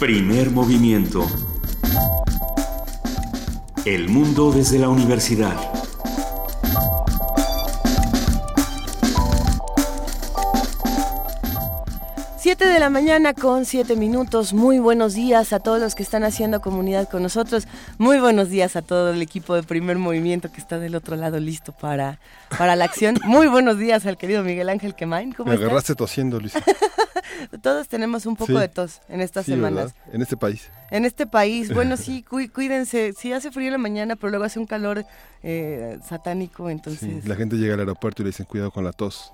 Primer movimiento. El mundo desde la universidad. Siete de la mañana con siete minutos. Muy buenos días a todos los que están haciendo comunidad con nosotros. Muy buenos días a todo el equipo de primer movimiento que está del otro lado listo para, para la acción. Muy buenos días al querido Miguel Ángel Quemain. ¿Cómo Me agarraste tosiendo, Luis. Todos tenemos un poco de tos en estas semanas. En este país. En este país, bueno, sí, cuídense. Sí hace frío en la mañana, pero luego hace un calor eh, satánico, entonces... la gente llega al aeropuerto y le dicen cuidado con la tos.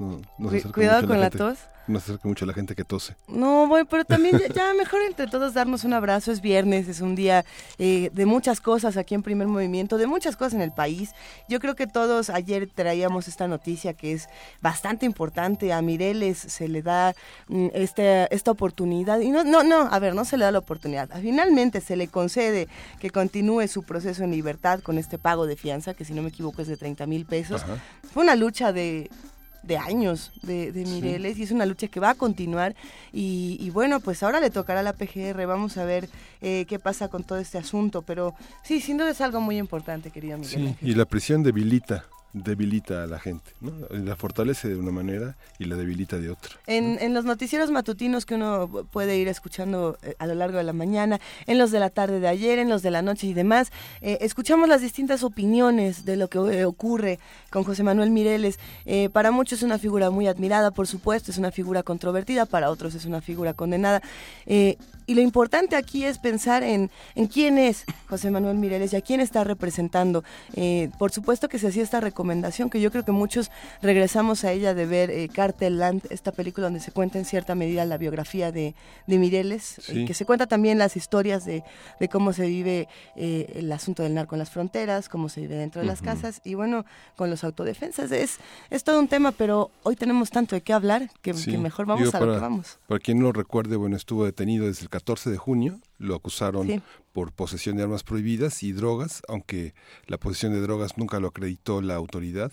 cuidado con la tos. No se acerca mucho a la gente que tose. No, bueno, pero también ya, mejor entre todos darnos un abrazo. Es viernes, es un día eh, de muchas cosas aquí en Primer Movimiento, de muchas cosas en el país. Yo creo que todos ayer traíamos esta noticia que es bastante importante. A Mireles se le da mm, este, esta oportunidad. Y no, no, no, a ver, no se le da la oportunidad. Finalmente se le concede que continúe su proceso en libertad con este pago de fianza, que si no me equivoco es de 30 mil pesos. Fue una lucha de de años de, Mireles y es una lucha que va a continuar y, bueno, pues ahora le tocará a la PGR, vamos a ver eh, qué pasa con todo este asunto, pero sí, sin duda es algo muy importante, querido Miguel. Sí, y la prisión debilita debilita a la gente, ¿no? La fortalece de una manera y la debilita de otra. En, en los noticieros matutinos que uno puede ir escuchando eh, a lo largo de la mañana, en los de la tarde de ayer, en los de la noche y demás, eh, escuchamos las distintas opiniones de lo que eh, ocurre con José Manuel Mireles. para muchos es una figura muy admirada, por supuesto, es una figura controvertida, para otros es una figura condenada. Y lo importante aquí es pensar en, en quién es José Manuel Mireles y a quién está representando. por supuesto que se hacía esta recomendación que yo creo que muchos regresamos a ella de ver eh, Cartel Land, esta película donde se cuenta en cierta medida la biografía de, de Mireles, y que se cuenta también las historias de, de cómo se vive eh, el asunto del narco en las fronteras, cómo se vive dentro de las casas y bueno, con los autodefensas. Es, es todo un tema, pero hoy tenemos tanto de qué hablar que, mejor vamos a lo que vamos. Para quien no lo recuerde, bueno, estuvo detenido desde el 14 de junio, lo acusaron por posesión de armas prohibidas y drogas, aunque la posesión de drogas nunca lo acreditó la autoridad.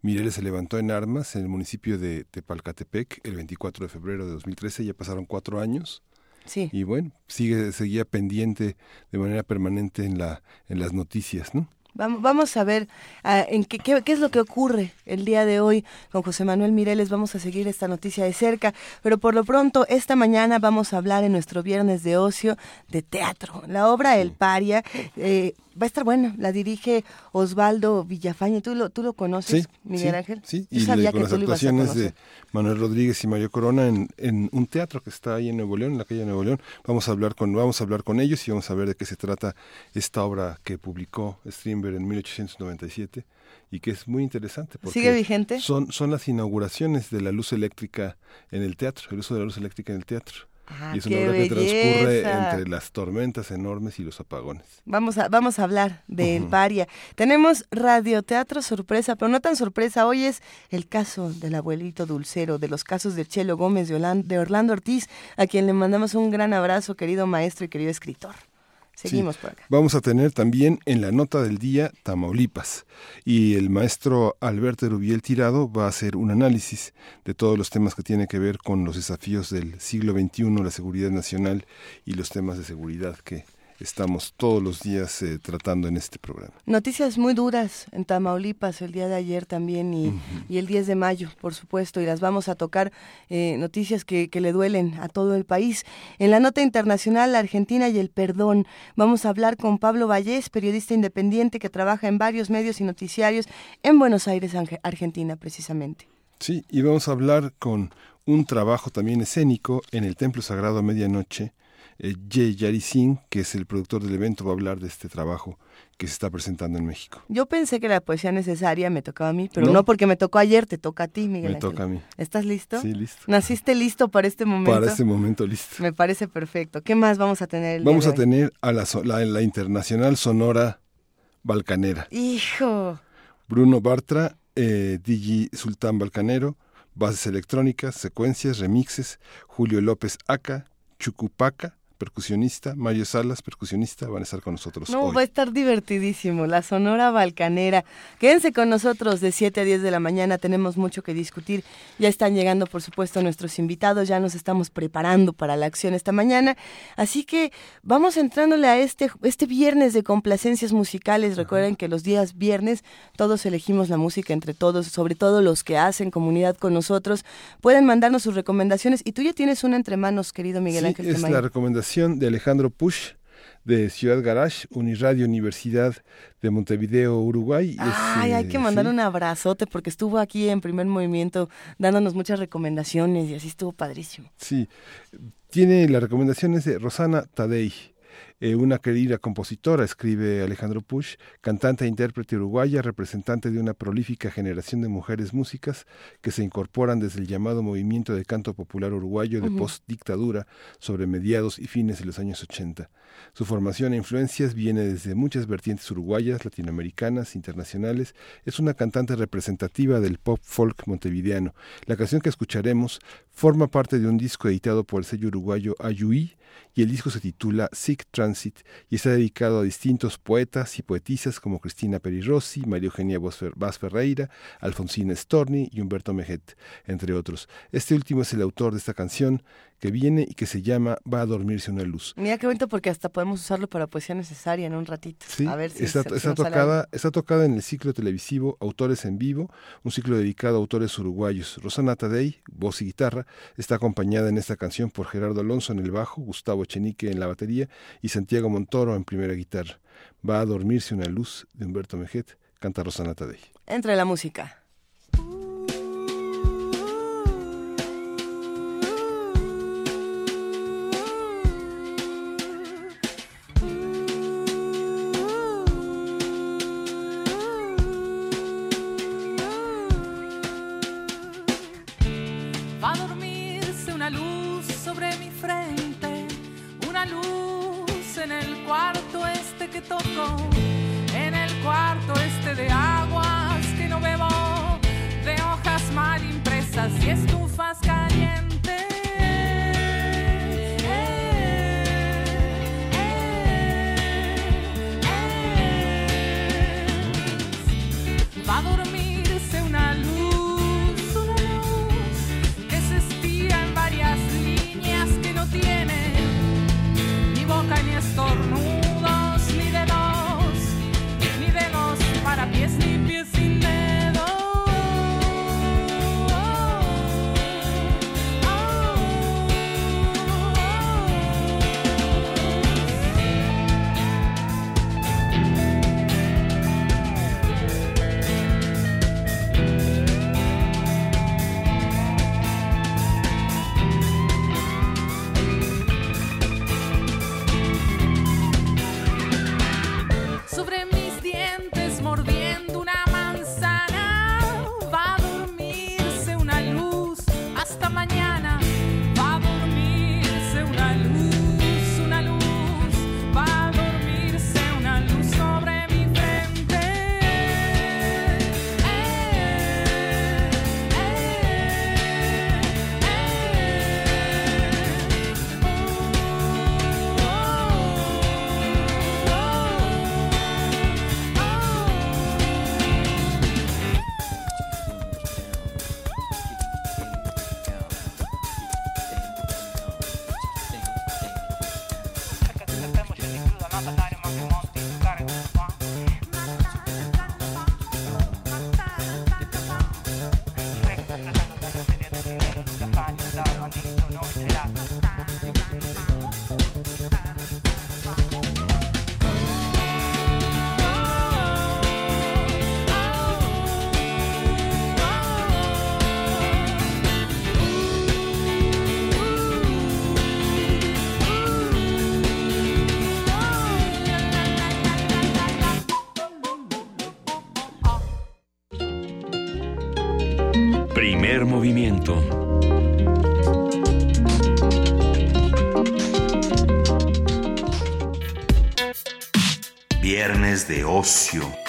Mireles se levantó en armas en el municipio de Tepalcatepec el 24 de febrero de 2013, ya pasaron cuatro años. Sí. Y bueno, sigue, seguía pendiente de manera permanente en, la, en las noticias, ¿no? Vamos, a ver ah, en qué, qué, es lo que ocurre el día de hoy con José Manuel Mireles. Vamos a seguir esta noticia de cerca, pero por lo pronto esta mañana vamos a hablar en nuestro viernes de ocio de teatro. La obra El Paria eh, va a estar buena. La dirige Osvaldo Villafañe. ¿Tú lo, tú lo conoces, Miguel Ángel? Sí, y con las actuaciones de Manuel Rodríguez y Mario Corona en, en, un teatro que está ahí en Nuevo León, en la calle de Nuevo León. Vamos a hablar con vamos a hablar con ellos y vamos a ver de qué se trata esta obra que publicó Strindberg en 1897 y que es muy interesante. Porque ¿Sigue vigente? Son, son las inauguraciones de la luz eléctrica en el teatro, el uso de la luz eléctrica en el teatro. Ah, y es una obra que transcurre entre las tormentas enormes y los apagones. Vamos a, vamos a hablar de El Paria. Tenemos radioteatro sorpresa, pero no tan sorpresa. Hoy es el caso del abuelito dulcero, de los casos de Chelo Gómez, de Orlando Ortiz, a quien le mandamos un gran abrazo, querido maestro y querido escritor. Seguimos por acá. Vamos a tener también en la nota del día Tamaulipas y el maestro Alberto Rubiel Tirado va a hacer un análisis de todos los temas que tienen que ver con los desafíos del siglo XXI, la seguridad nacional y los temas de seguridad que estamos todos los días eh, tratando en este programa. Noticias muy duras en Tamaulipas el día de ayer también y, el 10 de mayo, por supuesto, y las vamos a tocar, eh, noticias que, que, le duelen a todo el país. En la nota internacional, la Argentina y el perdón, vamos a hablar con Pablo Vallés, periodista independiente que trabaja en varios medios y noticiarios en Buenos Aires, Argentina, precisamente. Sí, y vamos a hablar con un trabajo también escénico en el Templo Sagrado Medianoche, eh, Jay Yari Singh, que es el productor del evento, va a hablar de este trabajo que se está presentando en México. Yo pensé que la poesía necesaria me tocaba a mí, pero no, porque me tocó ayer, te toca a ti, Miguel. Me toca a mí. ¿Estás listo? Sí, listo. ¿Naciste listo para este momento? Para este momento listo. Me parece perfecto. ¿Qué más vamos a tener el Vamos a tener a la, la, Internacional Sonora Balcanera. ¡Hijo! Bruno Bartra, eh, Digi Sultán Balcanero, bases electrónicas, secuencias, remixes, Julio López Aca, Chucupaca, percusionista, Mario Salas, percusionista, van a estar con nosotros. No, va a estar divertidísimo, la Sonora Balcanera. Quédense con nosotros de 7 a 10 de la mañana, tenemos mucho que discutir. Ya están llegando, por supuesto, nuestros invitados, ya nos estamos preparando para la acción esta mañana. Así que vamos entrándole a este, este viernes de complacencias musicales. Recuerden que los días viernes todos elegimos la música entre todos, sobre todo los que hacen comunidad con nosotros. Pueden mandarnos sus recomendaciones y tú ya tienes una entre manos, querido Miguel Ángel. Es la recomendación de Alejandro Push de Ciudad Garage, Uniradio Universidad de Montevideo, Uruguay. Ay, hay que mandar un abrazote porque estuvo aquí en primer movimiento dándonos muchas recomendaciones y así estuvo padrísimo. Sí, tiene las recomendaciones de Rosana Tadei. Eh, una querida compositora, escribe Alejandro Push, cantante e intérprete uruguaya, representante de una prolífica generación de mujeres músicas que se incorporan desde el llamado movimiento de canto popular uruguayo de post-dictadura sobre mediados y fines de los años 80. Su formación e influencias viene desde muchas vertientes uruguayas, latinoamericanas, internacionales. Es una cantante representativa del pop folk montevideano. La canción que escucharemos forma parte de un disco editado por el sello uruguayo Ayui, y el disco se titula Sick Transit y está dedicado a distintos poetas y poetisas como Cristina Perirossi, María Eugenia Vaz Ferreira, Alfonsina Storni y Humberto Mejet, entre otros. Este último es el autor de esta canción que viene y que se llama Va a dormirse una luz. Mira qué bonito porque hasta podemos usarlo para poesía necesaria en un ratito. Sí, a ver si está, está tocada, está tocada en el ciclo televisivo Autores en Vivo, un ciclo dedicado a autores uruguayos. Rosana Tadei, voz y guitarra, está acompañada en esta canción por Gerardo Alonso en el bajo, Gustavo Chenique en la batería y Santiago Montoro en primera guitarra. Va a dormirse una luz de Humberto Mejet, canta Rosana Tadei. Entre la música. En el cuarto este de aguas que no bebo, de hojas mal impresas y estufas calientes. De ocio.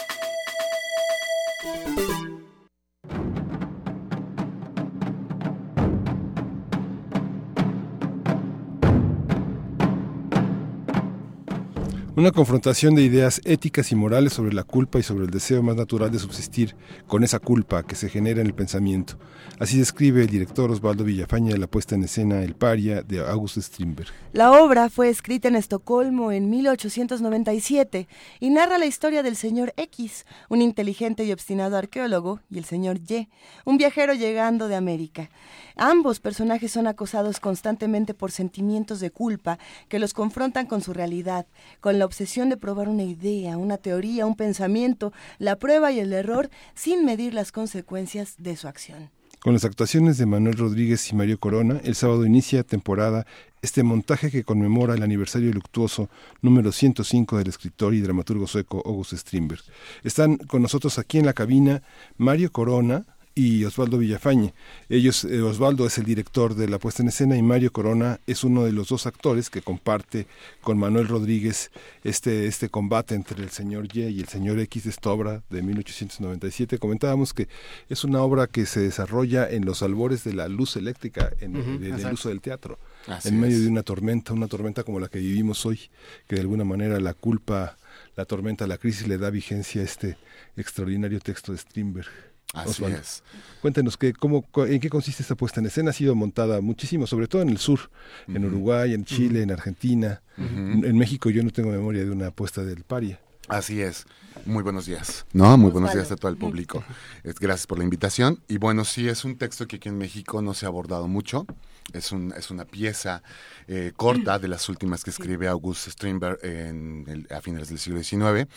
Una confrontación de ideas éticas y morales sobre la culpa y sobre el deseo más natural de subsistir con esa culpa que se genera en el pensamiento. Así describe el director Osvaldo Villafaña la puesta en escena El Paria de August Strindberg. La obra fue escrita en Estocolmo en 1897 y narra la historia del señor X, un inteligente y obstinado arqueólogo, y el señor Y, un viajero llegando de América. Ambos personajes son acosados constantemente por sentimientos de culpa que los confrontan con su realidad, con la obsesión de probar una idea, una teoría, un pensamiento, la prueba y el error sin medir las consecuencias de su acción. Con las actuaciones de Manuel Rodríguez y Mario Corona, el sábado inicia temporada este montaje que conmemora el aniversario luctuoso número 105 del escritor y dramaturgo sueco August Strindberg. Están con nosotros aquí en la cabina Mario Corona, y Osvaldo Villafañe. Ellos, eh, Osvaldo es el director de la puesta en escena y Mario Corona es uno de los dos actores que comparte con Manuel Rodríguez este, este combate entre el señor Y y el señor X de esta obra de 1897. Comentábamos que es una obra que se desarrolla en los albores de la luz eléctrica, en, del uso del teatro, en medio de una tormenta, una tormenta como la que vivimos hoy, que de alguna manera la culpa, la tormenta, la crisis le da vigencia a este extraordinario texto de Strindberg. Así es. Cuéntenos que, cómo, en qué consiste esta puesta en escena. Ha sido montada muchísimo, sobre todo en el sur, en Uruguay, en Chile, en Argentina. en, México yo no tengo memoria de una puesta del Paria. Así es. Muy buenos días. No, muy buenos días a todo el público. Gracias por la invitación. Y bueno, sí, es un texto que aquí en México no se ha abordado mucho. Es, un, es una pieza eh, corta de las últimas que escribe August Strindberg en a finales del siglo XIX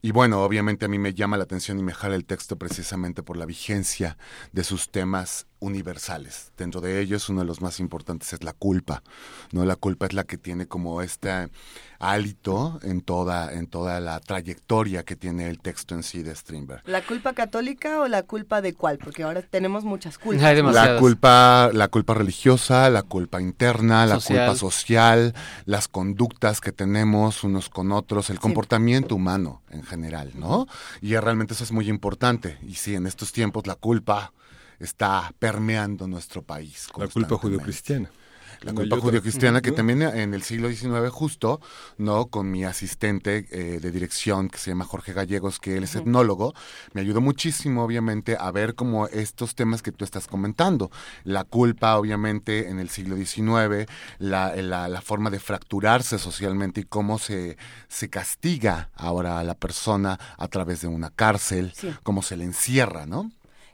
y bueno, obviamente a mí me llama la atención y me jala el texto precisamente por la vigencia de sus temas universales. Dentro de ellos, uno de los más importantes es la culpa. ¿no? La culpa es la que tiene como este hálito en toda, en toda la trayectoria que tiene el texto en sí de Strindberg. ¿La culpa católica o la culpa de cuál? Porque ahora tenemos muchas culpas. la culpa, la culpa religiosa, la culpa interna, la culpa social, las conductas que tenemos unos con otros, el comportamiento humano en general, ¿no? Y realmente eso es muy importante. Y sí, en estos tiempos la culpa está permeando nuestro país. La culpa judio-cristiana. La culpa judio-cristiana que también en el siglo XIX justo, ¿no? Con mi asistente eh, de dirección que se llama Jorge Gallegos, que él es etnólogo, me ayudó muchísimo obviamente a ver como estos temas que tú estás comentando. La culpa obviamente en el siglo XIX, la, la, la forma de fracturarse socialmente y cómo se, se castiga ahora a la persona a través de una cárcel, cómo se le encierra, ¿no?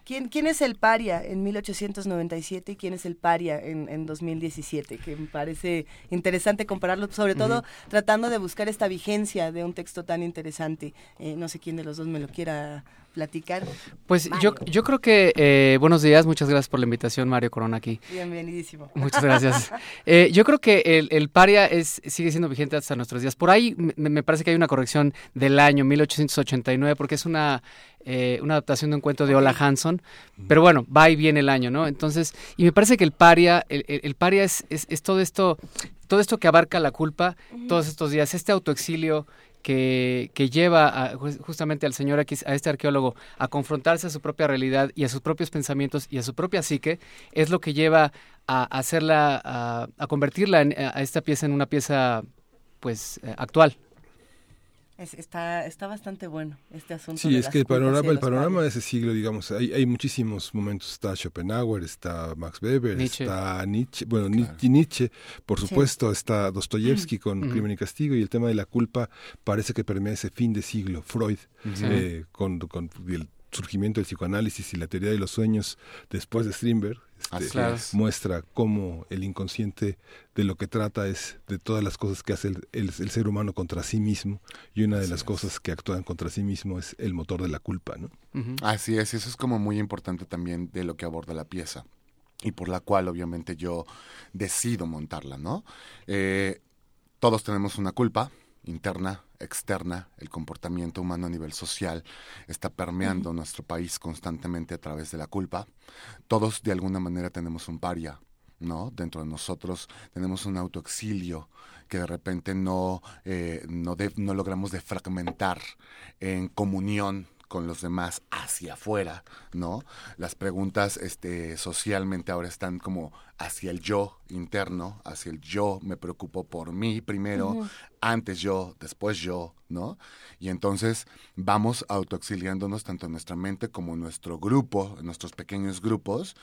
¿Quién, es el paria en 1897 y quién es el paria en, 2017? Que me parece interesante compararlo, sobre todo tratando de buscar esta vigencia de un texto tan interesante. Eh, no sé quién de los dos me lo quiera platicar. Pues yo, yo creo que, eh, buenos días, muchas gracias por la invitación, Mario Corona aquí. Bienvenidísimo. Muchas gracias. Eh, yo creo que el, el, paria es, sigue siendo vigente hasta nuestros días. Por ahí me, parece que hay una corrección del año 1889, porque es una, eh, una adaptación de un cuento de Ola Hanson, pero bueno, va y viene el año, ¿no? Entonces, y me parece que el paria, el, el, paria es, es, es, todo esto, todo esto que abarca la culpa todos estos días, este autoexilio, que, que lleva justamente al señor a este arqueólogo, a confrontarse a su propia realidad y a sus propios pensamientos y a su propia psique, es lo que lleva a hacerla, a, a convertirla en, a esta pieza en una pieza pues eh, está, está bastante bueno este asunto. Sí, es que el panorama, el panorama de ese siglo, digamos, hay, hay muchísimos momentos. Está Schopenhauer, está Max Weber, está Nietzsche, bueno, Nietzsche, por supuesto, está Dostoyevsky con Crimen y Castigo y el tema de la culpa parece que permea ese fin de siglo. Freud, eh, con, con el surgimiento del psicoanálisis y la teoría de los sueños después de Strindberg, este, muestra cómo el inconsciente de lo que trata es de todas las cosas que hace el, ser humano contra sí mismo y una de las cosas que actúan contra sí mismo es el motor de la culpa, ¿no? Así es, eso es como muy importante también de lo que aborda la pieza y por la cual obviamente yo decido montarla, ¿no? Eh, todos tenemos una culpa interna, externa, el comportamiento humano a nivel social está permeando nuestro país constantemente a través de la culpa. Todos de alguna manera tenemos un paria, ¿no? Dentro de nosotros tenemos un autoexilio que de repente no, eh, no, no logramos defragmentar en comunión con los demás hacia afuera, ¿no? Las preguntas este, socialmente ahora están como hacia el yo interno, hacia el yo me preocupo por mí primero, antes yo, después yo, ¿no? Y entonces vamos autoexiliándonos tanto en nuestra mente como en nuestro grupo, en nuestros pequeños grupos.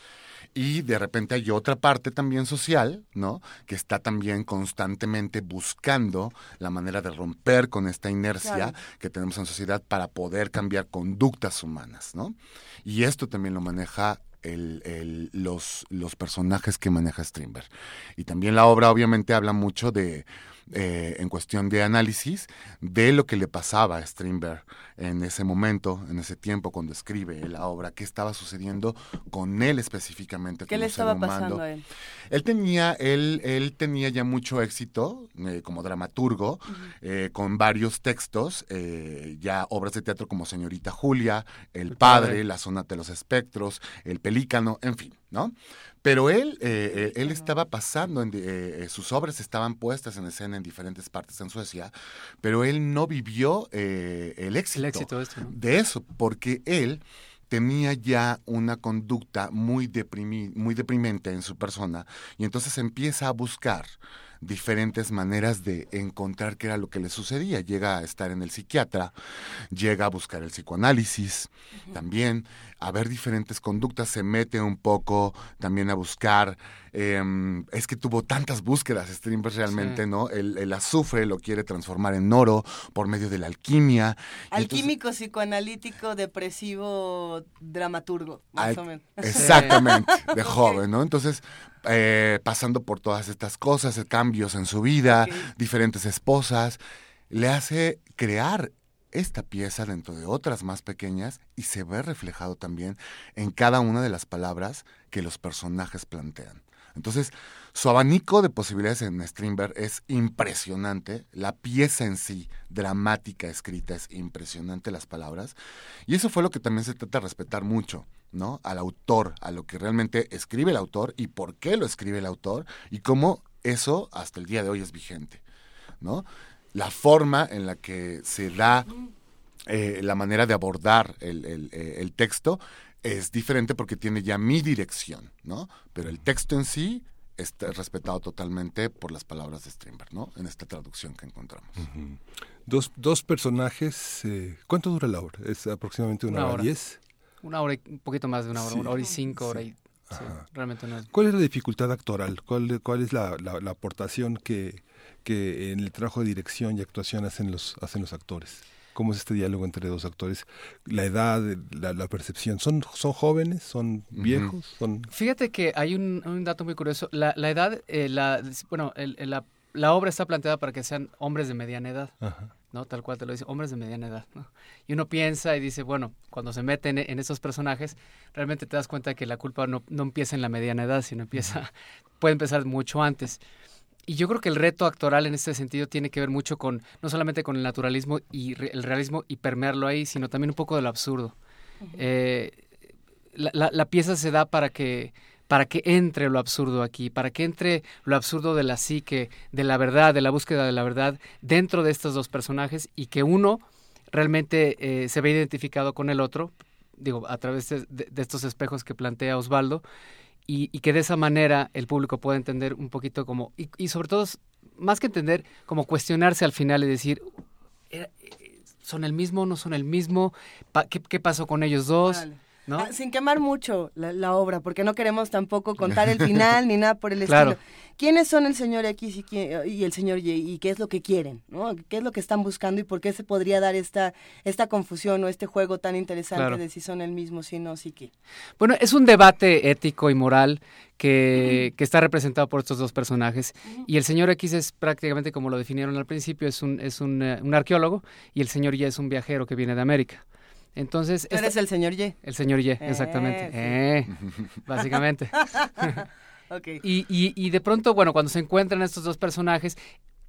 Y de repente hay otra parte también social, ¿no? Que está también constantemente buscando la manera de romper con esta inercia Claro. que tenemos en sociedad para poder cambiar conductas humanas, ¿no? Y esto también lo maneja el- el- los, los personajes que maneja Strindberg. Y también la obra obviamente habla mucho de, eh, en cuestión de análisis, de lo que le pasaba a Strindberg en ese momento, en ese tiempo, cuando escribe la obra, qué estaba sucediendo con él específicamente. ¿Qué le estaba humano. pasando a él? Él tenía, él, él tenía ya mucho éxito eh, como dramaturgo, eh, con varios textos, eh, ya obras de teatro como Señorita Julia, El, El Padre, Padre. La Sonata de los Espectros, El Pelícano, en fin, ¿no? Pero él, eh, eh, él estaba pasando, en, eh, eh, sus obras estaban puestas en escena en diferentes partes en Suecia, pero él no vivió eh, el éxito, El éxito de esto, ¿no? de eso, porque él tenía ya una conducta muy, deprimi- muy deprimente en su persona y entonces empieza a buscar diferentes maneras de encontrar qué era lo que le sucedía. Llega a estar en el psiquiatra, llega a buscar el psicoanálisis también, a ver diferentes conductas, se mete un poco también a buscar, em, es que tuvo tantas búsquedas Strindberg realmente, Sí. ¿no? El, el azufre lo quiere transformar en oro por medio de la alquimia. entonces- Alquímico, psicoanalítico, depresivo, dramaturgo, más Al- o menos. Exactamente, de joven, ¿no? Entonces, eh, pasando por todas estas cosas, cambios en su vida, diferentes esposas, le hace crear esta pieza dentro de otras más pequeñas y se ve reflejado también en cada una de las palabras que los personajes plantean. Entonces, su abanico de posibilidades en Strindberg es impresionante, la pieza en sí, dramática escrita, es impresionante las palabras, y eso fue lo que también se trata de respetar mucho, ¿no? Al autor, a lo que realmente escribe el autor y por qué lo escribe el autor y cómo eso hasta el día de hoy es vigente, ¿no? La forma en la que se da eh, la manera de abordar el, el, eh, el texto es diferente porque tiene ya mi dirección, ¿no? Pero el texto en sí está respetado totalmente por las palabras de Strindberg, ¿no? En esta traducción que encontramos. Dos, dos personajes. eh, ¿Cuánto dura la obra? ¿Es aproximadamente una, Una hora diez? Una hora, y- un poquito más de una hora, Sí. una hora y cinco, Sí. hora y... sí, realmente no es... ¿Cuál es la dificultad actoral? ¿Cuál, cuál es la, la- la aportación que, que en el trabajo de dirección y actuación hacen los, hacen los actores? ¿Cómo es este diálogo entre dos actores? La edad, la, la percepción. ¿Son, ¿Son jóvenes? ¿Son viejos? ¿Son... Fíjate que hay un, un dato muy curioso. La, la edad, eh, la, bueno, el- el- la, la obra está planteada para que sean hombres de mediana edad, Ajá. ¿no? Tal cual te lo dice, hombres de mediana edad, ¿no? Y uno piensa y dice, bueno, cuando se meten en, en esos personajes, realmente te das cuenta que la culpa no, no empieza en la mediana edad, sino empieza, puede empezar mucho antes. Y yo creo que el reto actoral en este sentido tiene que ver mucho con, no solamente con el naturalismo y re- el realismo y permearlo ahí, sino también un poco de lo absurdo. Eh, la, la- la pieza se da para que para que entre lo absurdo aquí, para que entre lo absurdo de la psique, de la verdad, de la búsqueda de la verdad dentro de estos dos personajes y que uno realmente eh, se ve identificado con el otro, digo, a través de estos espejos que plantea Osvaldo, y, y que de esa manera el público pueda entender un poquito como, y, sobre todo, más que entender, como cuestionarse al final y decir, "Era- eh, ¿son el mismo, no son el mismo? ¿Qué, qué pasó con ellos dos? ¿No? Ah, sin quemar mucho la, la obra, porque no queremos tampoco contar el final ni nada por el Claro. estilo. ¿Quiénes son el señor X y, el señor Y y qué es lo que quieren? ¿no? ¿Qué es lo que están buscando y por qué se podría dar esta, esta confusión o este juego tan interesante Claro. de si son el mismo, si no, si qué? Bueno, es un debate ético y moral que, que está representado por estos dos personajes. Y el señor X es prácticamente como lo definieron al principio, es un, es un, eh, un arqueólogo y el señor Y es un viajero que viene de América. Entonces, Tú esta- eres el señor Y. el señor Y, exactamente. sí. Eh, básicamente. Ok. Y, y, y de pronto, bueno, cuando se encuentran estos dos personajes,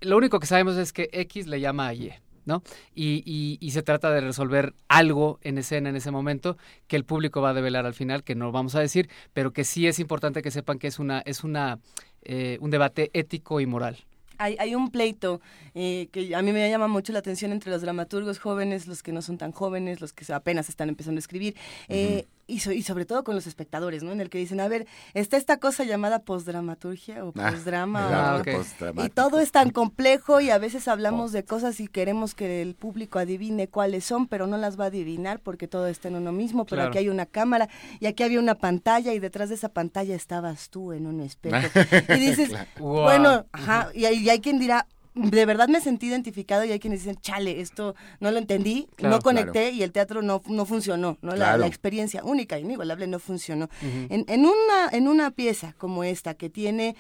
lo único que sabemos es que X le llama a Y, ¿no? Y, y, y se trata de resolver algo en escena en ese momento que el público va a develar al final, que no vamos a decir, pero que sí es importante que sepan que es una, es una, eh, un debate ético y moral. Hay, hay un pleito eh, que a mí me llama mucho la atención entre los dramaturgos jóvenes, los que no son tan jóvenes, los que apenas están empezando a escribir. Eh, y, so- y sobre todo con los espectadores, ¿no? En el que dicen, a ver, está esta cosa llamada postdramaturgia o Ah, postdrama. el o- Ah, y todo es tan complejo y a veces hablamos de cosas y queremos que el público adivine cuáles son, pero no las va a adivinar porque todo está en uno mismo, pero Claro. aquí hay una cámara y aquí había una pantalla y detrás de esa pantalla estabas tú en un espejo. y dices, bueno, ajá, y hay, y hay quien dirá, de verdad me sentí identificado y hay quienes dicen, chale, esto no lo entendí, Claro. no conecté y el teatro no, no funcionó, ¿no? Claro. la experiencia única, inigualable, no funcionó. en, en, una, en una pieza como esta, que tiene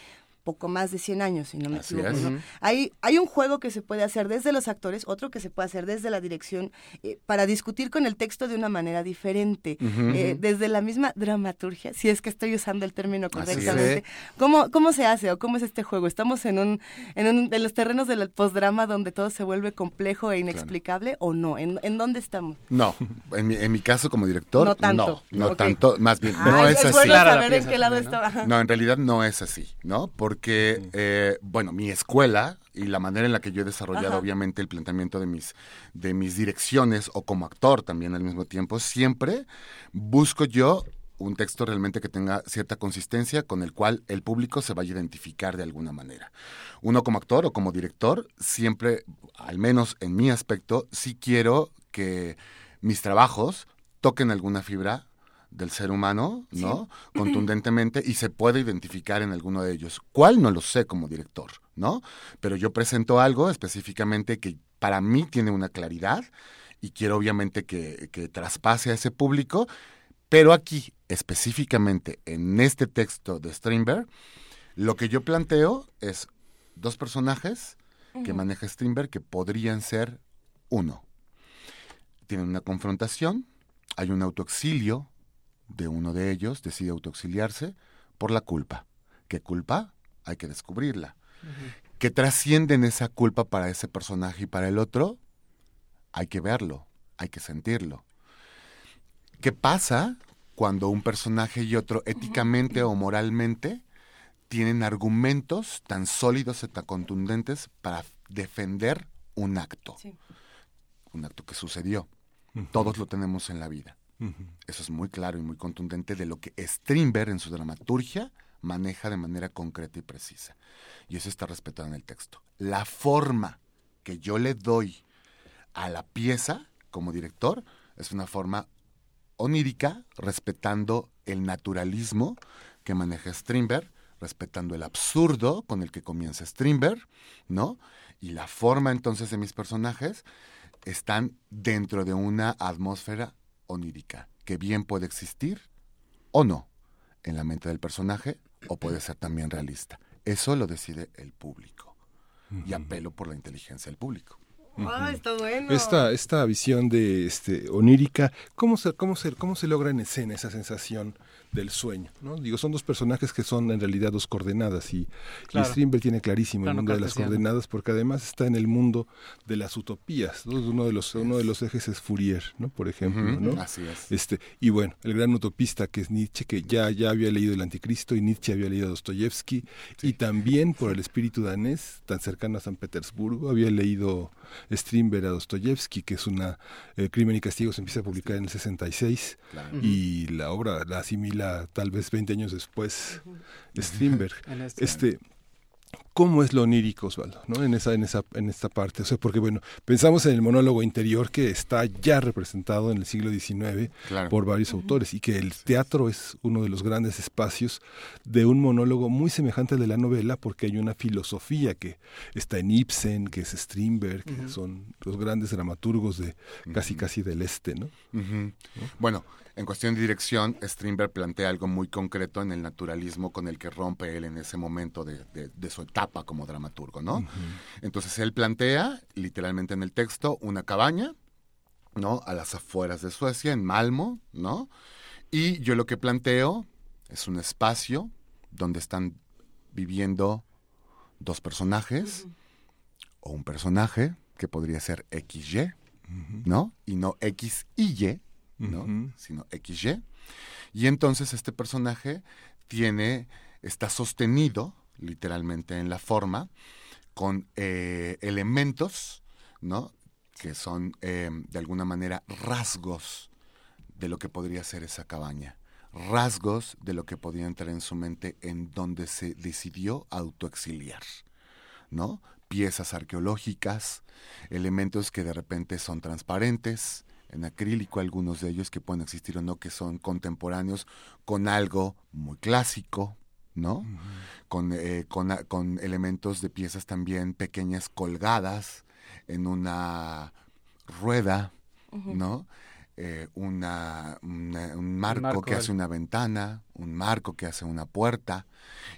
poco más de 100 años, si no me Así equivoco. ¿no? Hay, hay un juego que se puede hacer desde los actores, otro que se puede hacer desde la dirección, eh, para discutir con el texto de una manera diferente, eh, desde la misma dramaturgia, si es que estoy usando el término correctamente. ¿Cómo, ¿Cómo se hace o cómo es este juego? ¿Estamos en, un, en, un, en los terrenos del postdrama donde todo se vuelve complejo e inexplicable o no? ¿En, en dónde estamos? No, en mi, en mi caso como director, No tanto. no, no tanto, más bien, no Ay, es así. bueno Clara la saber en pieza qué lado también, ¿no? estaba. Ajá. No, en realidad no es así, ¿no? Porque, eh, bueno, mi escuela y la manera en la que yo he desarrollado, Ajá. obviamente, el planteamiento de mis, de mis direcciones o como actor también al mismo tiempo, siempre busco yo un texto realmente que tenga cierta consistencia con el cual el público se vaya a identificar de alguna manera. Uno como actor o como director, siempre, al menos en mi aspecto, sí quiero que mis trabajos toquen alguna fibra del ser humano, ¿no? Contundentemente y se puede identificar en alguno de ellos. ¿Cuál? No lo sé como director, ¿no? Pero yo presento algo específicamente que para mí tiene una claridad y quiero obviamente que, que traspase a ese público, pero aquí, específicamente en este texto de Strindberg, lo que yo planteo es dos personajes que maneja Strindberg que podrían ser uno. Tienen una confrontación, hay un autoexilio de uno de ellos, decide autoexiliarse por la culpa. ¿Qué culpa? Hay que descubrirla. ¿Qué trasciende en esa culpa para ese personaje y para el otro? Hay que verlo, hay que sentirlo. ¿Qué pasa cuando un personaje y otro éticamente o moralmente tienen argumentos tan sólidos y tan contundentes para defender un acto? Sí. Un acto que sucedió. Todos lo tenemos en la vida. Eso es muy claro y muy contundente de lo que Strindberg en su dramaturgia maneja de manera concreta y precisa. Y eso está respetado en el texto. La forma que yo le doy a la pieza como director es una forma onírica, respetando el naturalismo que maneja Strindberg, respetando el absurdo con el que comienza Strindberg, ¿no? Y la forma entonces de mis personajes están dentro de una atmósfera onírica, que bien puede existir o no en la mente del personaje, o puede ser también realista. Eso lo decide el público. Y apelo por la inteligencia del público. Ah, está bueno. Esta, esta visión de este onírica, ¿cómo se, cómo, se, ¿cómo se logra en escena esa sensación del sueño? ¿no? Digo, son dos personajes que son en realidad dos coordenadas y, Claro. y Strindberg tiene clarísimo el mundo de las coordenadas porque además está en el mundo de las utopías. ¿no? Uno, de los, uno de los ejes es Fourier, ¿no? por ejemplo. ¿no? Así es. Este, y bueno, el gran utopista que es Nietzsche, que ya, ya había leído el Anticristo y Nietzsche había leído a Dostoyevsky, y también por el espíritu danés, tan cercano a San Petersburgo, había leído Strindberg a Dostoyevsky, que es una eh, Crimen y Castigo, se empieza a publicar en el 66, Claro. y la obra la asimila tal vez 20 años después Strindberg. Este- Este, ¿Cómo es lo onírico, Osvaldo? ¿no? En esa, en esa, en esta parte. O sea, porque bueno, pensamos en el monólogo interior que está ya representado en el siglo XIX Claro. por varios autores y que el teatro es uno de los grandes espacios de un monólogo muy semejante al de la novela porque hay una filosofía que está en Ibsen, que es Strindberg, que son los grandes dramaturgos de casi casi del este, ¿no? Ujú. Bueno, en cuestión de dirección, Strindberg plantea algo muy concreto en el naturalismo con el que rompe él en ese momento de, de- de su etapa como dramaturgo, ¿no? Entonces él plantea, literalmente en el texto, una cabaña, ¿no? A las afueras de Suecia, en Malmo, ¿no? Y yo lo que planteo es un espacio donde están viviendo dos personajes o un personaje que podría ser XY, ¿no? Y no X ¿no? Sino XY. Y entonces este personaje tiene, está sostenido literalmente en la forma con eh, elementos, ¿no? Que son eh, de alguna manera rasgos de lo que podría ser esa cabaña, rasgos de lo que podía entrar en su mente en donde se decidió autoexiliar, ¿no? Piezas arqueológicas, elementos que de repente son transparentes, en acrílico algunos de ellos que pueden existir o no, que son contemporáneos con algo muy clásico, ¿no? con, eh, con, con elementos de piezas también pequeñas colgadas en una rueda, ¿no? Eh, una, una- un marco, marco que hace una ventana, un marco que hace una puerta.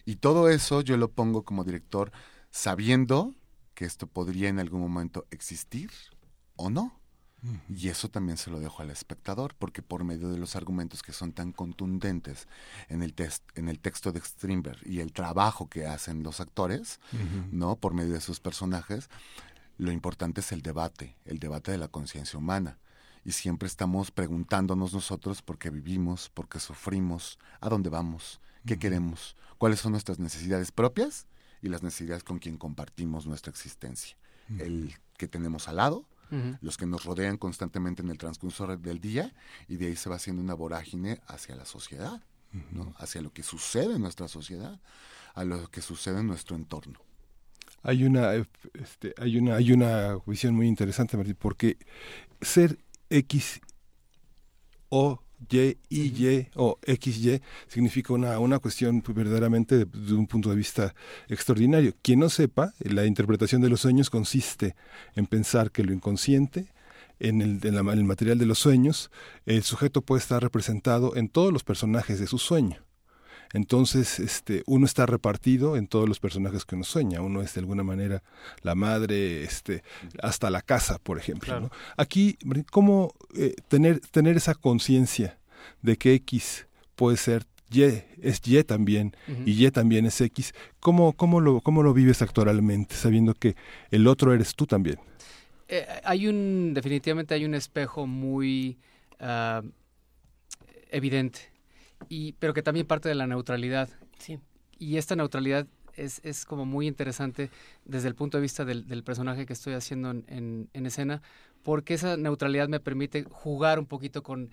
Y todo eso yo lo pongo como director sabiendo que esto podría en algún momento existir o no. Y eso también se lo dejo al espectador, porque por medio de los argumentos que son tan contundentes en el, test, en el texto de Strindberg y el trabajo que hacen los actores, ¿no? Por medio de sus personajes, lo importante es el debate, el debate de la conciencia humana. Y siempre estamos preguntándonos nosotros por qué vivimos, por qué sufrimos, a dónde vamos, qué queremos, cuáles son nuestras necesidades propias y las necesidades con quien compartimos nuestra existencia. El que tenemos al lado, Los que nos rodean constantemente en el transcurso del día y de ahí se va haciendo una vorágine hacia la sociedad, ¿no? hacia lo que sucede en nuestra sociedad, a lo que sucede en nuestro entorno. Hay una, este, hay una, hay una visión muy interesante, Martín, porque ser X o Y, Y, Y o XY significa una, una cuestión verdaderamente de, de un punto de vista extraordinario. Quien no sepa, la interpretación de los sueños consiste en pensar que lo inconsciente, en el, en la- en el material de los sueños, el sujeto puede estar representado en todos los personajes de su sueño. Entonces, este, uno está repartido en todos los personajes que uno sueña. Uno es de alguna manera la madre, este, hasta la casa, por ejemplo. Claro. ¿no? Aquí, ¿cómo eh, tener, tener esa conciencia de que X puede ser Y, es Y también, y Y también es X? ¿Cómo, cómo, lo, ¿Cómo lo vives actualmente, sabiendo que el otro eres tú también? Eh, hay un, definitivamente hay un espejo muy ah, evidente, y, pero que también parte de la neutralidad. Sí. Y esta neutralidad es, es como muy interesante desde el punto de vista del, del personaje que estoy haciendo en, en- en escena, porque esa neutralidad me permite jugar un poquito con,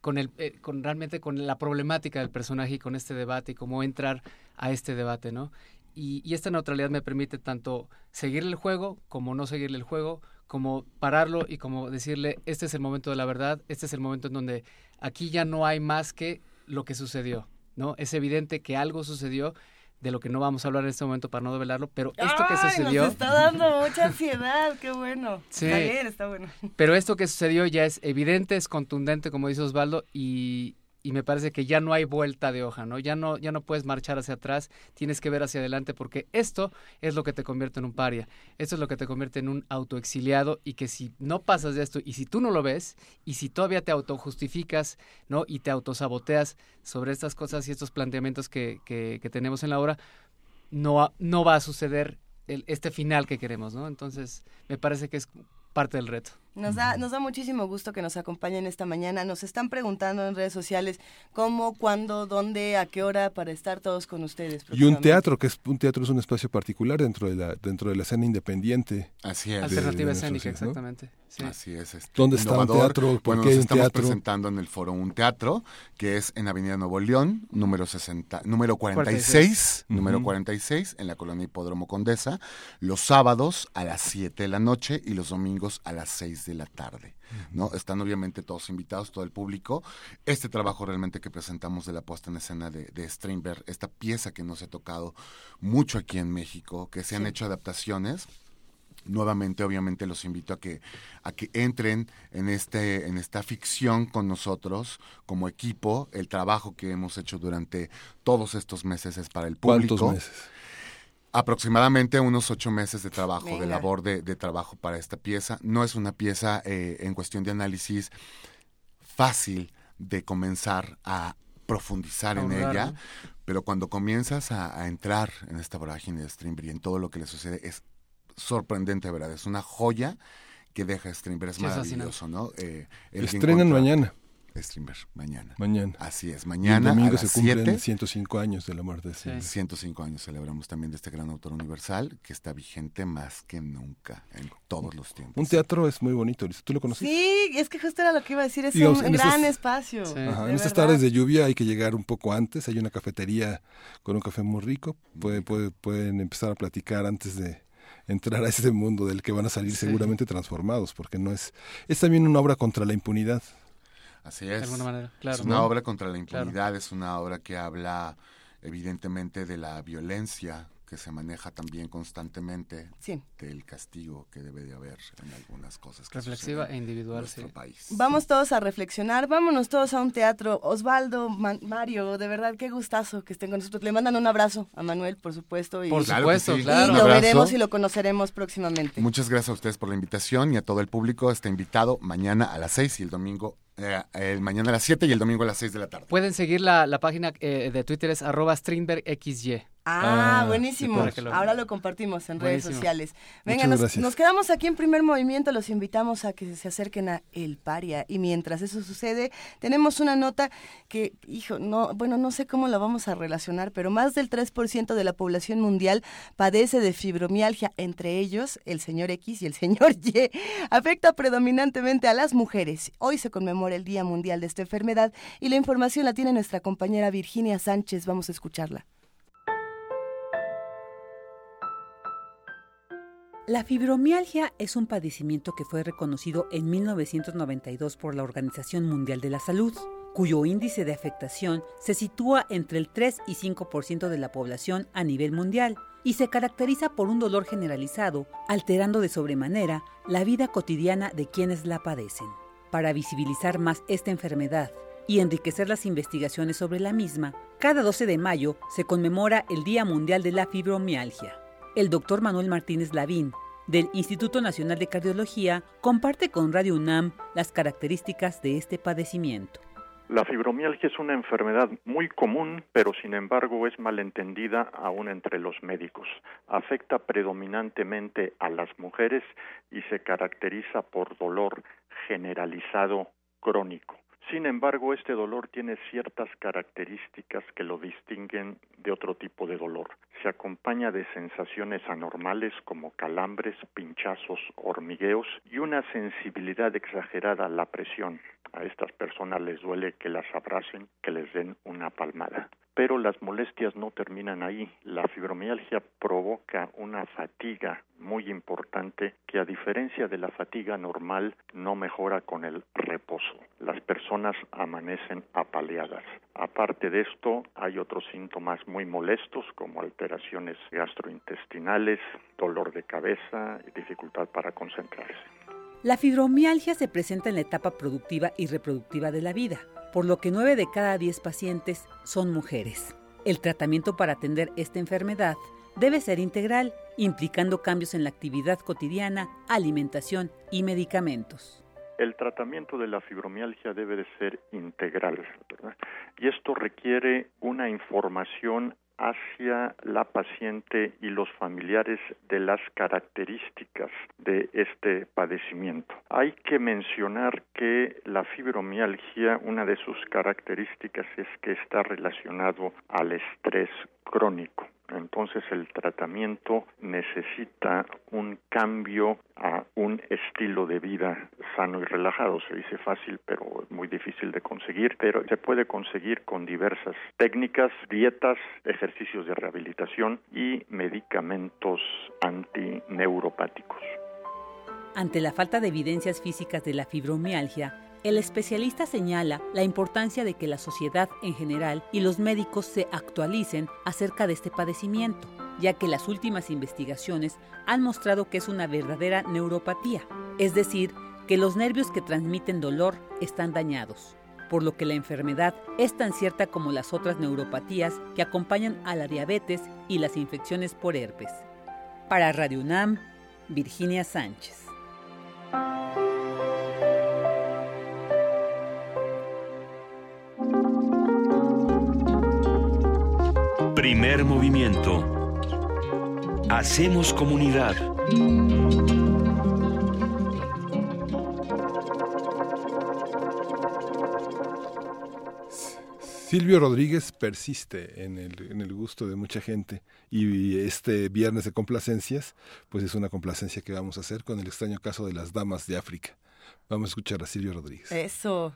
con, el, eh, con realmente con la problemática del personaje y con este debate y cómo entrar a este debate, ¿no? Y, y esta neutralidad me permite tanto seguirle el juego como no seguirle el juego, como pararlo y como decirle, este es el momento de la verdad, este es el momento en donde aquí ya no hay más que lo que sucedió, ¿no? Es evidente que algo sucedió de lo que no vamos a hablar en este momento para no develarlo, pero esto que sucedió, Nos está dando mucha ansiedad, qué bueno. Sí. Está bien, está bueno. pero esto que sucedió ya es evidente, es contundente, como dice Osvaldo, y, y me parece que ya no hay vuelta de hoja, ¿no? Ya no, ya no puedes marchar hacia atrás, tienes que ver hacia adelante, porque esto es lo que te convierte en un paria, esto es lo que te convierte en un autoexiliado, y que si no pasas de esto, y si tú no lo ves, y si todavía te autojustificas, ¿no? Y te autosaboteas sobre estas cosas y estos planteamientos que, que, que tenemos en la obra, no, no va a suceder el- este final que queremos, ¿no? Entonces, me parece que es parte del reto. Nos da, nos da muchísimo gusto que nos acompañen esta mañana. Nos están preguntando en redes sociales cómo, cuándo, dónde, a qué hora para estar todos con ustedes. Y un teatro, que es un teatro es un espacio particular dentro de la, dentro de la escena independiente. Así es. Alternativa de escénica, exactamente. sí. Así es. este, ¿Dónde está un teatro? ¿Por Bueno, nos un estamos teatro? presentando en el foro Un Teatro, que es en Avenida Nuevo León, número 60, número 46, número Ujú. 46, en la colonia Hipódromo Condesa, los sábados a las 7 de la noche y los domingos a las 6 de la tarde. ¿no? Están obviamente todos invitados, todo el público. Este trabajo realmente que presentamos de la puesta en escena de, de Strindberg, esta pieza que nos ha tocado mucho aquí en México, que se han hecho adaptaciones nuevamente obviamente los invito a que a que entren en este en esta ficción con nosotros como equipo el trabajo que hemos hecho durante todos estos meses es para el público ¿Cuántos meses? Aproximadamente unos ocho meses de trabajo de labor de, de trabajo para esta pieza no es una pieza eh, en cuestión de análisis fácil de comenzar a profundizar en ella pero cuando comienzas a, a entrar en esta vorágine de Strindberg y en todo lo que le sucede es sorprendente, ¿verdad? Es una joya que deja Strindberg, es Sí, es maravilloso, ¿no? Eh, Estrenan mañana. Strindberg, mañana. Mañana. Así es, Y el mañana a domingo las se cumplen 7. 105 años de la muerte de Sí. Strindberg. 105 años celebramos también de este gran autor universal que está vigente más que nunca en todos los tiempos. Un teatro es muy bonito, Luis. ¿Tú lo conoces? Sí, es que justo era lo que iba a decir, es Digamos, un gran estos- espacio. Sí. Ajá, en estas tardes de lluvia hay que llegar un poco antes. Hay una cafetería con un café muy rico. Puede, puede- pueden empezar a platicar antes de entrar a ese mundo del que van a salir Sí. seguramente transformados, porque no es... Es también una obra contra la impunidad. Así De es. alguna manera, claro. es una ¿no? obra contra la impunidad, es una obra que habla evidentemente de la violencia que se maneja también constantemente, Sí. del castigo que debe de haber en algunas cosas que Reflexiva e en individual, nuestro sí. país. Vamos todos a reflexionar, vámonos todos a un teatro. Osvaldo, Man- Mario, de verdad, qué gustazo que estén con nosotros. Le mandan un abrazo a Manuel, por supuesto. Y, Por supuesto, sí. y claro. Un lo veremos y lo conoceremos próximamente. Muchas gracias a ustedes por la invitación y a todo el público. Está invitado mañana a las 6 y el domingo, eh, el mañana a las 7 y el domingo a las 6 de la tarde. Pueden seguir la, la página eh, de Twitter, es arroba StrindbergXY. Ah, Ah, buenísimo. lo- Ahora lo compartimos en redes sociales. Venga, nos, nos quedamos aquí en primer movimiento. Los invitamos a que se acerquen a El Paria. Y mientras eso sucede, tenemos una nota que, hijo, no, bueno, no sé cómo la vamos a relacionar, pero más del 3% de la población mundial padece de fibromialgia, entre ellos el señor X y el señor Y. Afecta predominantemente a las mujeres. Hoy se conmemora el Día Mundial de esta enfermedad y la información la tiene nuestra compañera Virginia Sánchez. Vamos a escucharla. La fibromialgia es un padecimiento que fue reconocido en 1992 por la Organización Mundial de la Salud, cuyo índice de afectación se sitúa entre el 3 y 5% de la población a nivel mundial y se caracteriza por un dolor generalizado, alterando de sobremanera la vida cotidiana de quienes la padecen. Para visibilizar más esta enfermedad y enriquecer las investigaciones sobre la misma, cada 12 de mayo se conmemora el Día Mundial de la Fibromialgia. El doctor Manuel Martínez Lavín, del Instituto Nacional de Cardiología, comparte con Radio UNAM las características de este padecimiento. La fibromialgia es una enfermedad muy común, pero sin embargo es malentendida aún entre los médicos. Afecta predominantemente a las mujeres y se caracteriza por dolor generalizado crónico. Sin embargo, este dolor tiene ciertas características que lo distinguen de otro tipo de dolor. Se acompaña de sensaciones anormales como calambres, pinchazos, hormigueos y una sensibilidad exagerada a la presión. A estas personas les duele que las abracen, que les den una palmada. Pero las molestias no terminan ahí. La fibromialgia provoca una fatiga muy importante que a diferencia de la fatiga normal no mejora con el reposo. Las personas amanecen apaleadas. Aparte de esto, hay otros síntomas muy molestos como alteraciones gastrointestinales, dolor de cabeza y dificultad para concentrarse. La fibromialgia se presenta en la etapa productiva y reproductiva de la vida, por lo que 9 de cada 10 pacientes son mujeres. El tratamiento para atender esta enfermedad debe ser integral, implicando cambios en la actividad cotidiana, alimentación y medicamentos. El tratamiento de la fibromialgia debe de ser integral, ¿verdad? Y esto requiere una información hacia la paciente y los familiares de las características de este padecimiento. Hay que mencionar que la fibromialgia, una de sus características es que está relacionado al estrés crónico. Entonces el tratamiento necesita un cambio a un estilo de vida sano y relajado. Se dice fácil, pero muy difícil de conseguir, pero se puede conseguir con diversas técnicas, dietas, ejercicios de rehabilitación y medicamentos antineuropáticos. Ante la falta de evidencias físicas de la fibromialgia, el especialista señala la importancia de que la sociedad en general y los médicos se actualicen acerca de este padecimiento, ya que las últimas investigaciones han mostrado que es una verdadera neuropatía, es decir, que los nervios que transmiten dolor están dañados, por lo que la enfermedad es tan cierta como las otras neuropatías que acompañan a la diabetes y las infecciones por herpes. Para Radio UNAM, Virginia Sánchez. Primer movimiento. Hacemos comunidad. Silvio Rodríguez persiste en el, en el gusto de mucha gente y este viernes de complacencias, pues es una complacencia que vamos a hacer con el extraño caso de las damas de África. Vamos a escuchar a Silvio Rodríguez. Eso.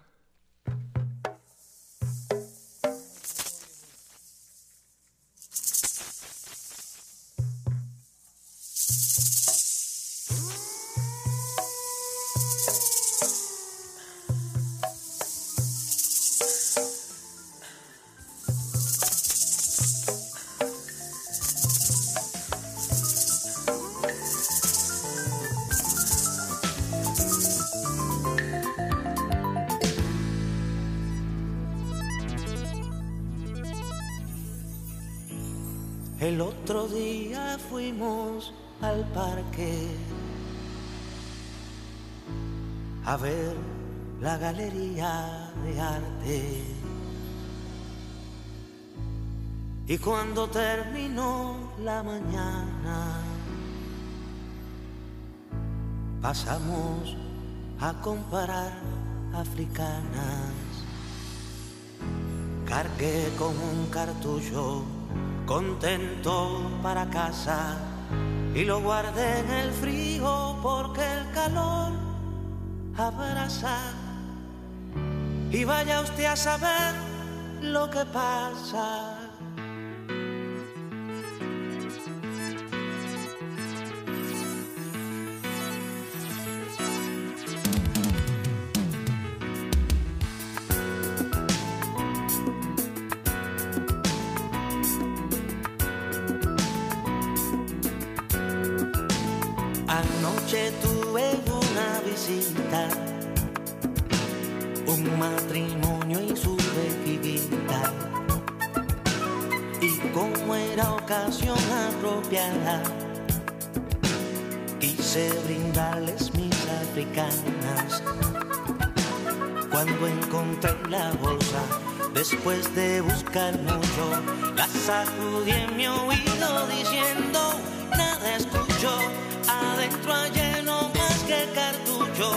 Y cuando terminó la mañana, pasamos a comparar africanas. Cargué con un cartucho contento para casa y lo guardé en el frío porque el calor abraza. Y vaya usted a saber lo que pasa. Después de buscar mucho, la sacudí en mi oído diciendo, nada escucho, adentro hay lleno más que cartucho.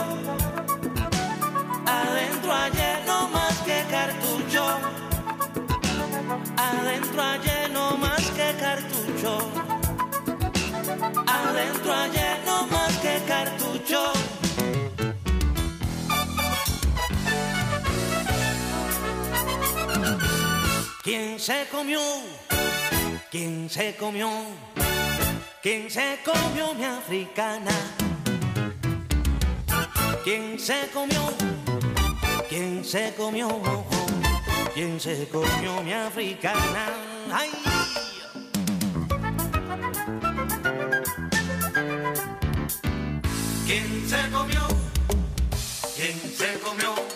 Adentro hay lleno más que cartucho. Adentro hay lleno más que cartucho. Adentro hay lleno más que cartucho. Se comió? ¿Quién se comió? ¿Quién se comió mi africana? ¿Quién se comió? ¿Quién se comió? ¿Quién se comió mi africana? ¡Ay! ¿Quién se comió? ¿Quién se comió?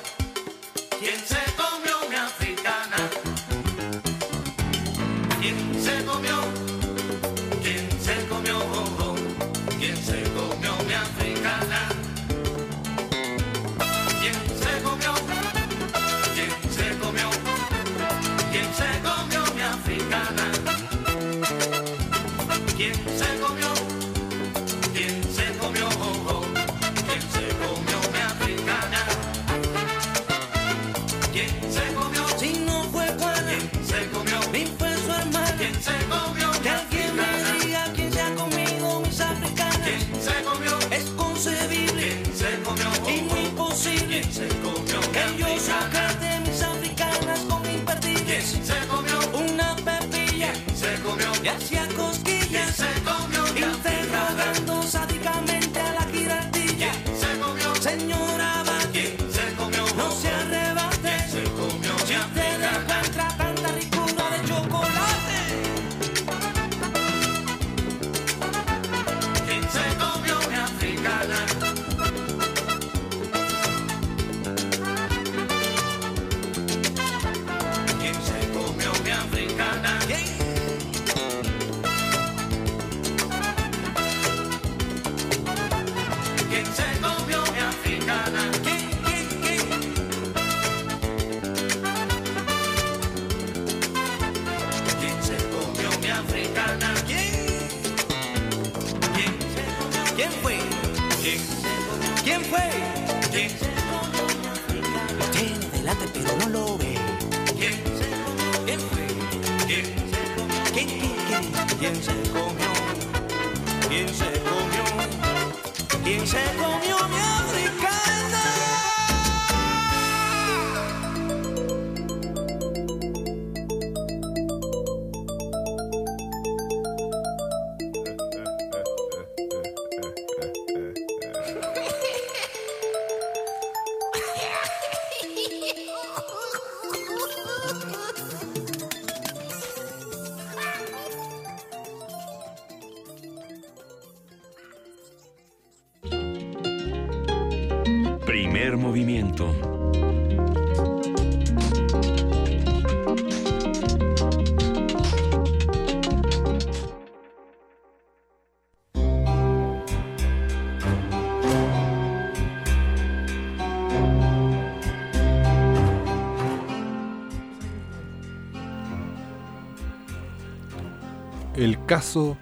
Caso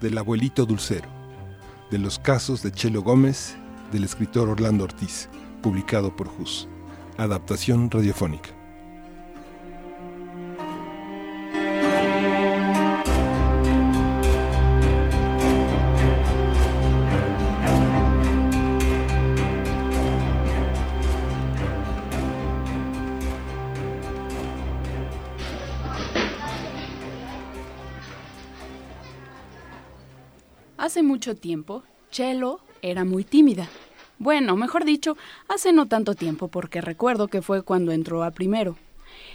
del abuelito dulcero, de los casos de Chelo Gómez, del escritor Orlando Ortiz, publicado por Jus. Adaptación radiofónica. Mucho tiempo, Chelo era muy tímida. Bueno, mejor dicho, hace no tanto tiempo porque recuerdo que fue cuando entró a primero.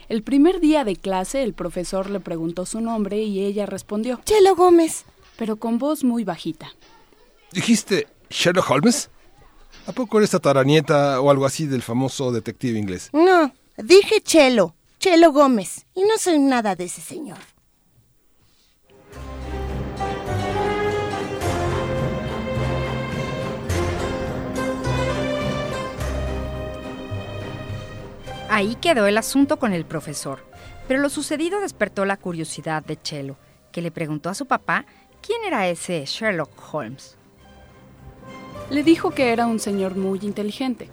El primer día de clase el profesor le preguntó su nombre y ella respondió, Chelo Gómez. pero con voz muy bajita. ¿Dijiste Sherlock Holmes? ¿A poco eres tataranieta o algo así del famoso detective inglés? No, dije Chelo, Chelo Gómez. Y no soy nada de ese señor. Ahí quedó el asunto con el profesor, pero lo sucedido despertó la curiosidad de Chelo, que le preguntó a su papá quién era ese Sherlock Holmes. Le dijo que era un señor muy inteligente,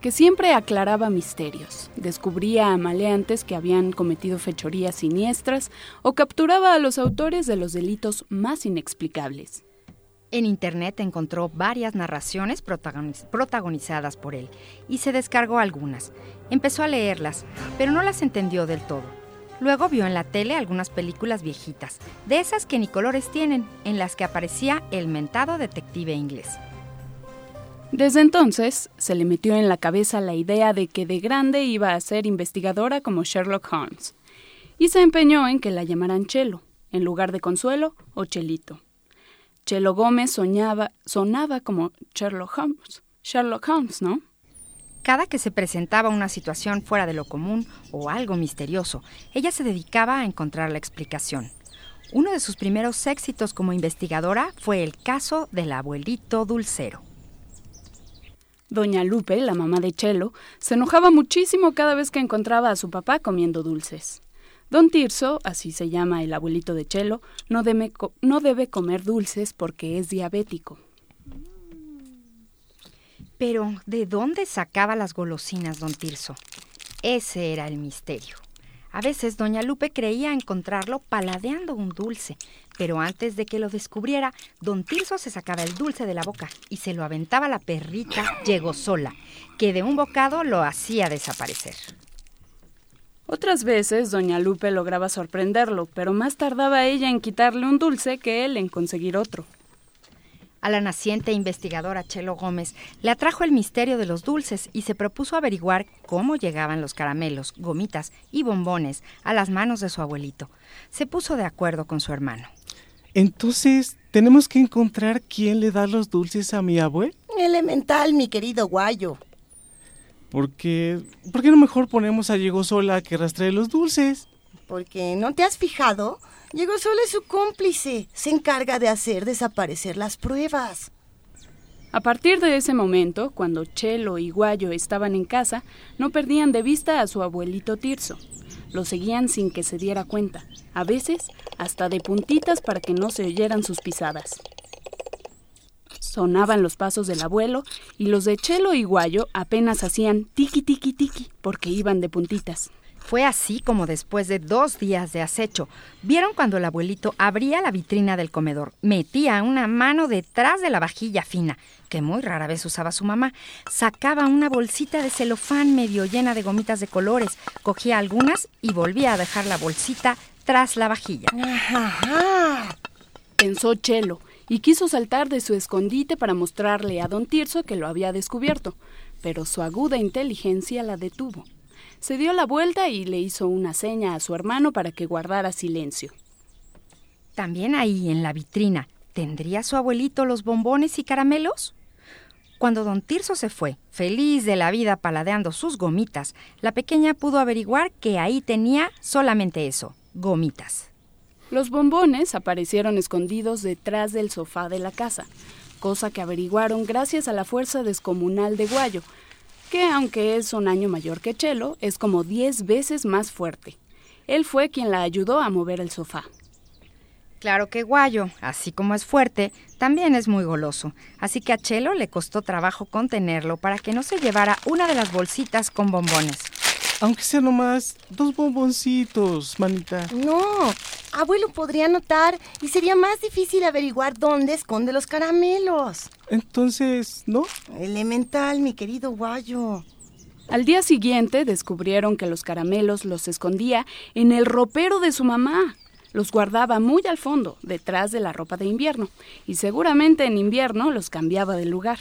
que siempre aclaraba misterios, descubría a maleantes que habían cometido fechorías siniestras o capturaba a los autores de los delitos más inexplicables. En internet encontró varias narraciones protagoniz- protagonizadas por él y se descargó algunas. Empezó a leerlas, pero no las entendió del todo. Luego vio en la tele algunas películas viejitas, de esas que ni colores tienen, en las que aparecía el mentado detective inglés. Desde entonces se le metió en la cabeza la idea de que de grande iba a ser investigadora como Sherlock Holmes, y se empeñó en que la llamaran Chelo, en lugar de Consuelo o Chelito. Chelo Gómez soñaba, sonaba como Sherlock Holmes. Sherlock Holmes, ¿no? Cada que se presentaba una situación fuera de lo común o algo misterioso, ella se dedicaba a encontrar la explicación. Uno de sus primeros éxitos como investigadora fue el caso del abuelito dulcero. Doña Lupe, la mamá de Chelo, se enojaba muchísimo cada vez que encontraba a su papá comiendo dulces. Don Tirso, así se llama el abuelito de Chelo, no debe, no debe comer dulces porque es diabético. Pero, ¿de dónde sacaba las golosinas don Tirso? Ese era el misterio. A veces doña Lupe creía encontrarlo paladeando un dulce, pero antes de que lo descubriera, don Tirso se sacaba el dulce de la boca y se lo aventaba la perrita llegó sola, que de un bocado lo hacía desaparecer. Otras veces doña Lupe lograba sorprenderlo, pero más tardaba ella en quitarle un dulce que él en conseguir otro. A la naciente investigadora Chelo Gómez le atrajo el misterio de los dulces y se propuso averiguar cómo llegaban los caramelos, gomitas y bombones a las manos de su abuelito. Se puso de acuerdo con su hermano. Entonces, ¿tenemos que encontrar quién le da los dulces a mi abue? Elemental, mi querido guayo. Porque, ¿por qué no mejor ponemos a Llegó Sola que rastree los dulces? Porque no te has fijado, Llegó solo es su cómplice. Se encarga de hacer desaparecer las pruebas. A partir de ese momento, cuando Chelo y Guayo estaban en casa, no perdían de vista a su abuelito Tirso. Lo seguían sin que se diera cuenta, a veces hasta de puntitas para que no se oyeran sus pisadas. Sonaban los pasos del abuelo y los de Chelo y Guayo apenas hacían tiki tiki tiki porque iban de puntitas. Fue así como después de dos días de acecho, vieron cuando el abuelito abría la vitrina del comedor, metía una mano detrás de la vajilla fina, que muy rara vez usaba su mamá, sacaba una bolsita de celofán medio llena de gomitas de colores, cogía algunas y volvía a dejar la bolsita tras la vajilla. Pensó Chelo y quiso saltar de su escondite para mostrarle a don Tirso que lo había descubierto, pero su aguda inteligencia la detuvo. Se dio la vuelta y le hizo una seña a su hermano para que guardara silencio. También ahí en la vitrina, ¿tendría su abuelito los bombones y caramelos? Cuando don Tirso se fue, feliz de la vida paladeando sus gomitas, la pequeña pudo averiguar que ahí tenía solamente eso, gomitas. Los bombones aparecieron escondidos detrás del sofá de la casa, cosa que averiguaron gracias a la fuerza descomunal de Guayo, que aunque es un año mayor que Chelo, es como diez veces más fuerte. Él fue quien la ayudó a mover el sofá. Claro que Guayo, así como es fuerte, también es muy goloso, así que a Chelo le costó trabajo contenerlo para que no se llevara una de las bolsitas con bombones. Aunque sea nomás dos bomboncitos, manita. No, abuelo podría notar y sería más difícil averiguar dónde esconde los caramelos. Entonces, ¿no? Elemental, mi querido Guayo. Al día siguiente descubrieron que los caramelos los escondía en el ropero de su mamá. Los guardaba muy al fondo, detrás de la ropa de invierno, y seguramente en invierno los cambiaba de lugar.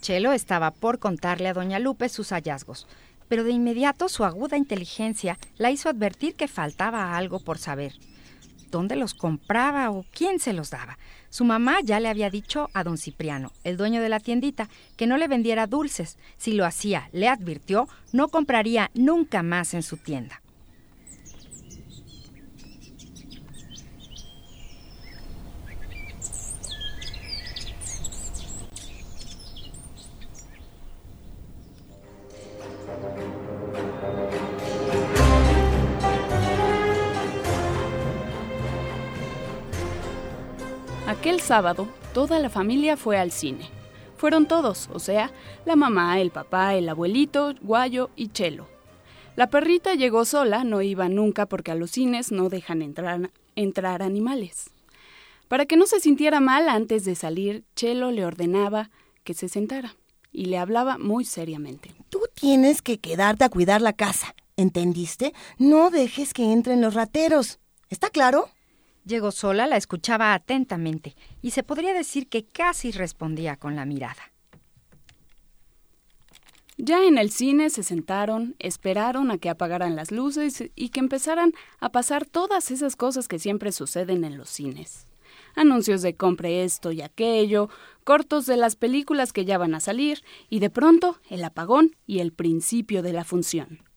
Chelo estaba por contarle a doña Lupe sus hallazgos, pero de inmediato su aguda inteligencia la hizo advertir que faltaba algo por saber. ¿Dónde los compraba o quién se los daba? Su mamá ya le había dicho a don Cipriano, el dueño de la tiendita, que no le vendiera dulces. Si lo hacía, le advirtió, no compraría nunca más en su tienda. Aquel sábado, toda la familia fue al cine. Fueron todos, o sea, la mamá, el papá, el abuelito, Guayo y Chelo. La perrita llegó sola, no iba nunca porque a los cines no dejan entrar, entrar animales. Para que no se sintiera mal antes de salir, Chelo le ordenaba que se sentara y le hablaba muy seriamente. Tú tienes que quedarte a cuidar la casa, ¿entendiste? No dejes que entren los rateros. ¿Está claro? Llegó sola, la escuchaba atentamente y se podría decir que casi respondía con la mirada. Ya en el cine se sentaron, esperaron a que apagaran las luces y que empezaran a pasar todas esas cosas que siempre suceden en los cines. Anuncios de compre esto y aquello, cortos de las películas que ya van a salir y de pronto el apagón y el principio de la función.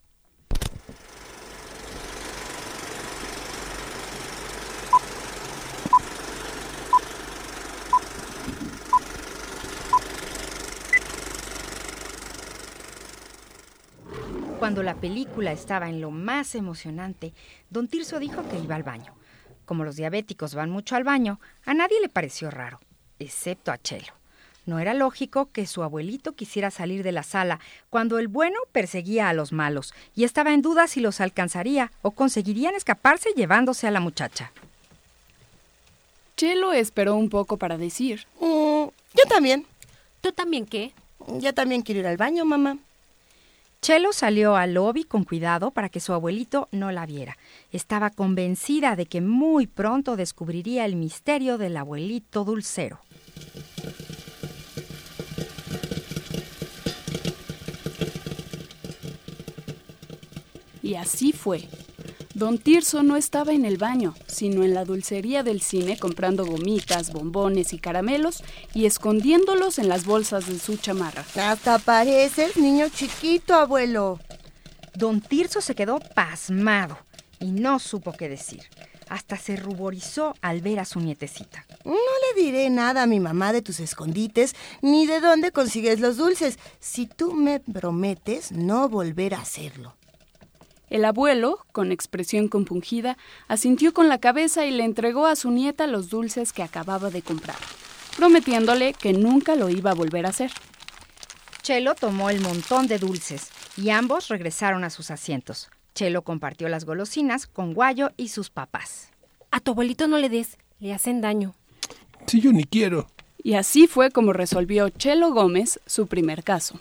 Cuando la película estaba en lo más emocionante, don Tirso dijo que iba al baño. Como los diabéticos van mucho al baño, a nadie le pareció raro, excepto a Chelo. No era lógico que su abuelito quisiera salir de la sala cuando el bueno perseguía a los malos y estaba en duda si los alcanzaría o conseguirían escaparse llevándose a la muchacha. Chelo esperó un poco para decir. Mm, yo también. ¿Tú también qué? Yo también quiero ir al baño, mamá. Chelo salió al lobby con cuidado para que su abuelito no la viera. Estaba convencida de que muy pronto descubriría el misterio del abuelito dulcero. Y así fue. Don Tirso no estaba en el baño, sino en la dulcería del cine comprando gomitas, bombones y caramelos y escondiéndolos en las bolsas de su chamarra. Hasta pareces niño chiquito, abuelo. Don Tirso se quedó pasmado y no supo qué decir. Hasta se ruborizó al ver a su nietecita. No le diré nada a mi mamá de tus escondites ni de dónde consigues los dulces, si tú me prometes no volver a hacerlo. El abuelo, con expresión compungida, asintió con la cabeza y le entregó a su nieta los dulces que acababa de comprar, prometiéndole que nunca lo iba a volver a hacer. Chelo tomó el montón de dulces y ambos regresaron a sus asientos. Chelo compartió las golosinas con Guayo y sus papás. A tu abuelito no le des, le hacen daño. Sí, yo ni quiero. Y así fue como resolvió Chelo Gómez su primer caso.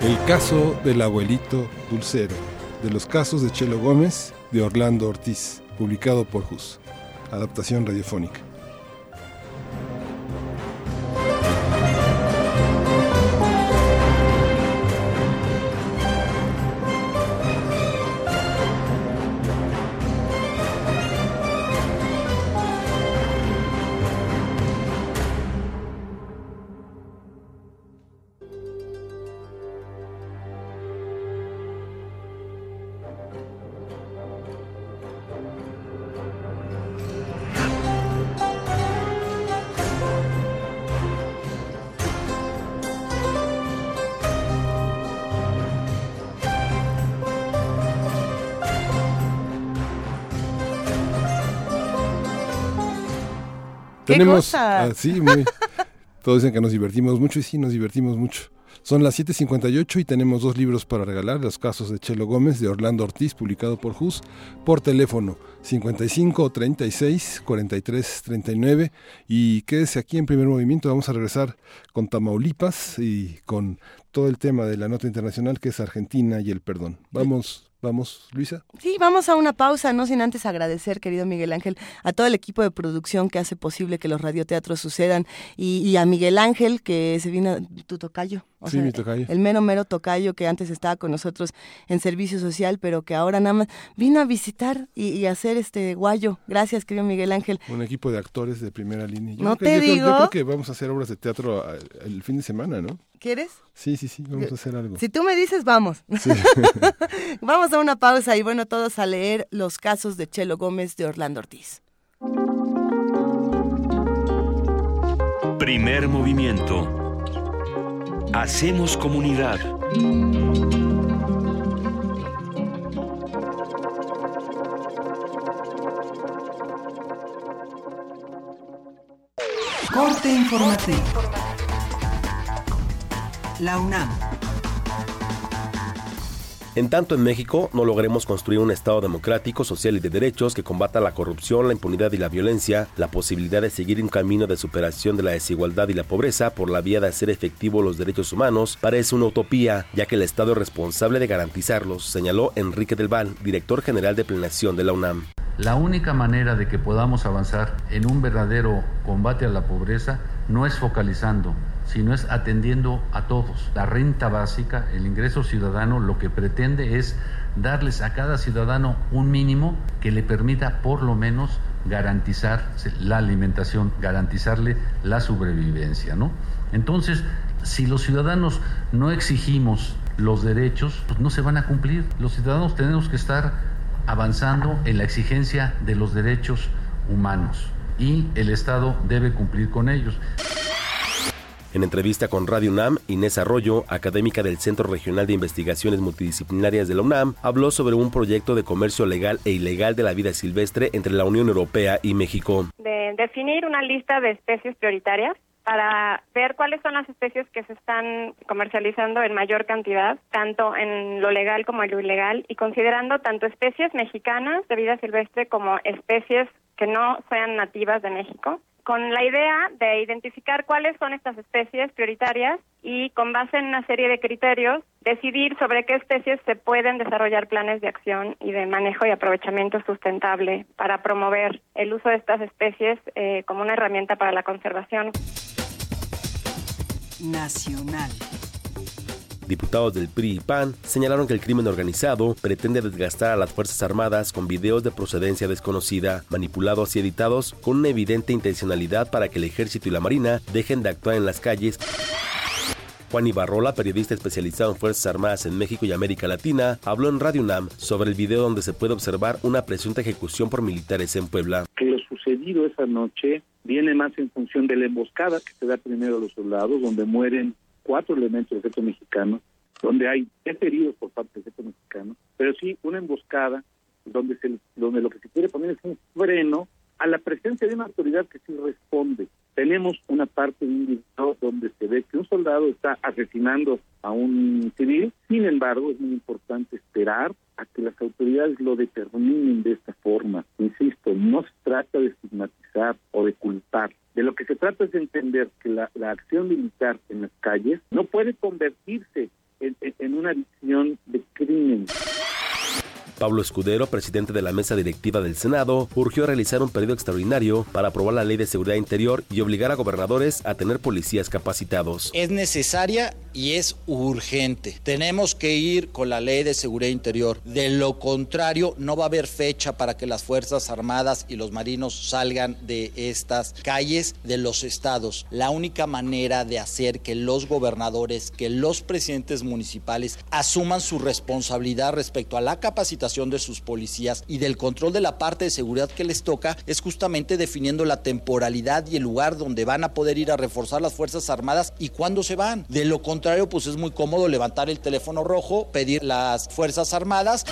El caso del abuelito dulcero, de los casos de Chelo Gómez, de Orlando Ortiz, publicado por JUS. Adaptación radiofónica. Tenemos, ah, muy. Todos dicen que nos divertimos mucho y sí, nos divertimos mucho. Son las 7:58 y tenemos dos libros para regalar: Los casos de Chelo Gómez de Orlando Ortiz, publicado por JUS, por teléfono 55 36 43 39. Y quédese aquí en primer movimiento. Vamos a regresar con Tamaulipas y con todo el tema de la nota internacional que es Argentina y el perdón. Vamos. Vamos, Luisa. Sí, vamos a una pausa, no sin antes agradecer, querido Miguel Ángel, a todo el equipo de producción que hace posible que los radioteatros sucedan y, y a Miguel Ángel, que se vino, tu tocayo. o Sí, mi tocayo. El mero, mero tocayo que antes estaba con nosotros en servicio social, pero que ahora nada más vino a visitar y, y hacer este guayo. Gracias, querido Miguel Ángel. Un equipo de actores de primera línea. Yo No creo que- te yo creo- yo digo. creo que vamos a hacer obras de teatro ah, el fin de semana, ¿no? ¿Quieres? Sí, sí, sí, vamos a hacer algo. Si tú me dices, vamos. Sí. vamos a una pausa y bueno, todos a leer los casos de Chelo Gómez de Orlando Ortiz. Primer movimiento. Hacemos comunidad. Corte informativo. La UNAM. En tanto en México no logremos construir un Estado democrático, social y de derechos que combata la corrupción, la impunidad y la violencia, la posibilidad de seguir un camino de superación de la desigualdad y la pobreza por la vía de hacer efectivos los derechos humanos parece una utopía, ya que el Estado es responsable de garantizarlos, señaló Enrique Del Val, director general de planeación de la UNAM. La única manera de que podamos avanzar en un verdadero combate a la pobreza no es focalizando, sino es atendiendo a todos. La renta básica, el ingreso ciudadano, lo que pretende es darles a cada ciudadano un mínimo que le permita por lo menos garantizar la alimentación, garantizarle la sobrevivencia, ¿no? Entonces, si los ciudadanos no exigimos los derechos, pues no se van a cumplir. Los ciudadanos tenemos que estar avanzando en la exigencia de los derechos humanos y el Estado debe cumplir con ellos. En entrevista con Radio UNAM, Inés Arroyo, académica del Centro Regional de Investigaciones Multidisciplinarias de la UNAM, habló sobre un proyecto de comercio legal e ilegal de la vida silvestre entre la Unión Europea y México. de definir una lista de especies prioritarias para ver cuáles son las especies que se están comercializando en mayor cantidad, tanto en lo legal como en lo ilegal, y considerando tanto especies mexicanas de vida silvestre como especies que no sean nativas de México, con la idea de identificar cuáles son estas especies prioritarias y con base en una serie de criterios decidir sobre qué especies se pueden desarrollar planes de acción y de manejo y aprovechamiento sustentable para promover el uso de estas especies eh, como una herramienta para la conservación. Nacional. Diputados del PRI y PAN señalaron que el crimen organizado pretende desgastar a las Fuerzas Armadas con videos de procedencia desconocida, manipulados y editados con una evidente intencionalidad para que el ejército y la marina dejen de actuar en las calles. Juan Ibarrola, periodista especializado en Fuerzas Armadas en México y América Latina, habló en Radio UNAM sobre el video donde se puede observar una presunta ejecución por militares en Puebla. que lo sucedido esa noche viene más en función de la emboscada que se da primero a los soldados, donde mueren cuatro elementos del ejército mexicano, donde hay tres heridos por parte del ejército mexicano, pero sí una emboscada donde, se, donde lo que se quiere poner es un freno a la presencia de una autoridad que sí responde. Tenemos una parte de un video donde se ve que un soldado está asesinando a un civil, sin embargo es muy importante esperar a que las autoridades lo determinen de esta forma. Insisto, no se trata de estigmatizar o de culpar. De lo que se trata es de entender que la, la acción militar en las calles no puede convertirse en, en- en una visión de crimen. Pablo Escudero, presidente de la mesa directiva del Senado, urgió a realizar un periodo extraordinario para aprobar la ley de seguridad interior y obligar a gobernadores a tener policías capacitados. Es necesaria y es urgente. Tenemos que ir con la ley de seguridad interior. De lo contrario, no va a haber fecha para que las Fuerzas Armadas y los marinos salgan de estas calles de los estados. La única manera de hacer que los gobernadores, que los presidentes municipales asuman su responsabilidad respecto a la capacitación de sus policías y del control de la parte de seguridad que les toca es justamente definiendo la temporalidad y el lugar donde van a poder ir a reforzar las Fuerzas Armadas y cuándo se van. De lo contrario, pues es muy cómodo levantar el teléfono rojo, pedir las Fuerzas Armadas.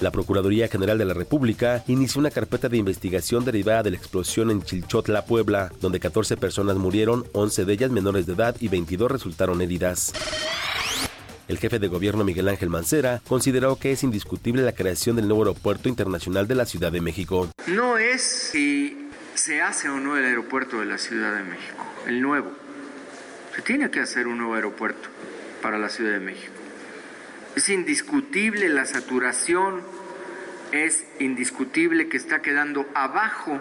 La Procuraduría General de la República inició una carpeta de investigación derivada de la explosión en Chilchotla, Puebla, donde 14 personas murieron, 11 de ellas menores de edad y 22 resultaron heridas. El jefe de gobierno Miguel Ángel Mancera consideró que es indiscutible la creación del nuevo aeropuerto internacional de la Ciudad de México. No es si se hace o no el aeropuerto de la Ciudad de México, el nuevo. Se tiene que hacer un nuevo aeropuerto para la Ciudad de México. Es indiscutible la saturación, es indiscutible que está quedando abajo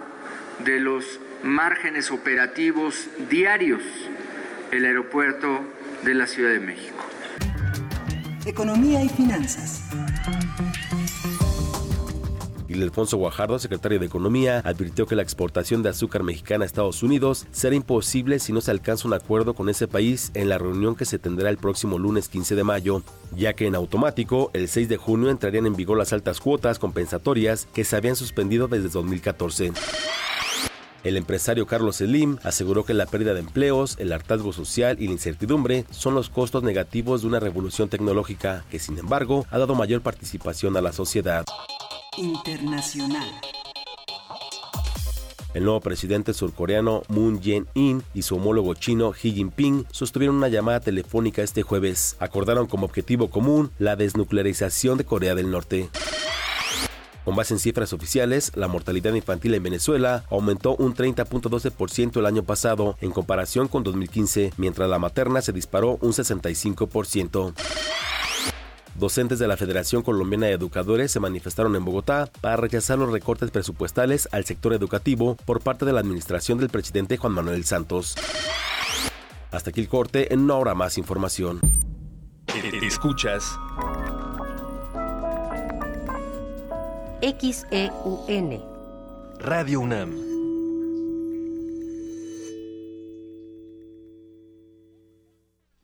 de los márgenes operativos diarios el aeropuerto de la Ciudad de México. Economía y finanzas. Ildefonso Guajardo, secretario de Economía, advirtió que la exportación de azúcar mexicana a Estados Unidos será imposible si no se alcanza un acuerdo con ese país en la reunión que se tendrá el próximo lunes 15 de mayo, ya que en automático el 6 de junio entrarían en vigor las altas cuotas compensatorias que se habían suspendido desde 2014. El empresario Carlos Slim aseguró que la pérdida de empleos, el hartazgo social y la incertidumbre son los costos negativos de una revolución tecnológica que, sin embargo, ha dado mayor participación a la sociedad. Internacional. El nuevo presidente surcoreano Moon Jae-in y su homólogo chino Xi Jinping sostuvieron una llamada telefónica este jueves. Acordaron como objetivo común la desnuclearización de Corea del Norte. Con base en cifras oficiales, la mortalidad infantil en Venezuela aumentó un 30.12% el año pasado en comparación con 2015, mientras la materna se disparó un 65%. Docentes de la Federación Colombiana de Educadores se manifestaron en Bogotá para rechazar los recortes presupuestales al sector educativo por parte de la administración del presidente Juan Manuel Santos. Hasta aquí el corte, en una hora más información. Escuchas XEUN. Radio UNAM.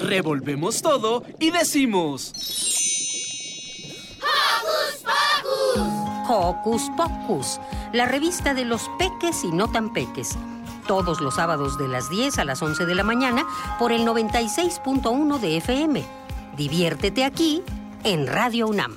Revolvemos todo y decimos... Hocus Pocus, la revista de los peques y no tan peques. Todos los sábados de las 10 a las 11 de la mañana por el 96.1 de FM. Diviértete aquí en Radio UNAM.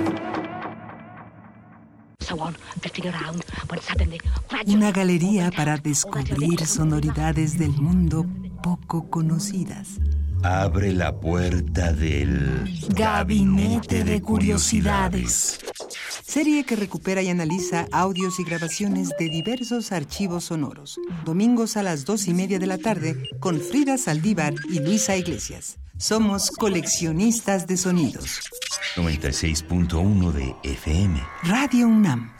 Una galería para descubrir sonoridades del mundo poco conocidas. Abre la puerta del Gabinete de Curiosidades. serie que recupera y analiza audios y grabaciones de diversos archivos sonoros. Domingos a las dos y media de la tarde con Frida Saldívar y Luisa Iglesias. Somos coleccionistas de sonidos. 96.1 de FM. Radio UNAM.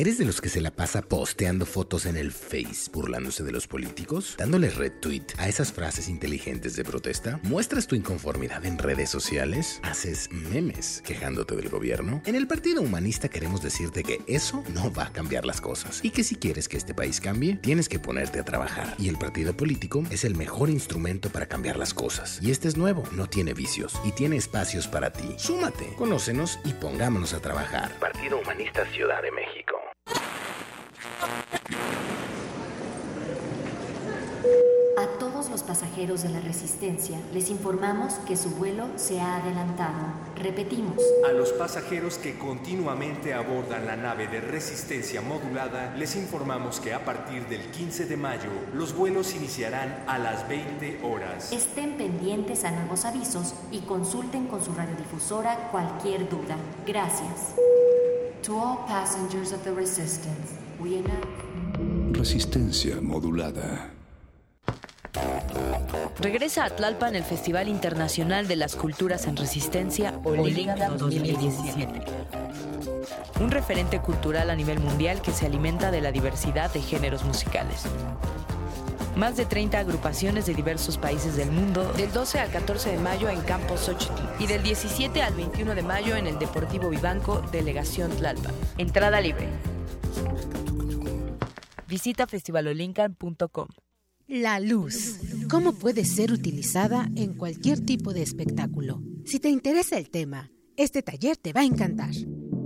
¿Eres de los que se la pasa posteando fotos en el Face burlándose de los políticos? ¿Dándole retweet a esas frases inteligentes de protesta? ¿Muestras tu inconformidad en redes sociales? ¿Haces memes quejándote del gobierno? En el Partido Humanista queremos decirte que eso no va a cambiar las cosas y que si quieres que este país cambie, tienes que ponerte a trabajar. Y el partido político es el mejor instrumento para cambiar las cosas. Y este es nuevo, no tiene vicios y tiene espacios para ti. Súmate, conócenos y pongámonos a trabajar. Partido Humanista Ciudad de México. A todos los pasajeros de la Resistencia les informamos que su vuelo se ha adelantado. Repetimos. A los pasajeros que continuamente abordan la nave de resistencia modulada, les informamos que a partir del 15 de mayo los vuelos iniciarán a las 20 horas. Estén pendientes a nuevos avisos y consulten con su radiodifusora cualquier duda. Gracias. To all passengers of the Resistance, we announce... Resistencia modulada. Regresa a Tlalpan el Festival Internacional de las Culturas en Resistencia Olinga 2017. Un referente cultural a nivel mundial que se alimenta de la diversidad de géneros musicales. Más de 30 agrupaciones de diversos países del mundo del 12 al 14 de mayo en Campo Xochitl y del 17 al 21 de mayo en el Deportivo Vivanco, Delegación Tlalpan. Entrada libre. Visita festivalolincan.com. La luz. ¿Cómo puede ser utilizada en cualquier tipo de espectáculo? Si te interesa el tema, este taller te va a encantar.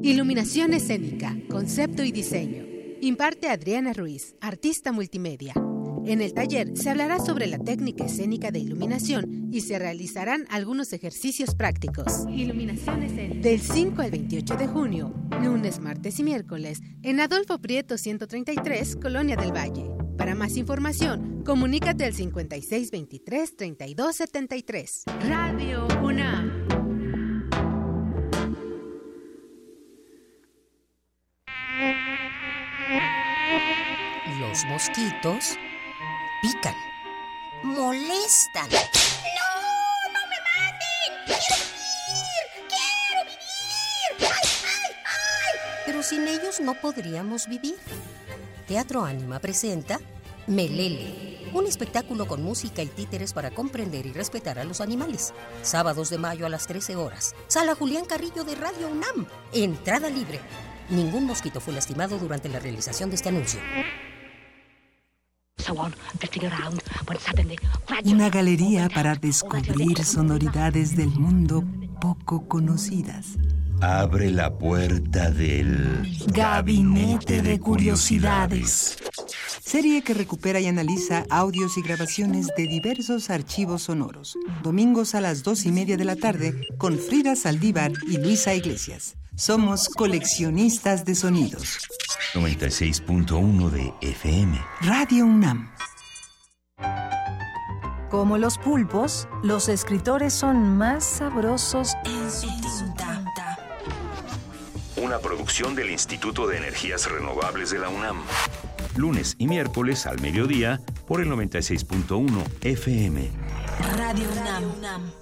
Iluminación escénica, concepto y diseño. Imparte Adriana Ruiz, artista multimedia. En el taller se hablará sobre la técnica escénica de iluminación y se realizarán algunos ejercicios prácticos. Iluminación escénica. Del 5 al 28 de junio, lunes, martes y miércoles, en Adolfo Prieto 133, Colonia del Valle. Para más información, comunícate al 5623 3273. Radio UNAM. Los mosquitos pican. Molestan. ¡No! ¡No me maten! ¡Quiero vivir! ¡Quiero vivir! ¡Ay, ay, ay! Pero sin ellos no podríamos vivir. Teatro Ánima presenta Melele, un espectáculo con música y títeres para comprender y respetar a los animales. Sábados de mayo a las 13 horas. Sala Julián Carrillo de Radio UNAM. Entrada libre. Ningún mosquito fue lastimado durante la realización de este anuncio. Una galería para descubrir sonoridades del mundo poco conocidas. Abre la puerta del Gabinete de Curiosidades. Serie que recupera y analiza audios y grabaciones de diversos archivos sonoros. Domingos a las dos y media de la tarde con Frida Saldívar y Luisa Iglesias. Somos coleccionistas de sonidos. 96.1 de FM. Radio UNAM. Como los pulpos, los escritores son más sabrosos en su tinta. Una producción del Instituto de Energías Renovables de la UNAM. Lunes y miércoles al mediodía por el 96.1 FM. Radio UNAM.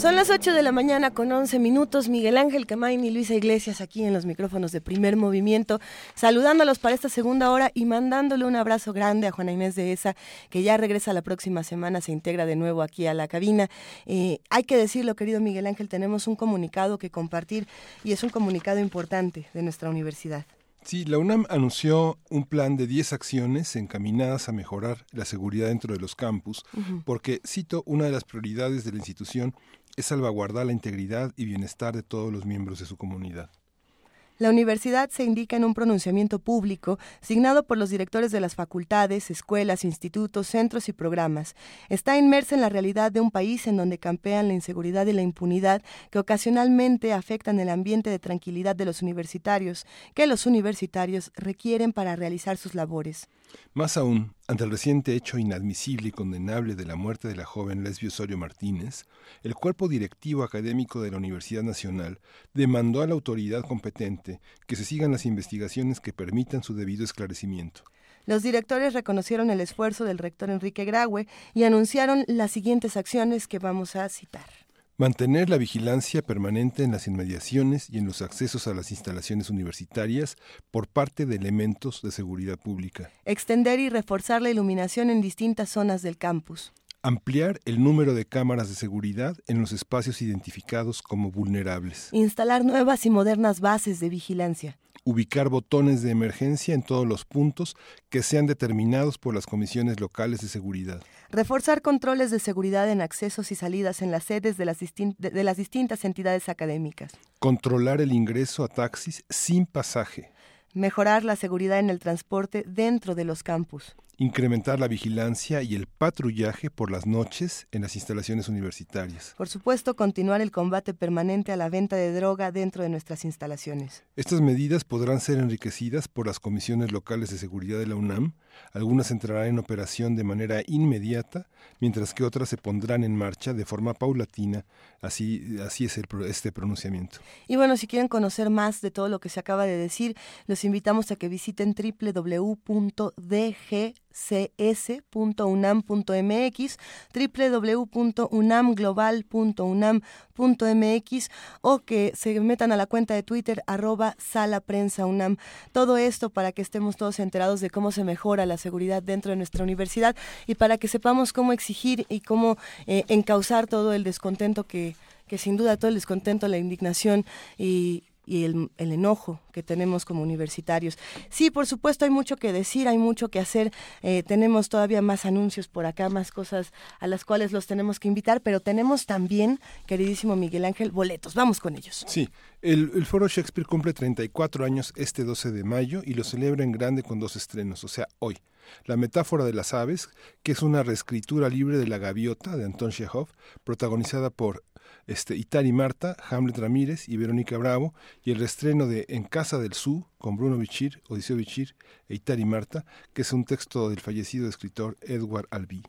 Son las 8 de la mañana con 11 minutos. Miguel Ángel Camain y Luisa Iglesias aquí en los micrófonos de primer movimiento, saludándolos para esta segunda hora y mandándole un abrazo grande a Juana Inés de Esa, que ya regresa la próxima semana, se integra de nuevo aquí a la cabina. Eh, hay que decirlo, querido Miguel Ángel, tenemos un comunicado que compartir y es un comunicado importante de nuestra universidad. Sí, la UNAM anunció un plan de 10 acciones encaminadas a mejorar la seguridad dentro de los campus, porque, cito, una de las prioridades de la institución es salvaguardar la integridad y bienestar de todos los miembros de su comunidad. La universidad se indica en un pronunciamiento público signado por los directores de las facultades, escuelas, institutos, centros y programas. Está inmersa en la realidad de un país en donde campean la inseguridad y la impunidad que ocasionalmente afectan el ambiente de tranquilidad de los universitarios, que los universitarios requieren para realizar sus labores. Más aún, ante el reciente hecho inadmisible y condenable de la muerte de la joven Lesbio Osorio Martínez, el cuerpo directivo académico de la Universidad Nacional demandó a la autoridad competente que se sigan las investigaciones que permitan su debido esclarecimiento. Los directores reconocieron el esfuerzo del rector Enrique Graue y anunciaron las siguientes acciones que vamos a citar. Mantener la vigilancia permanente en las inmediaciones y en los accesos a las instalaciones universitarias por parte de elementos de seguridad pública. Extender y reforzar la iluminación en distintas zonas del campus. Ampliar el número de cámaras de seguridad en los espacios identificados como vulnerables. Instalar nuevas y modernas bases de vigilancia ubicar botones de emergencia en todos los puntos que sean determinados por las comisiones locales de seguridad. Reforzar controles de seguridad en accesos y salidas en las sedes de las, de las distintas entidades académicas. Controlar el ingreso a taxis sin pasaje. Mejorar la seguridad en el transporte dentro de los campus incrementar la vigilancia y el patrullaje por las noches en las instalaciones universitarias. Por supuesto, continuar el combate permanente a la venta de droga dentro de nuestras instalaciones. Estas medidas podrán ser enriquecidas por las comisiones locales de seguridad de la UNAM. Algunas entrarán en operación de manera inmediata, mientras que otras se pondrán en marcha de forma paulatina. Así, así es el, este pronunciamiento. Y bueno, si quieren conocer más de todo lo que se acaba de decir, los invitamos a que visiten www.dg cs.unam.mx, www.unamglobal.unam.mx o que se metan a la cuenta de Twitter arroba sala prensa UNAM. Todo esto para que estemos todos enterados de cómo se mejora la seguridad dentro de nuestra universidad y para que sepamos cómo exigir y cómo eh, encauzar todo el descontento que que sin duda todo el descontento, la indignación y, y el, enojo que tenemos como universitarios. Sí, por supuesto, hay mucho que decir, hay mucho que hacer. Eh, tenemos todavía más anuncios por acá, más cosas a las cuales los tenemos que invitar, pero tenemos también, queridísimo Miguel Ángel, boletos. Vamos con ellos. Sí, el, el Foro Shakespeare cumple 34 años este 12 de mayo y lo celebra en grande con dos estrenos, o sea, hoy. La metáfora de las aves, que es una reescritura libre de La Gaviota de Anton Chekhov, protagonizada por este, Marta, Hamlet Ramírez y Verónica Bravo, y el restreno de En Casa del Su, con Bruno Bichir, Odiseo Bichir e Itari Marta, que es un texto del fallecido escritor Edward Albee.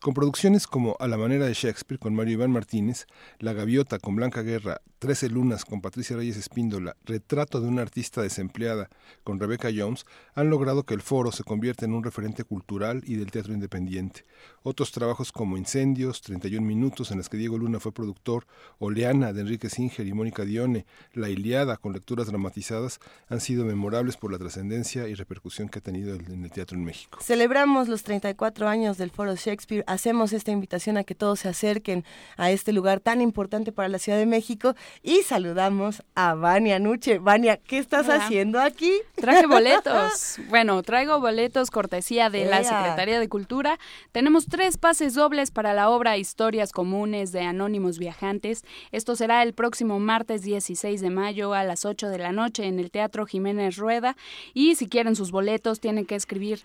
Con producciones como A la manera de Shakespeare con Mario Iván Martínez, La Gaviota con Blanca Guerra, Trece Lunas con Patricia Reyes Espíndola, Retrato de una artista desempleada con Rebecca Jones, han logrado que el foro se convierta en un referente cultural y del teatro independiente. Otros trabajos como Incendios, 31 Minutos, en las que Diego Luna fue productor, Oleana de Enrique Singer y Mónica Dione, La Iliada con lecturas dramatizadas, han sido memorables por la trascendencia y repercusión que ha tenido en el teatro en México. Celebramos los 34 años del foro Shakespeare, hacemos esta invitación a que todos se acerquen a este lugar tan importante para la Ciudad de México y saludamos a Vania Nuche. Vania, ¿qué estás haciendo aquí? Traje boletos. bueno, traigo boletos cortesía de la Secretaría de Cultura. Tenemos tres pases dobles para la obra Historias Comunes de Anónimos Viajantes. Esto será el próximo martes 16 de mayo a las 8 de la noche en el Teatro Jiménez Rueda. Y si quieren sus boletos, tienen que escribir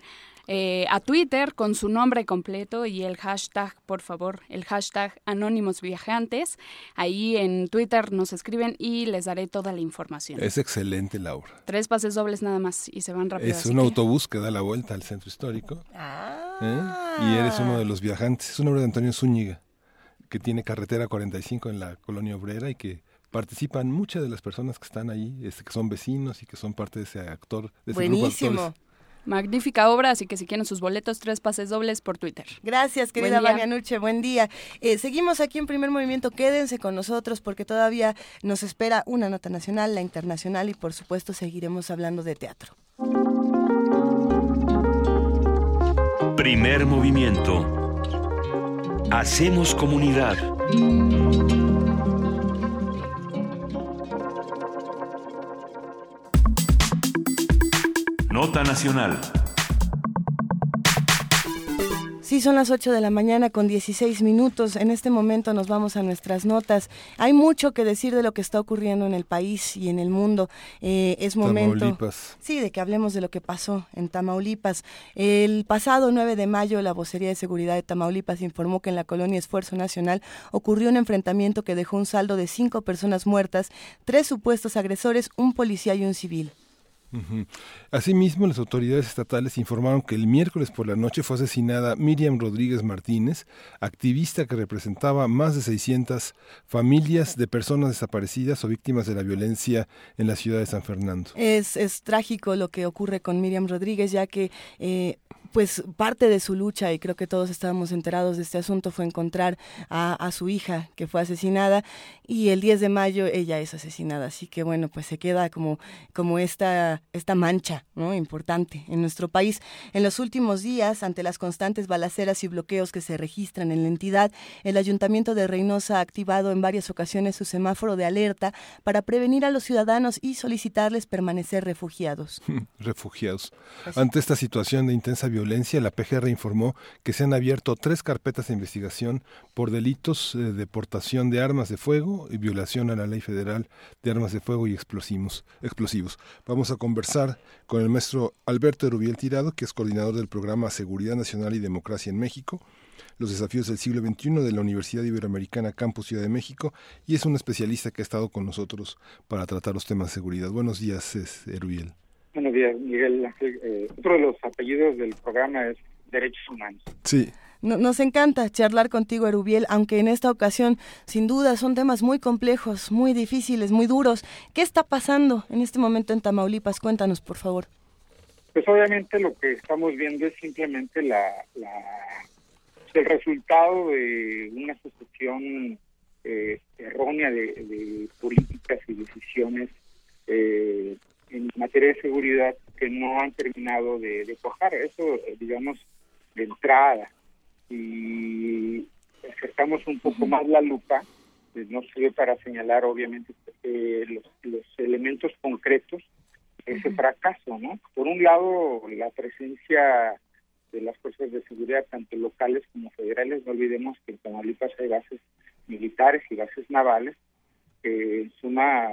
eh, a Twitter con su nombre completo y el hashtag, por favor, el hashtag Anónimos Viajantes. Ahí en Twitter nos escriben y les daré toda la información. Es excelente, Laura. Tres pases dobles nada más y se van rápido. Es un autobús que da la vuelta al centro histórico. Ah. ¿eh? Y eres uno de los viajantes. Es una obra de Antonio Zúñiga, que tiene carretera 45 en la colonia obrera y que participan muchas de las personas que están ahí, este, que son vecinos y que son parte de ese actor, de ese grupo de actores. Magnífica obra, así que si quieren sus boletos, tres pases dobles por Twitter. Gracias, querida Vania Nuche, buen día. Eh, seguimos aquí en Primer Movimiento, quédense con nosotros porque todavía nos espera una nota nacional, la internacional y por supuesto seguiremos hablando de teatro. Primer Movimiento. Hacemos comunidad. Nota Nacional. Sí, son las 8 de la mañana con 16 minutos. En este momento nos vamos a nuestras notas. Hay mucho que decir de lo que está ocurriendo en el país y en el mundo. Eh, es momento. Tamaulipas. Sí, de que hablemos de lo que pasó en Tamaulipas. El pasado 9 de mayo, la Vocería de Seguridad de Tamaulipas informó que en la colonia Esfuerzo Nacional ocurrió un enfrentamiento que dejó un saldo de cinco personas muertas, tres supuestos agresores, un policía y un civil. Asimismo, las autoridades estatales informaron que el miércoles por la noche fue asesinada Miriam Rodríguez Martínez, activista que representaba más de 600 familias de personas desaparecidas o víctimas de la violencia en la ciudad de San Fernando. Es, es trágico lo que ocurre con Miriam Rodríguez, ya que eh, pues parte de su lucha, y creo que todos estábamos enterados de este asunto, fue encontrar a, a, su hija que fue asesinada y el 10 de mayo ella es asesinada. Así que bueno, pues se queda como, como esta, esta mancha ¿no? importante en nuestro país. En los últimos días, ante las constantes balaceras y bloqueos que se registran en la entidad, el Ayuntamiento de Reynosa ha activado en varias ocasiones su semáforo de alerta para prevenir a los ciudadanos y solicitarles permanecer refugiados. refugiados. Ante esta situación de intensa violencia, la PGR informó que se han abierto tres carpetas de investigación por delitos eh, de portación de armas de fuego y violación a la ley federal de armas de fuego y explosivos. explosivos. Vamos a conversar con el maestro Alberto Rubiel Tirado, que es coordinador del programa Seguridad Nacional y Democracia en México los desafíos del siglo XXI de la Universidad Iberoamericana Campus Ciudad de México y es un especialista que ha estado con nosotros para tratar los temas de seguridad. Buenos días, Erubiel. Buenos días, Miguel. Eh, otro de los apellidos del programa es Derechos Humanos. Sí. Nos encanta charlar contigo, Erubiel, aunque en esta ocasión, sin duda, son temas muy complejos, muy difíciles, muy duros. ¿Qué está pasando en este momento en Tamaulipas? Cuéntanos, por favor. Pues obviamente lo que estamos viendo es simplemente la, la el resultado de una sucesión eh, errónea de, de, políticas y decisiones eh, en materia de seguridad que no han terminado de, de cuajar. Eso, eh, digamos, de entrada. Y acercamos un poco más la lupa, pues no sirve para señalar, obviamente, eh, los, los, elementos concretos de ese fracaso, ¿no? Por un lado, la presencia de las fuerzas de seguridad, tanto locales como federales, no olvidemos que en Tamaulipas hay bases militares y bases navales, que suma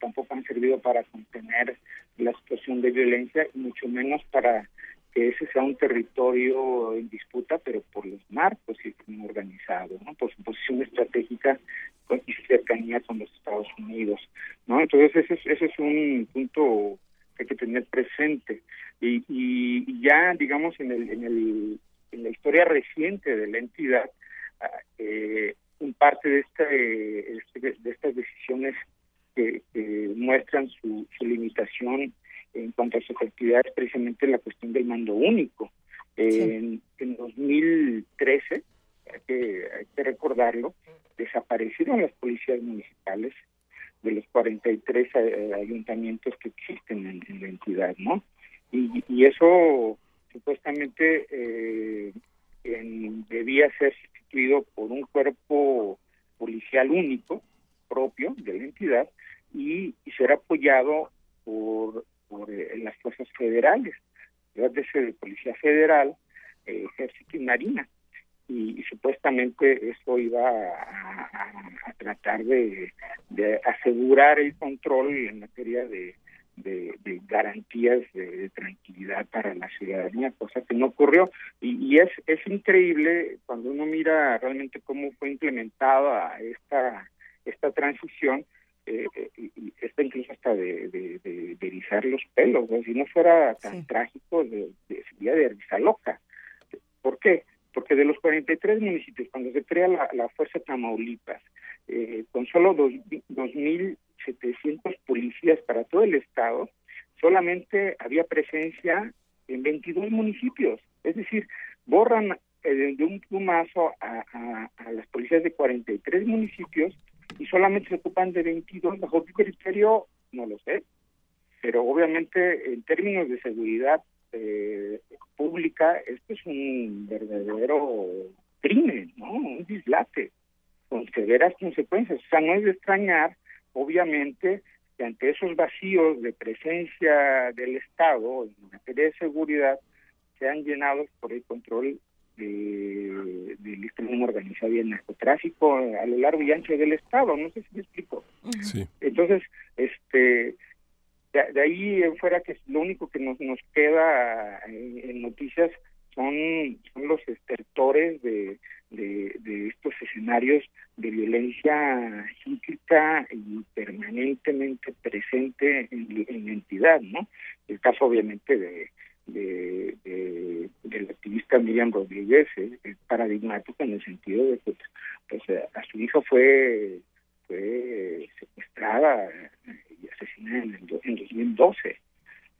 tampoco han servido para contener la situación de violencia y mucho menos para que ese sea un territorio en disputa, pero por los marcos y crimen organizado, ¿no? por su posición estratégica y cercanía con los Estados Unidos. Entonces ese es, ese es un punto que hay que tener presente. Y, y ya, digamos, en, el, en, el, en la historia reciente de la entidad, eh, un parte de, este, de estas decisiones que, que muestran su, su, limitación en cuanto a su efectividad es precisamente la cuestión del mando único. Sí. En, en 2013, hay que, hay que recordarlo, desaparecieron las policías municipales de los 43 eh, ayuntamientos que existen en, en, la entidad, ¿no? Y, y eso supuestamente eh, en, debía ser sustituido por un cuerpo policial único, propio de la entidad, y, y ser apoyado por, por eh, las fuerzas federales, de Policía Federal, eh, Ejército y Marina. Y, supuestamente eso iba a, tratar de, asegurar el control en materia de, de, de garantías de, tranquilidad para la ciudadanía, cosa que no ocurrió. Y, y, es, es increíble cuando uno mira realmente cómo fue implementada esta, esta transición, eh, y está incluso hasta de, de, de, de erizar los pelos, ¿no? si no fuera tan sí. trágico, de, sería de risa loca. ¿Por qué? Porque de los 43 municipios, cuando se crea la, la Fuerza Tamaulipas, eh, con solo 2.700 policías para todo el estado, solamente había presencia en 22 municipios. Es decir, borran eh, de un plumazo a, a, a, las policías de 43 municipios y solamente se ocupan de 22. ¿Bajo qué criterio? No lo sé. Pero obviamente en términos de seguridad eh, pública, esto es un verdadero crimen, ¿no? Un dislate con severas consecuencias. O sea, no es de extrañar, obviamente, que ante esos vacíos de presencia del Estado en materia de seguridad sean llenados por el control de, del crimen organizado y el narcotráfico a lo largo y ancho del estado, no sé si me explico. Sí. Entonces, este, de, de ahí en fuera que lo único que nos, nos queda en, en noticias son, son los estertores de, de, estos escenarios de violencia cíclica y permanentemente presente en, la entidad, ¿no? El caso obviamente de, de, de, del activista Miriam Rodríguez es, paradigmático en el sentido de que pues, a su hija fue fue secuestrada y asesinada en, el, en 2012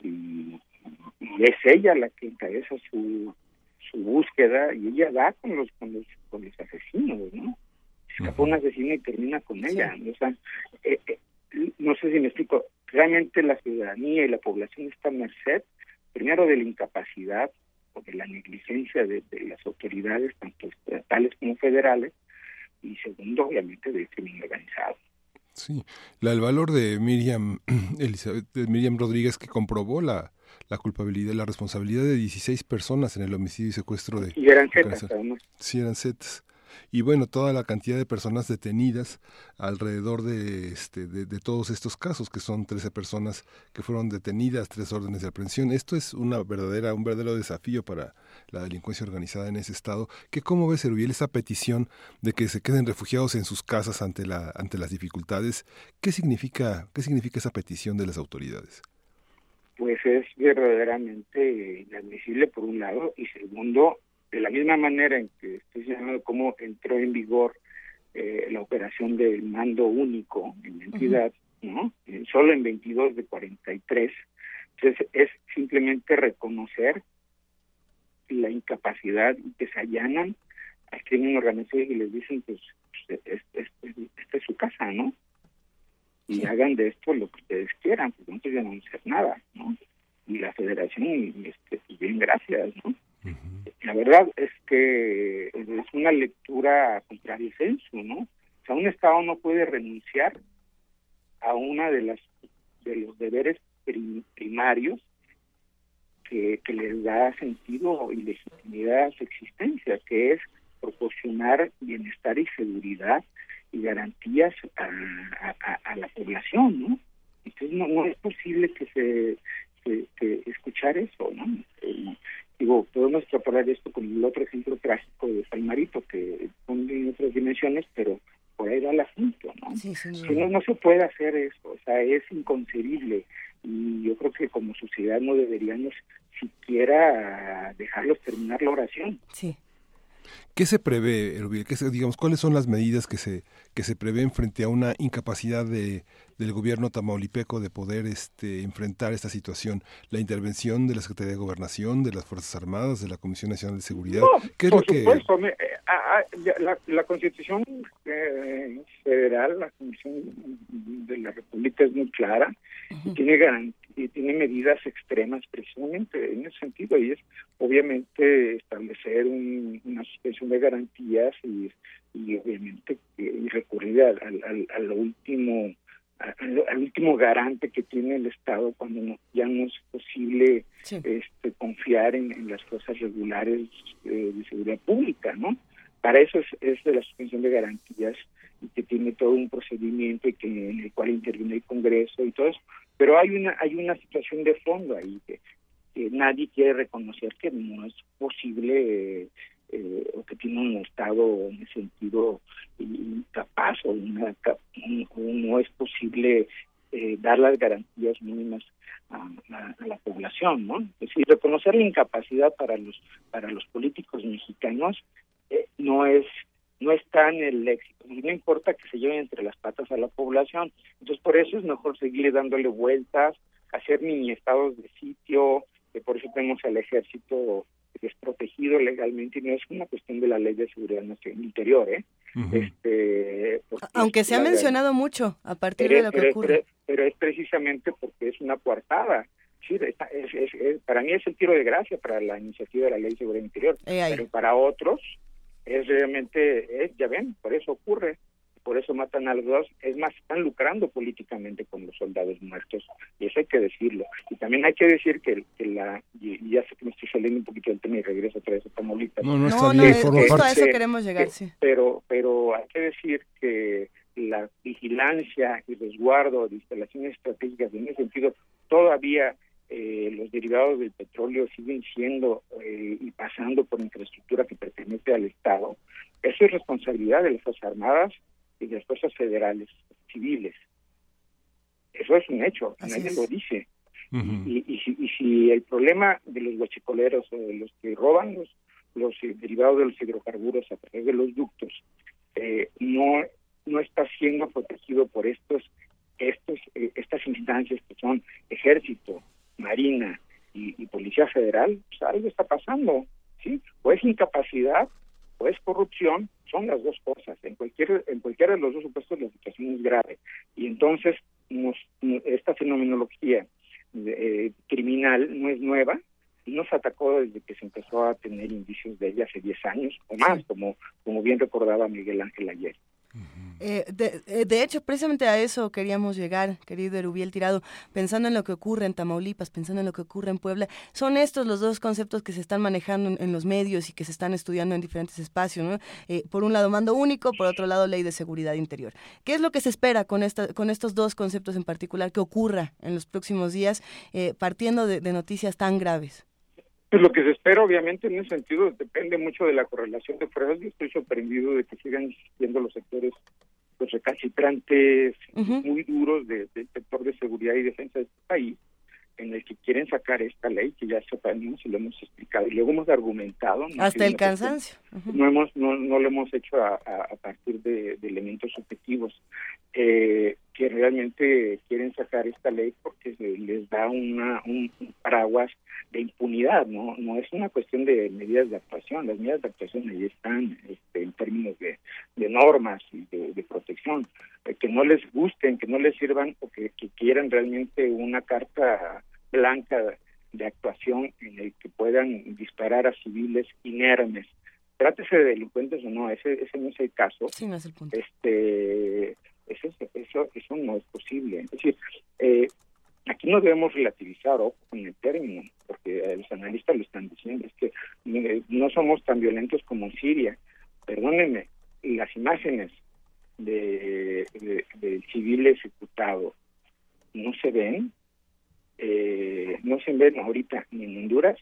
y, y es ella la que encabeza su su búsqueda y ella da con los con los con los asesinos no escapa un asesino y termina con ella o sea eh, eh, no sé si me explico realmente la ciudadanía y la población está a merced primero de la incapacidad o de la negligencia de, de las autoridades tanto estatales como federales y segundo obviamente del crimen organizado. Sí, la, el valor de Miriam, Elizabeth, de Miriam Rodríguez que comprobó la, la culpabilidad, la responsabilidad de 16 personas en el homicidio y secuestro de... y eran zetas además Sí, eran zetas. Y bueno, toda la cantidad de personas detenidas alrededor de, este, de, de todos estos casos, que son 13 personas que fueron detenidas, tres órdenes de aprehensión. Esto es una verdadera, un verdadero desafío para la delincuencia organizada en ese estado. ¿Qué cómo ves, Erubiel, esa petición de que se queden refugiados en sus casas ante, la, ante las dificultades? ¿Qué significa, ¿Qué significa esa petición de las autoridades? Pues es verdaderamente inadmisible por un lado y segundo de la misma manera en que estoy señalando cómo entró en vigor eh, la operación del mando único en la entidad, ¿no? Eh, solo en 22 de 43. Entonces es simplemente reconocer la incapacidad y que se allanan al crimen organizado y les dicen, pues, pues, es- es- esta es su casa, ¿no? Y hagan de esto lo que ustedes quieran, porque no a hacer nada, ¿no? Y la federación, este, bien, gracias, ¿no? La verdad es que es una lectura contraria al censo, ¿no? O sea, un Estado no puede renunciar a una de las de los deberes prim- primarios que, que les da sentido y legitimidad a su existencia, que es proporcionar bienestar y seguridad y garantías a, a- a- a la población, ¿no? Entonces no, no es posible que se que, que escuchar eso, ¿no? Eh, digo, podemos extrapolar esto con el otro ejemplo trágico de Palmarito, que son en otras dimensiones, pero por ahí va el asunto, ¿no? Sí, Que duda. no, no se puede hacer eso, o sea, es inconcebible y yo creo que como sociedad no deberíamos siquiera dejarlos terminar la oración. Sí. ¿Qué se prevé, Erubiel? ¿Qué se- digamos, ¿Cuáles son las medidas que se, que se prevén frente a una incapacidad de, del gobierno tamaulipeco de poder este, enfrentar esta situación? La intervención de la Secretaría de Gobernación, de las Fuerzas Armadas, de la Comisión Nacional de Seguridad. No, ¿Qué es por lo que...? supuesto, me- eh, ah, ah, la, la Constitución eh, Federal, la Constitución de la República es muy clara y tiene garan- y tiene medidas extremas precisamente en ese sentido y es obviamente establecer un- una suspensión de garantías y, y obviamente y recurrir al, al, al- último al, al último garante que tiene el Estado cuando no- ya no es posible este, confiar en, en las fuerzas regulares eh, de seguridad pública, ¿no? Para eso es, es de la suspensión de garantías y que tiene todo un procedimiento y que en el cual interviene el Congreso y todo eso. Pero hay una hay una situación de fondo ahí que, nadie quiere reconocer que no es posible eh, o que tiene un Estado en ese sentido incapaz o, una, no es posible eh, dar las garantías mínimas a la población, ¿no? Es decir, reconocer la incapacidad para los para los políticos mexicanos eh, no es no está en el éxito y no importa que se lleven entre las patas a la población. Entonces, por eso es mejor seguirle dándole vueltas, hacer mini estados de sitio, que por eso tenemos al ejército desprotegido legalmente y no es una cuestión de la ley de seguridad nacional interior, ¿eh? este, Aunque se ha mencionado mucho a partir pero, de lo que pero- ocurre. pero- pero es precisamente porque es una coartada. Sí, está- es- es- es- para mí es el tiro de gracia para la iniciativa de la ley de seguridad interior, Eh, pero para otros es realmente, es, ya ven, por eso ocurre. por eso matan a los dos, es más, están lucrando políticamente con los soldados muertos, y eso hay que decirlo. Y también hay que decir que, que la, y, ya sé que me estoy saliendo un poquito del tema y regreso otra vez a Tamaulipas. No, no, está bien, a eso queremos llegar, sí. Pero, pero hay que decir que la vigilancia y resguardo de instalaciones estratégicas en ese sentido todavía eh, los derivados del petróleo siguen siendo eh, y pasando por infraestructura que pertenece al Estado, eso es responsabilidad de las Fuerzas Armadas y de las Fuerzas Federales civiles. Eso es un hecho, nadie lo dice. y, y, si, y, si, el problema de los huachicoleros o de los que roban los, los eh, derivados de los hidrocarburos a través de los ductos no, no está siendo protegido por estos, estos estas instancias que son ejército, Marina y, Policía Federal, pues algo está pasando, ¿sí? O es incapacidad o es corrupción, son las dos cosas. En cualquier en cualquiera de los dos supuestos la situación es grave. Y entonces nos, esta fenomenología eh, criminal no es nueva, nos atacó desde que se empezó a tener indicios de ella hace 10 años o más, como, como bien recordaba Miguel Ángel ayer. Eh, eh, de, hecho, precisamente a eso queríamos llegar, querido Erubiel Tirado, pensando en lo que ocurre en Tamaulipas, pensando en lo que ocurre en Puebla. Son estos los dos conceptos que se están manejando en, los medios y que se están estudiando en diferentes espacios. ¿no? Eh, por un lado, mando único, por otro lado, ley de seguridad interior. ¿Qué es lo que se espera con, con estos dos conceptos en particular que ocurra en los próximos días, partiendo de noticias tan graves? Pues lo que se espera, obviamente, en ese sentido, depende mucho de la correlación de pruebas. Yo estoy sorprendido de que sigan existiendo los sectores pues, recalcitrantes, muy duros del sector de seguridad y defensa de este país, en el que quieren sacar esta ley, que ya sabemos y lo hemos explicado, y luego hemos argumentado. Hasta el cansancio. No, hemos, no, no lo hemos hecho a, a, partir de, de, elementos objetivos. Eh, que realmente quieren sacar esta ley porque les da una, un paraguas de impunidad, ¿no? No es una cuestión de medidas de actuación, las medidas de actuación ahí están este, en términos de, de normas y de, protección, eh, que no les gusten, que no les sirvan o que, que quieran realmente una carta blanca de actuación en el que puedan disparar a civiles inermes. Trátese de delincuentes o no, ese, ese no es el caso. Sí, no es el punto. Este, eso, eso, eso no es posible. Es decir, eh, aquí no debemos relativizar ojo con el término, porque los analistas lo están diciendo, es que eh, no somos tan violentos como Siria. Perdónenme, las imágenes de, del civil ejecutado no se ven, eh, no se ven ahorita ni en Honduras,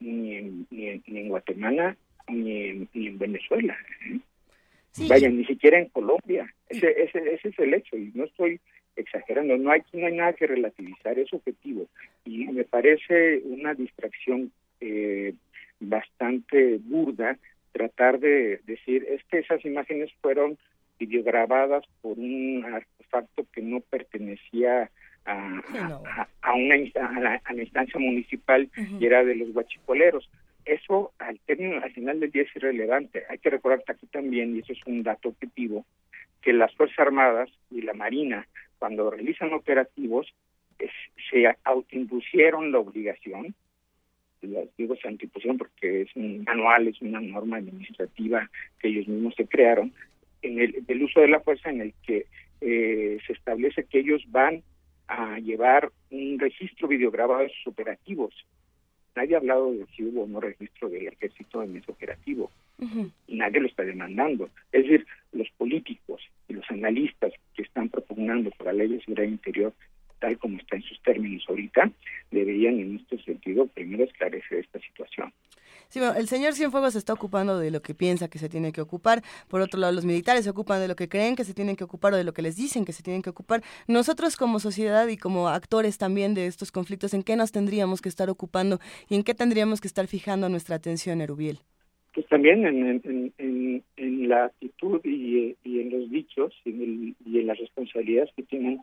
ni en, ni en, Guatemala, ni en, ni en Venezuela. ¿eh? Vaya, ni siquiera en Colombia. Ese, ese, ese es el hecho y no estoy exagerando. No hay, no hay nada que relativizar, es objetivo. Y me parece una distracción eh, bastante burda tratar de decir es que esas imágenes fueron videograbadas por un artefacto que no pertenecía a, a, una a la, instancia municipal y era de los guachicoleros eso al término al final del día es irrelevante. Hay que recordar aquí también, y eso es un dato objetivo, que las Fuerzas Armadas y la Marina, cuando realizan operativos, se autoimpusieron la obligación, digo se autoimpusieron porque es un manual, es una norma administrativa que ellos mismos se crearon, en el del uso de la fuerza en el que eh, se establece que ellos van a llevar un registro videograbado de sus operativos Nadie ha hablado de si hubo o no registro del ejército en ese operativo. Y nadie lo está demandando. Es decir, los políticos y los analistas que están propugnando por la ley de seguridad interior, tal como está en sus términos ahorita, deberían en este sentido primero esclarecer esta situación. Sí, el señor Cienfuegos se está ocupando de lo que piensa que se tiene que ocupar. Por otro lado, los militares se ocupan de lo que creen que se tienen que ocupar o de lo que les dicen que se tienen que ocupar. Nosotros como sociedad y como actores también de estos conflictos, ¿en qué nos tendríamos que estar ocupando y en qué tendríamos que estar fijando nuestra atención, Erubiel? Pues también en, en, la actitud y, en los dichos y en, y en las responsabilidades que tienen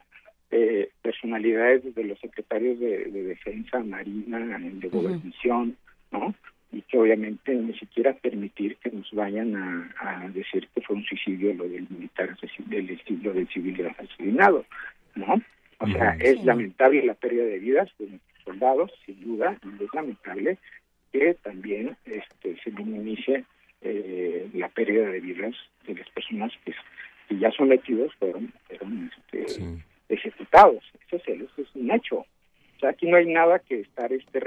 eh, personalidades desde los secretarios de, defensa, marina, de gobernación, ¿no? Y que obviamente ni siquiera permitir que nos vayan a, decir que fue un suicidio lo del militar del estilo del civil asesinado, ¿no? O sea, es lamentable la pérdida de vidas de soldados, sin duda, y es lamentable que también este se minimice eh, la pérdida de vidas de las personas que que ya sometidos fueron, fueron este, ejecutados. Eso es, eso es un hecho. O sea, aquí no hay nada que estar este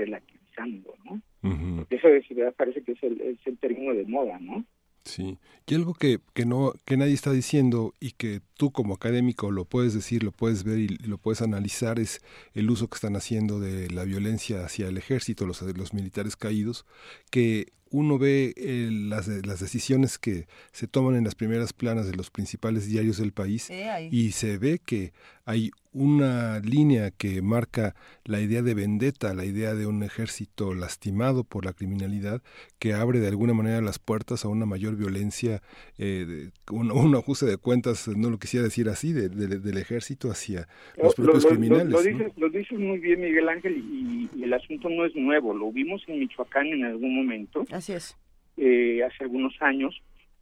Eso de ciudad parece que es el, es el término de moda, ¿no? Sí, y algo que, que, no, que nadie está diciendo y que tú como académico lo puedes decir, lo puedes ver y lo puedes analizar es el uso que están haciendo de la violencia hacia el ejército, los, los militares caídos, que uno ve eh, las, las decisiones que se toman en las primeras planas de los principales diarios del país y se ve que hay una línea que marca la idea de vendetta, la idea de un ejército lastimado por la criminalidad que abre de alguna manera las puertas a una mayor violencia, eh, un, ajuste de cuentas, no lo quisiera decir así, del ejército hacia los propios criminales. Lo, dices, muy bien, Miguel Ángel, y, el asunto no es nuevo, lo vimos en Michoacán en algún momento. Así es. Eh, hace algunos años,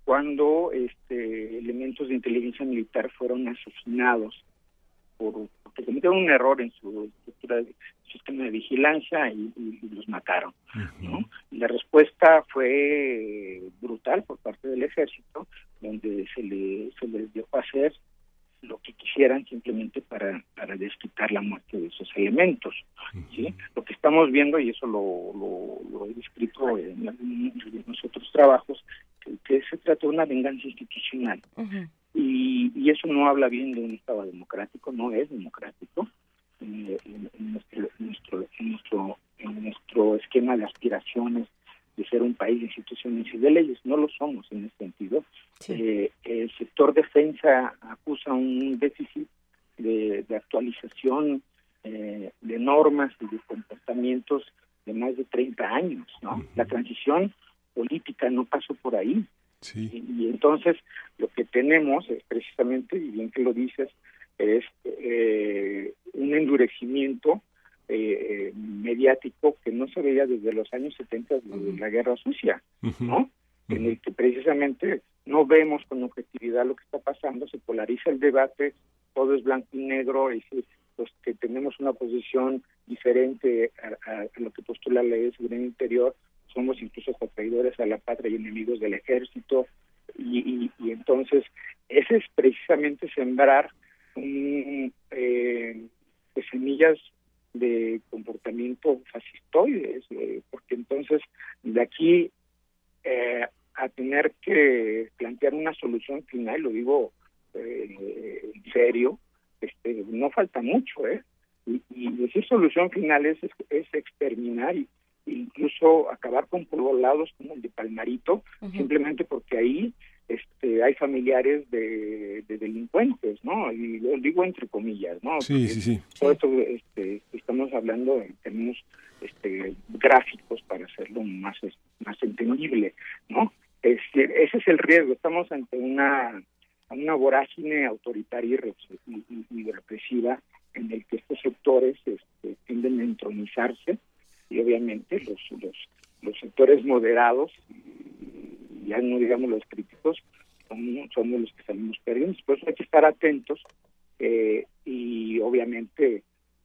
cuando este, elementos de inteligencia militar fueron asesinados por, porque cometieron un error en su estructura de sistema de vigilancia y, los mataron. ¿no? La respuesta fue brutal por parte del ejército, donde se, le, se les dejó hacer lo que quisieran simplemente para, para desquitar la muerte de esos elementos. ¿sí? Lo que estamos viendo, y eso lo, lo, he descrito en, algunos otros trabajos, que, se trata de una venganza institucional. Y, y eso no habla bien de un Estado democrático, no es democrático. Eh, en, nuestro, nuestro, nuestro, en nuestro esquema de aspiraciones de ser un país de instituciones y de leyes. No lo somos en ese sentido. Eh, el sector defensa acusa un déficit de, actualización eh, de normas y de comportamientos de más de 30 años. ¿no? La transición política no pasó por ahí. Y, entonces lo que tenemos es precisamente, y bien que lo dices, es eh, un endurecimiento eh, mediático que no se veía desde los años 70 de la Guerra Sucia, ¿no? En el que precisamente no vemos con objetividad lo que está pasando, se polariza el debate, todo es blanco y negro, y pues que tenemos una posición diferente a, lo que postula la ley de seguridad interior, somos incluso traidores a la patria y enemigos del ejército, y, y, entonces ese es precisamente sembrar un, eh, semillas de comportamiento fascistoides, eh, porque entonces de aquí eh, a tener que plantear una solución final, lo digo eh, en serio, este, no falta mucho, ¿eh? Y, decir solución final es, es, exterminar y incluso acabar con poblados como el de Palmarito, simplemente porque ahí este, hay familiares de, delincuentes, ¿no? Y lo digo entre comillas, ¿no? Sí, sí, sí. Todo esto este, estamos hablando en términos este, gráficos para hacerlo más, más entendible, ¿no? ese es el riesgo, estamos ante una, una vorágine autoritaria y, represiva en el que estos sectores este, tienden a entronizarse y obviamente los, los, los sectores moderados ya no digamos los críticos, somos, los que salimos perdiendo. Por eso hay que estar atentos eh, y obviamente,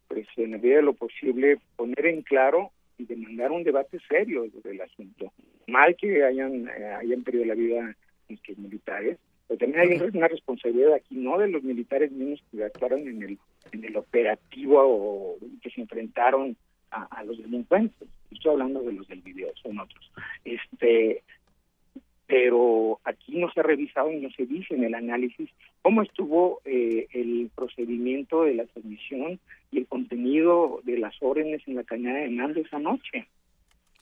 pues en la medida de lo posible, poner en claro y demandar un debate serio del asunto. Mal que hayan, eh, hayan perdido la vida nuestros militares, pero también hay una responsabilidad aquí, no de los militares mismos que actuaron en el, en el operativo o que se enfrentaron a, a los delincuentes. Estoy hablando de los del video, son otros. Este, pero aquí no se ha revisado y no se dice en el análisis cómo estuvo eh, el procedimiento de la transmisión y el contenido de las órdenes en la cañada de mando esa noche.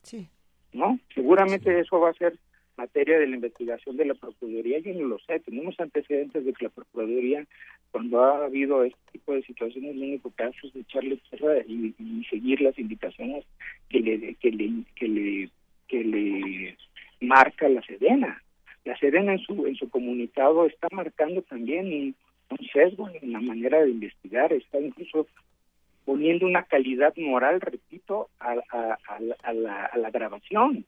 Sí. ¿No? Seguramente eso va a ser materia de la investigación de la Procuraduría, yo no lo sé, tenemos antecedentes de que la Procuraduría, cuando ha habido este tipo de situaciones, lo único que hace es echarle tierra y, seguir las indicaciones que le, que le, que le, que le marca la Sedena. La Sedena en su, en su comunicado está marcando también un, sesgo en la manera de investigar, está incluso poniendo una calidad moral, repito, a la grabación,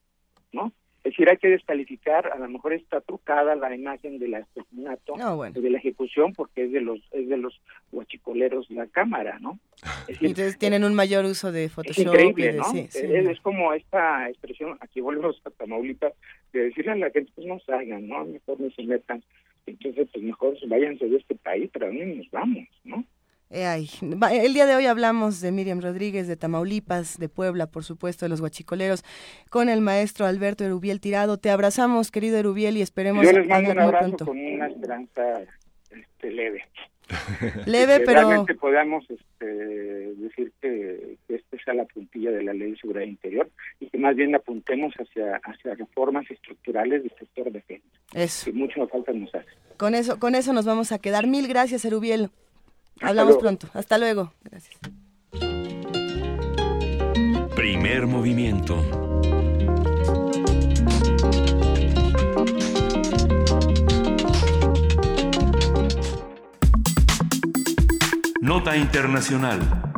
¿no? Es decir, hay que descalificar, a lo mejor está trucada la imagen del asesinato, de la ejecución, porque es de los es de los huachicoleros la cámara, ¿no? Entonces tienen un mayor uso de Photoshop. Es increíble, ¿no? Es, como esta expresión, aquí volvemos a Tamaulipas, de decirle a la gente, pues no salgan, ¿no? Mejor no se metan. Entonces, pues mejor váyanse de este país, pero dónde nos vamos, ¿no? Eh, el día de hoy hablamos de Miriam Rodríguez, de Tamaulipas, de Puebla, por supuesto, de los guachicoleros, con el maestro Alberto Erubiel Tirado. Te abrazamos, querido Erubiel, y esperemos Yo les mando un abrazo con una esperanza este, leve. leve, que pero... Realmente podamos este, decir que, que este sea la puntilla de la ley de seguridad interior y que más bien apuntemos hacia, hacia reformas estructurales del sector defensa. Eso. Que mucho falta nos hace. Con eso, con eso nos vamos a quedar. Mil gracias, Erubiel. Hablamos pronto. Hasta luego. Gracias. Primer movimiento. Nota Internacional.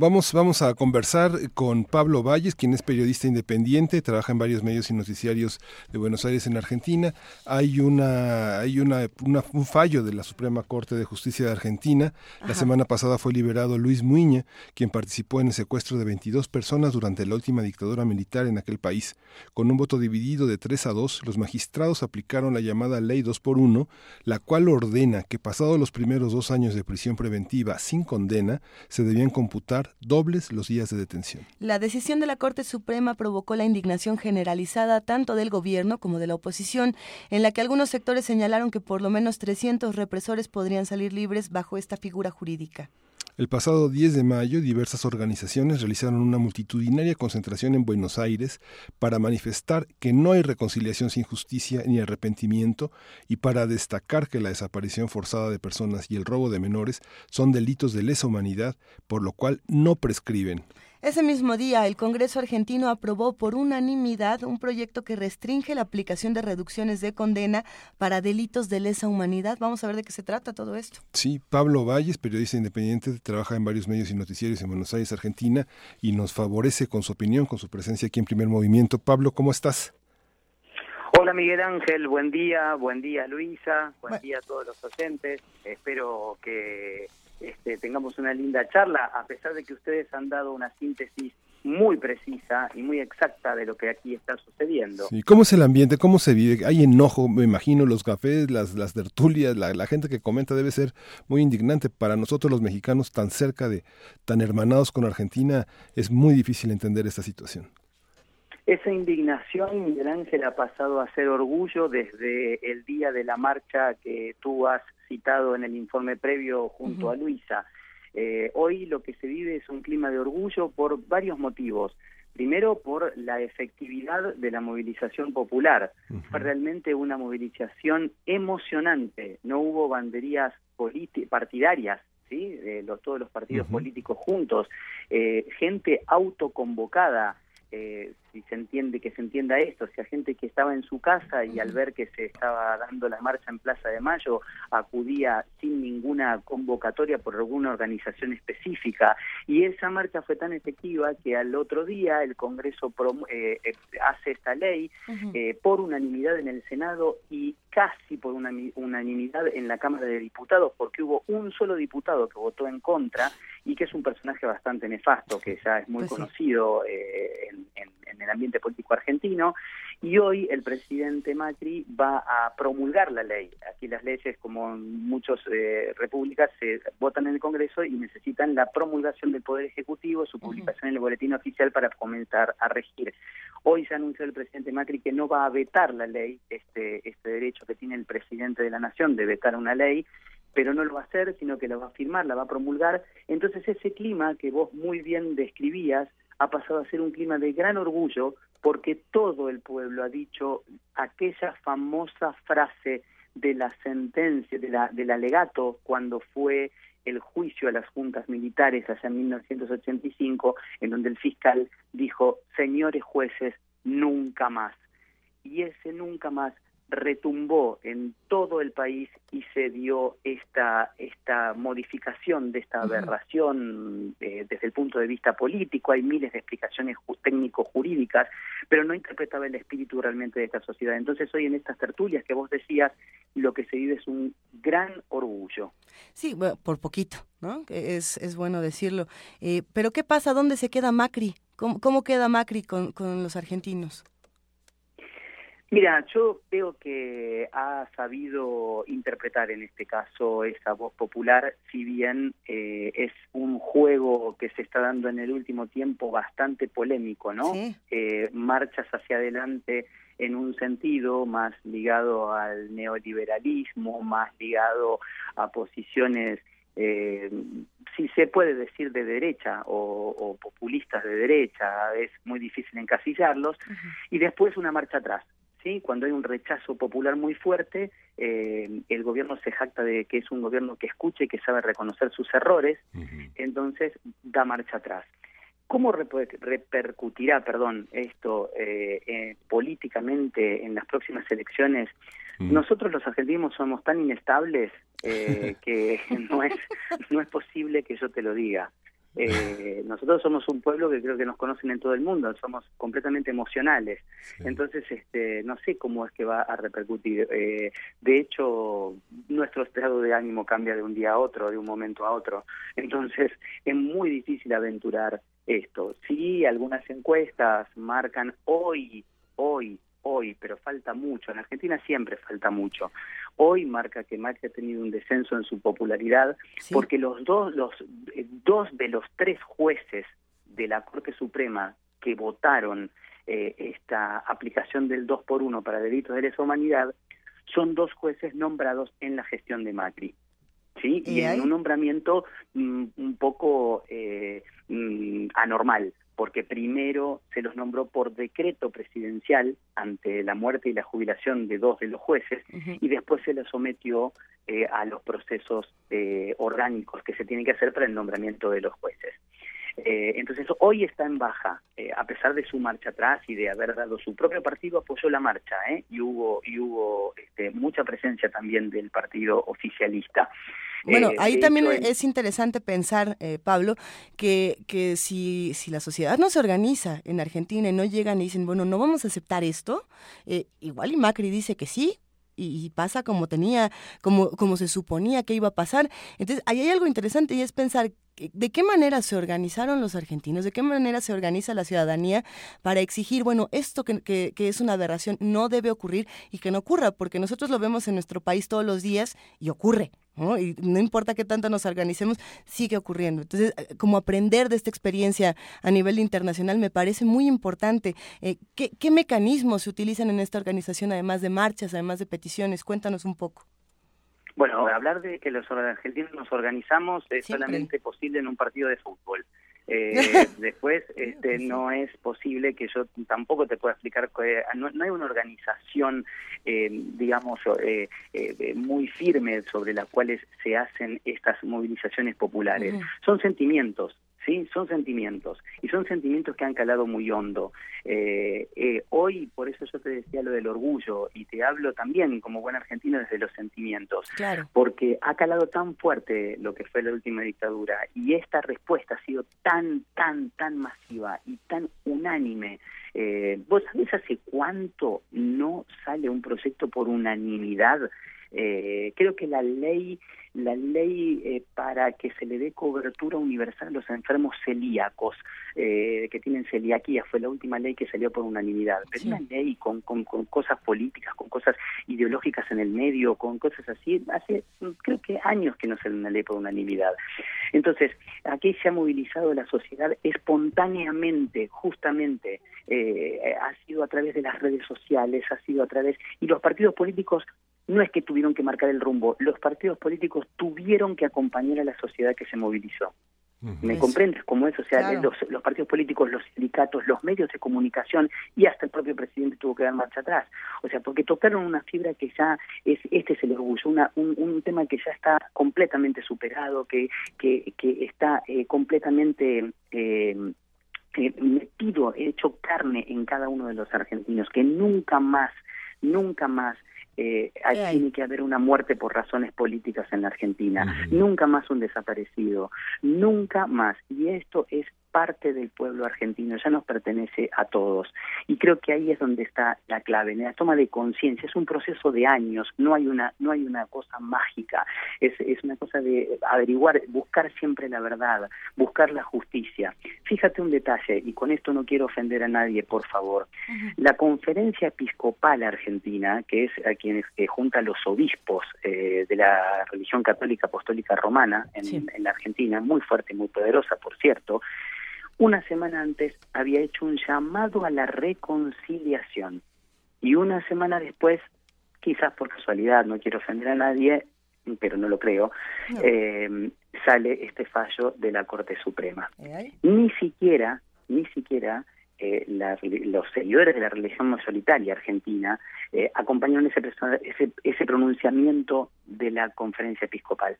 Vamos, vamos a conversar con Pablo Valles, quien es periodista independiente, trabaja en varios medios y noticiarios de Buenos Aires en Argentina. Hay una, hay una, un fallo de la Suprema Corte de Justicia de Argentina. La semana pasada fue liberado Luis Muñe, quien participó en el secuestro de 22 personas durante la última dictadura militar en aquel país. Con un voto dividido de 3 a 2, los magistrados aplicaron la llamada Ley 2 por 1, la cual ordena que pasados los primeros dos años de prisión preventiva sin condena, se debían computar dobles los días de detención. La decisión de la Corte Suprema provocó la indignación generalizada tanto del gobierno como de la oposición, en la que algunos sectores señalaron que por lo menos 300 represores podrían salir libres bajo esta figura jurídica. El pasado 10 de mayo, diversas organizaciones realizaron una multitudinaria concentración en Buenos Aires para manifestar que no hay reconciliación sin justicia ni arrepentimiento y para destacar que la desaparición forzada de personas y el robo de menores son delitos de lesa humanidad, por lo cual no prescriben. Ese mismo día, el Congreso argentino aprobó por unanimidad un proyecto que restringe la aplicación de reducciones de condena para delitos de lesa humanidad. Vamos a ver de qué se trata todo esto. Sí, Pablo Valles, periodista independiente, trabaja en varios medios y noticiarios en Buenos Aires, Argentina, y nos favorece con su opinión, con su presencia aquí en Primer Movimiento. Pablo, ¿cómo estás? Hola Miguel Ángel, buen día, buen día Luisa, buen día a todos los oyentes. Espero que este, tengamos una linda charla, a pesar de que ustedes han dado una síntesis muy precisa y muy exacta de lo que aquí está sucediendo. Sí, ¿Cómo es el ambiente? ¿Cómo se vive? Hay enojo, me imagino, los cafés, las, las tertulias, la, la, gente que comenta debe ser muy indignante. Para nosotros los mexicanos tan cerca de, tan hermanados con Argentina, es muy difícil entender esta situación. Esa indignación, Miguel Ángel, ha pasado a ser orgullo desde el día de la marcha que tú has citado en el informe previo junto uh -huh. a Luisa. Eh, hoy lo que se vive es un clima de orgullo por varios motivos. Primero, por la efectividad de la movilización popular. Uh -huh. Fue realmente una movilización emocionante. No hubo banderías partidarias, ¿sí? De los, todos los partidos uh -huh. políticos juntos. Eh, gente autoconvocada. Eh, si se entiende que se entienda esto, si hay gente que estaba en su casa y al ver que se estaba dando la marcha en Plaza de Mayo acudía sin ninguna convocatoria por alguna organización específica y esa marcha fue tan efectiva que al otro día el Congreso eh, eh, hace esta ley uh -huh. eh, por unanimidad en el Senado y casi por una unanimidad en la Cámara de Diputados porque hubo un solo diputado que votó en contra y que es un personaje bastante nefasto que ya es muy pues conocido sí. en, en, en el ambiente político argentino y hoy el presidente Macri va a promulgar la ley. Aquí las leyes, como en muchas eh, repúblicas, se votan en el Congreso y necesitan la promulgación del Poder Ejecutivo, su publicación uh -huh. en el boletín oficial para comenzar a regir. Hoy se anunció el presidente Macri que no va a vetar la ley, este, este derecho que tiene el presidente de la Nación de vetar una ley, pero no lo va a hacer, sino que la va a firmar, la va a promulgar. Entonces ese clima que vos muy bien describías, ha pasado a ser un clima de gran orgullo porque todo el pueblo ha dicho aquella famosa frase de la sentencia, de la, del alegato cuando fue el juicio a las juntas militares allá en 1985, en donde el fiscal dijo, señores jueces, nunca más. Y ese nunca más retumbó en todo el país y se dio esta esta modificación de esta aberración eh, desde el punto de vista político. Hay miles de explicaciones técnico jurídicas pero no interpretaba el espíritu realmente de esta sociedad. Entonces hoy en estas tertulias que vos decías lo que se vive es un gran orgullo. Sí bueno, por poquito no es es bueno decirlo. Eh, pero qué pasa dónde se queda Macri cómo, cómo queda Macri con, con los argentinos Mira, yo creo que ha sabido interpretar en este caso esa voz popular, si bien eh, es un juego que se está dando en el último tiempo bastante polémico, ¿no? Eh, marchas hacia adelante en un sentido más ligado al neoliberalismo, más ligado a posiciones eh, si se puede decir de derecha o, populistas de derecha, es muy difícil encasillarlos, y después una marcha atrás. ¿Sí? Cuando hay un rechazo popular muy fuerte, eh, el gobierno se jacta de que es un gobierno que escucha y que sabe reconocer sus errores, entonces da marcha atrás. ¿Cómo repercutirá, perdón, esto eh, eh, políticamente en las próximas elecciones? Nosotros los argentinos somos tan inestables eh, que no es no es posible que yo te lo diga. Eh, nosotros somos un pueblo que creo que nos conocen en todo el mundo, somos completamente emocionales. Entonces, este, no sé cómo es que va a repercutir. Eh, de hecho, nuestro estado de ánimo cambia de un día a otro, de un momento a otro. Entonces, es muy difícil aventurar esto. Sí, algunas encuestas marcan hoy, hoy, hoy, pero falta mucho. En Argentina siempre falta mucho. Hoy marca que Macri ha tenido un descenso en su popularidad porque los dos, los eh, dos de los tres jueces de la Corte Suprema que votaron eh, esta aplicación del 2 por 1 para delitos de lesa humanidad son dos jueces nombrados en la gestión de Macri. ¿sí? Y, en un nombramiento mm, un poco eh, mm, anormal porque primero se los nombró por decreto presidencial ante la muerte y la jubilación de dos de los jueces y después se los sometió eh, a los procesos eh, orgánicos que se tienen que hacer para el nombramiento de los jueces. Eh, entonces hoy está en baja, a pesar de su marcha atrás y de haber dado su propio partido, apoyó la marcha y hubo, y hubo este, mucha presencia también del partido oficialista. Bueno, eh, ahí también es interesante pensar, eh, Pablo, que, que si, si la sociedad no se organiza en Argentina y no llegan y dicen, bueno, no vamos a aceptar esto, eh, igual y Macri dice que sí, y, pasa como tenía, como, como se suponía que iba a pasar. Entonces, ahí hay algo interesante y es pensar de qué manera se organizaron los argentinos, de qué manera se organiza la ciudadanía para exigir, bueno, esto que, que, es una aberración no debe ocurrir y que no ocurra, porque nosotros lo vemos en nuestro país todos los días y ocurre. Y no importa qué tanto nos organicemos, sigue ocurriendo. Entonces, eh, como aprender de esta experiencia a nivel internacional me parece muy importante. Eh, ¿qué, ¿Qué mecanismos se utilizan en esta organización, además de marchas, además de peticiones? Cuéntanos un poco. Bueno, hablar de que los argentinos nos organizamos es solamente posible en un partido de fútbol. Eh, después este, no es posible que yo tampoco te pueda explicar, que no, hay una organización, eh, digamos, eh, eh, muy firme sobre las cuales se hacen estas movilizaciones populares. Son sentimientos, ¿sí? Son sentimientos, y son sentimientos que han calado muy hondo. Eh, eh, hoy, por eso yo te decía lo del orgullo, y te hablo también como buen argentino desde los sentimientos, porque ha calado tan fuerte lo que fue la última dictadura, y esta respuesta ha sido tan, tan, tan masiva y tan unánime. Eh, ¿Vos sabés hace cuánto no sale un proyecto por unanimidad? Eh, creo que la ley la ley eh, para que se le dé cobertura universal a los enfermos celíacos eh, que tienen celiaquía fue la última ley que salió por unanimidad. Pero una ley con, con, cosas políticas con cosas ideológicas en el medio con cosas así hace creo que años que no sale una ley por unanimidad. Entonces aquí se ha movilizado la sociedad espontáneamente justamente ha sido a través de las redes sociales ha sido a través y los partidos políticos no es que tuvieron que marcar el rumbo, los partidos políticos tuvieron que acompañar a la sociedad que se movilizó. ¿Me comprendes cómo es? O sea, los, partidos políticos, los sindicatos, los medios de comunicación y hasta el propio presidente tuvo que dar marcha atrás. O sea, porque tocaron una fibra que ya es, este es el orgullo, una, un, tema que ya está completamente superado, que, que, que está eh, completamente... Eh, eh, metido, hecho carne en cada uno de los argentinos, que nunca más, nunca más eh, tiene que haber una muerte por razones políticas en la Argentina, nunca más un desaparecido, nunca más. Y esto es parte del pueblo argentino, ya nos pertenece a todos. Y creo que ahí es donde está la clave, en la toma de conciencia. Es un proceso de años, no hay una, no hay una cosa mágica, es, es una cosa de averiguar, buscar siempre la verdad, buscar la justicia. Fíjate un detalle, y con esto no quiero ofender a nadie, por favor. La conferencia episcopal argentina, que es a quienes que junta los obispos eh, de la religión católica apostólica romana en, en la Argentina, muy fuerte muy poderosa, por cierto, una semana antes había hecho un llamado a la reconciliación y una semana después, quizás por casualidad, no quiero ofender a nadie, pero no lo creo, eh, sale este fallo de la Corte Suprema. Ni siquiera, ni siquiera eh, la- los seguidores de la religión mayoritaria argentina eh, acompañaron ese, ese, ese pronunciamiento de la conferencia episcopal.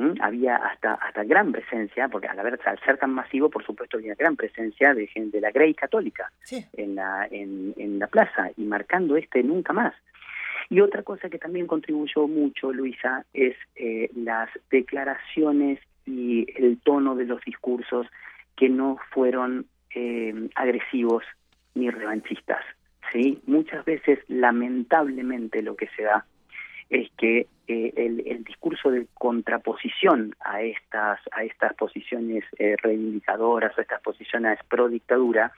¿Mm? Había hasta hasta gran presencia, porque al, haber, al ser tan masivo, por supuesto, había gran presencia de gente de la Grey católica en, la, en, en la plaza y marcando este nunca más. Y otra cosa que también contribuyó mucho, Luisa, es eh, las declaraciones y el tono de los discursos que no fueron eh, agresivos ni revanchistas. ¿sí? Muchas veces, lamentablemente, lo que se da es que eh, el, el discurso de contraposición a estas a estas posiciones eh, reivindicadoras o estas posiciones pro dictadura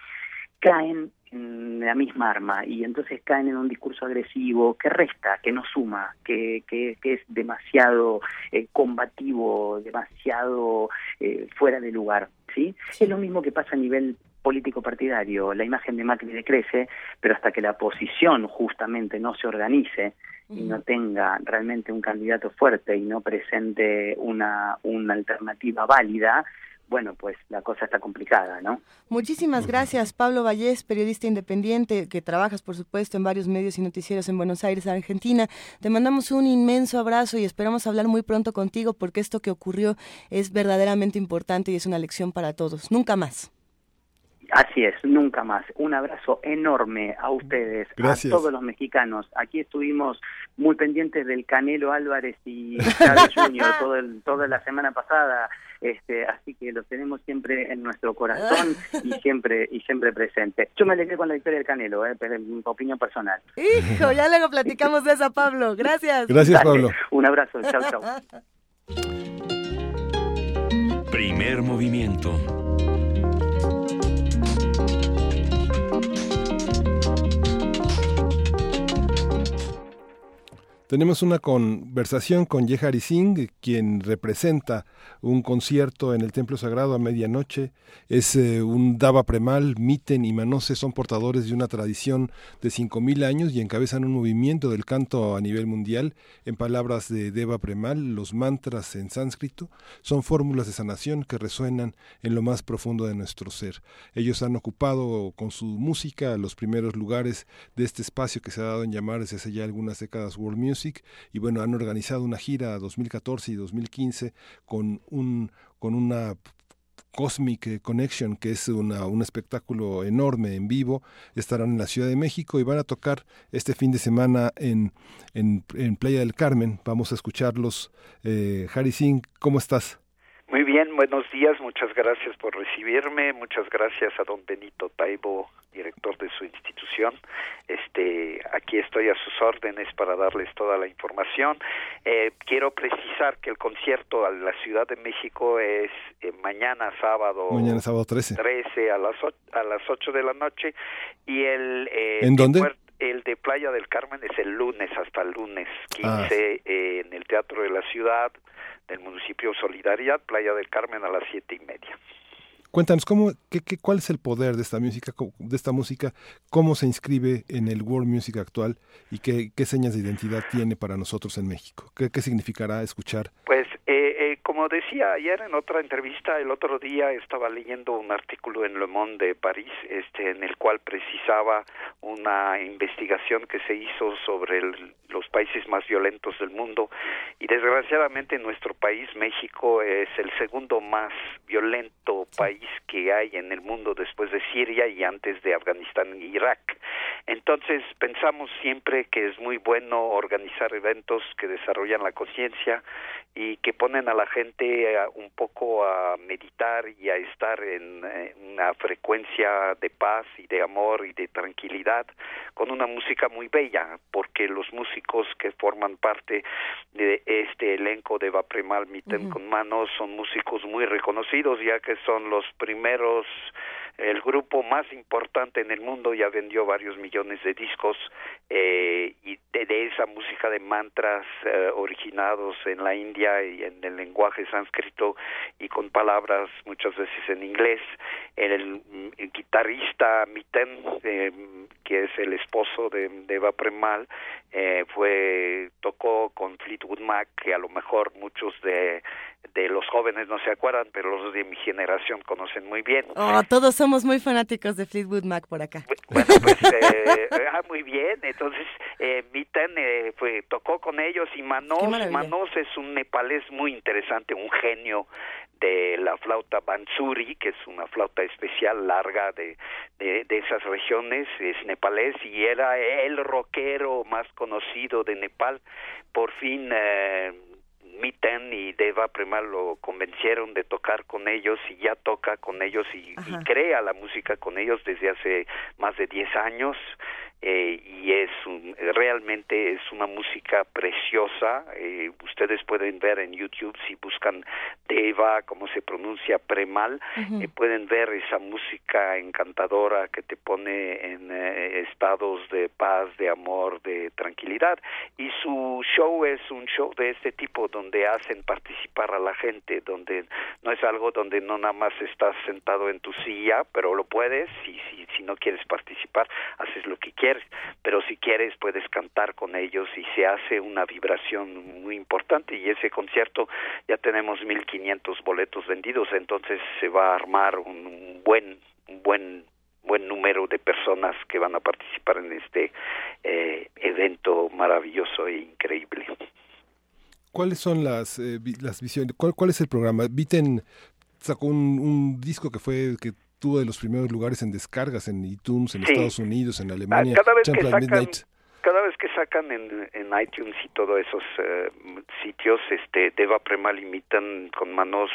caen en la misma arma y entonces caen en un discurso agresivo que resta, que no suma, que, que, que es demasiado eh, combativo, demasiado eh, fuera de lugar. ¿sí? Es lo mismo que pasa a nivel político partidario. La imagen de Macri decrece, pero hasta que la oposición justamente no se organice y no tenga realmente un candidato fuerte y no presente una, una alternativa válida, bueno, pues la cosa está complicada, ¿no? Muchísimas gracias, Pablo Vallés, periodista independiente, que trabajas, por supuesto, en varios medios y noticieros en Buenos Aires, Argentina. Te mandamos un inmenso abrazo y esperamos hablar muy pronto contigo porque esto que ocurrió es verdaderamente importante y es una lección para todos. Nunca más. Así es, nunca más. Un abrazo enorme a ustedes, Gracias. a todos los mexicanos. Aquí estuvimos muy pendientes del Canelo Álvarez y Chávez Jr. todo el- toda la semana pasada, este, así que los tenemos siempre en nuestro corazón y siempre y siempre presente. Yo me alegré con la victoria del Canelo, eh, pero en mi opinión personal. Hijo, ya luego platicamos de eso, Pablo. Gracias. Dale, Un abrazo, chao, chao. Primer movimiento. Tenemos una conversación con Yehari Singh, quien representa un concierto en el Templo Sagrado a medianoche. Es eh, un Dava Premal, Miten y Manose son portadores de una tradición de 5.000 años y encabezan un movimiento del canto a nivel mundial. En palabras de Deva Premal, los mantras en sánscrito son fórmulas de sanación que resuenan en lo más profundo de nuestro ser. Ellos han ocupado con su música los primeros lugares de este espacio que se ha dado en llamar desde hace ya algunas décadas World Music y bueno, han organizado una gira 2014 y 2015 con un con una Cosmic Connection, que es una, un espectáculo enorme en vivo. Estarán en la Ciudad de México y van a tocar este fin de semana en, en, en Playa del Carmen. Vamos a escucharlos. Eh, Harry Singh, ¿cómo estás? Muy bien, buenos días, muchas gracias por recibirme, muchas gracias a don Benito Taibo, director de su institución. Este, aquí estoy a sus órdenes para darles toda la información. Eh, quiero precisar que el concierto a la Ciudad de México es eh, mañana sábado Mañana sábado 13. 13 a las a las 8 de la noche y el eh, ¿En de dónde? El de Playa del Carmen es el lunes hasta el lunes 15 Ah. eh, en el Teatro de la Ciudad del municipio Solidaridad, Playa del Carmen a las siete y media. Cuéntanos, ¿cómo, qué, qué, ¿cuál es el poder de esta música, de esta música? ¿Cómo se inscribe en el World Music actual? ¿Y qué, qué señas de identidad tiene para nosotros en México? ¿Qué, qué significará escuchar Pues, eh, eh, como decía ayer en otra entrevista, el otro día estaba leyendo un artículo en Le Monde de París, este, en el cual precisaba una investigación que se hizo sobre el- los países más violentos del mundo y desgraciadamente nuestro país, México, es el segundo más violento país que hay en el mundo después de Siria y antes de Afganistán y Irak. Entonces pensamos siempre que es muy bueno organizar eventos que desarrollan la conciencia y que ponen a la gente un poco a meditar y a estar en, una frecuencia de paz y de amor y de tranquilidad con una música muy bella, porque los músicos que forman parte de este elenco de Vapremal Miten con Manos son músicos muy reconocidos, ya que son los primeros el grupo más importante en el mundo ya vendió varios millones de discos eh, y de, esa música de mantras eh, originados en la India y en el lenguaje sánscrito y con palabras muchas veces en inglés. El, guitarrista Miten eh, que es el esposo de, de Eva Premal eh, fue tocó con Fleetwood Mac que a lo mejor muchos de de los jóvenes no se acuerdan, pero los de mi generación conocen muy bien. Oh, todos somos muy fanáticos de Fleetwood Mac por acá. Bueno, pues, eh, ah, muy bien. Entonces, eh, Mitan eh, fue, tocó con ellos y Manos, Manos es un nepalés muy interesante, un genio de la flauta Bansuri, que es una flauta especial larga de, de, de, esas regiones, es nepalés y era el rockero más conocido de Nepal. Por fin eh, Miten y Deva Premal lo convencieron de tocar con ellos y ya toca con ellos y, y, crea la música con ellos desde hace más de 10 años eh, y es un, realmente es una música preciosa. Eh, ustedes pueden ver en YouTube si buscan Deva, como se pronuncia Premal, eh, pueden ver esa música encantadora que te pone en eh, estados de paz, de amor, de tranquilidad. Y su show es un show de este tipo donde hacen participar a la gente, donde no es algo donde no nada más estás sentado en tu silla, pero lo puedes y si, si no quieres participar, haces lo que quieres pero si quieres puedes cantar con ellos y se hace una vibración muy importante y ese concierto ya tenemos 1500 boletos vendidos, entonces se va a armar un buen un buen buen número de personas que van a participar en este eh, evento maravilloso e increíble. ¿Cuáles son las, eh, las visiones? ¿Cuál, ¿Cuál es el programa? Viten sacó un, un disco que fue que tuvo de los primeros lugares en descargas en iTunes, en Estados Unidos, en Alemania. cada vez que sacan, cada vez que sacan en, en iTunes y todos esos eh, sitios, este, Deva Premal imitan con manos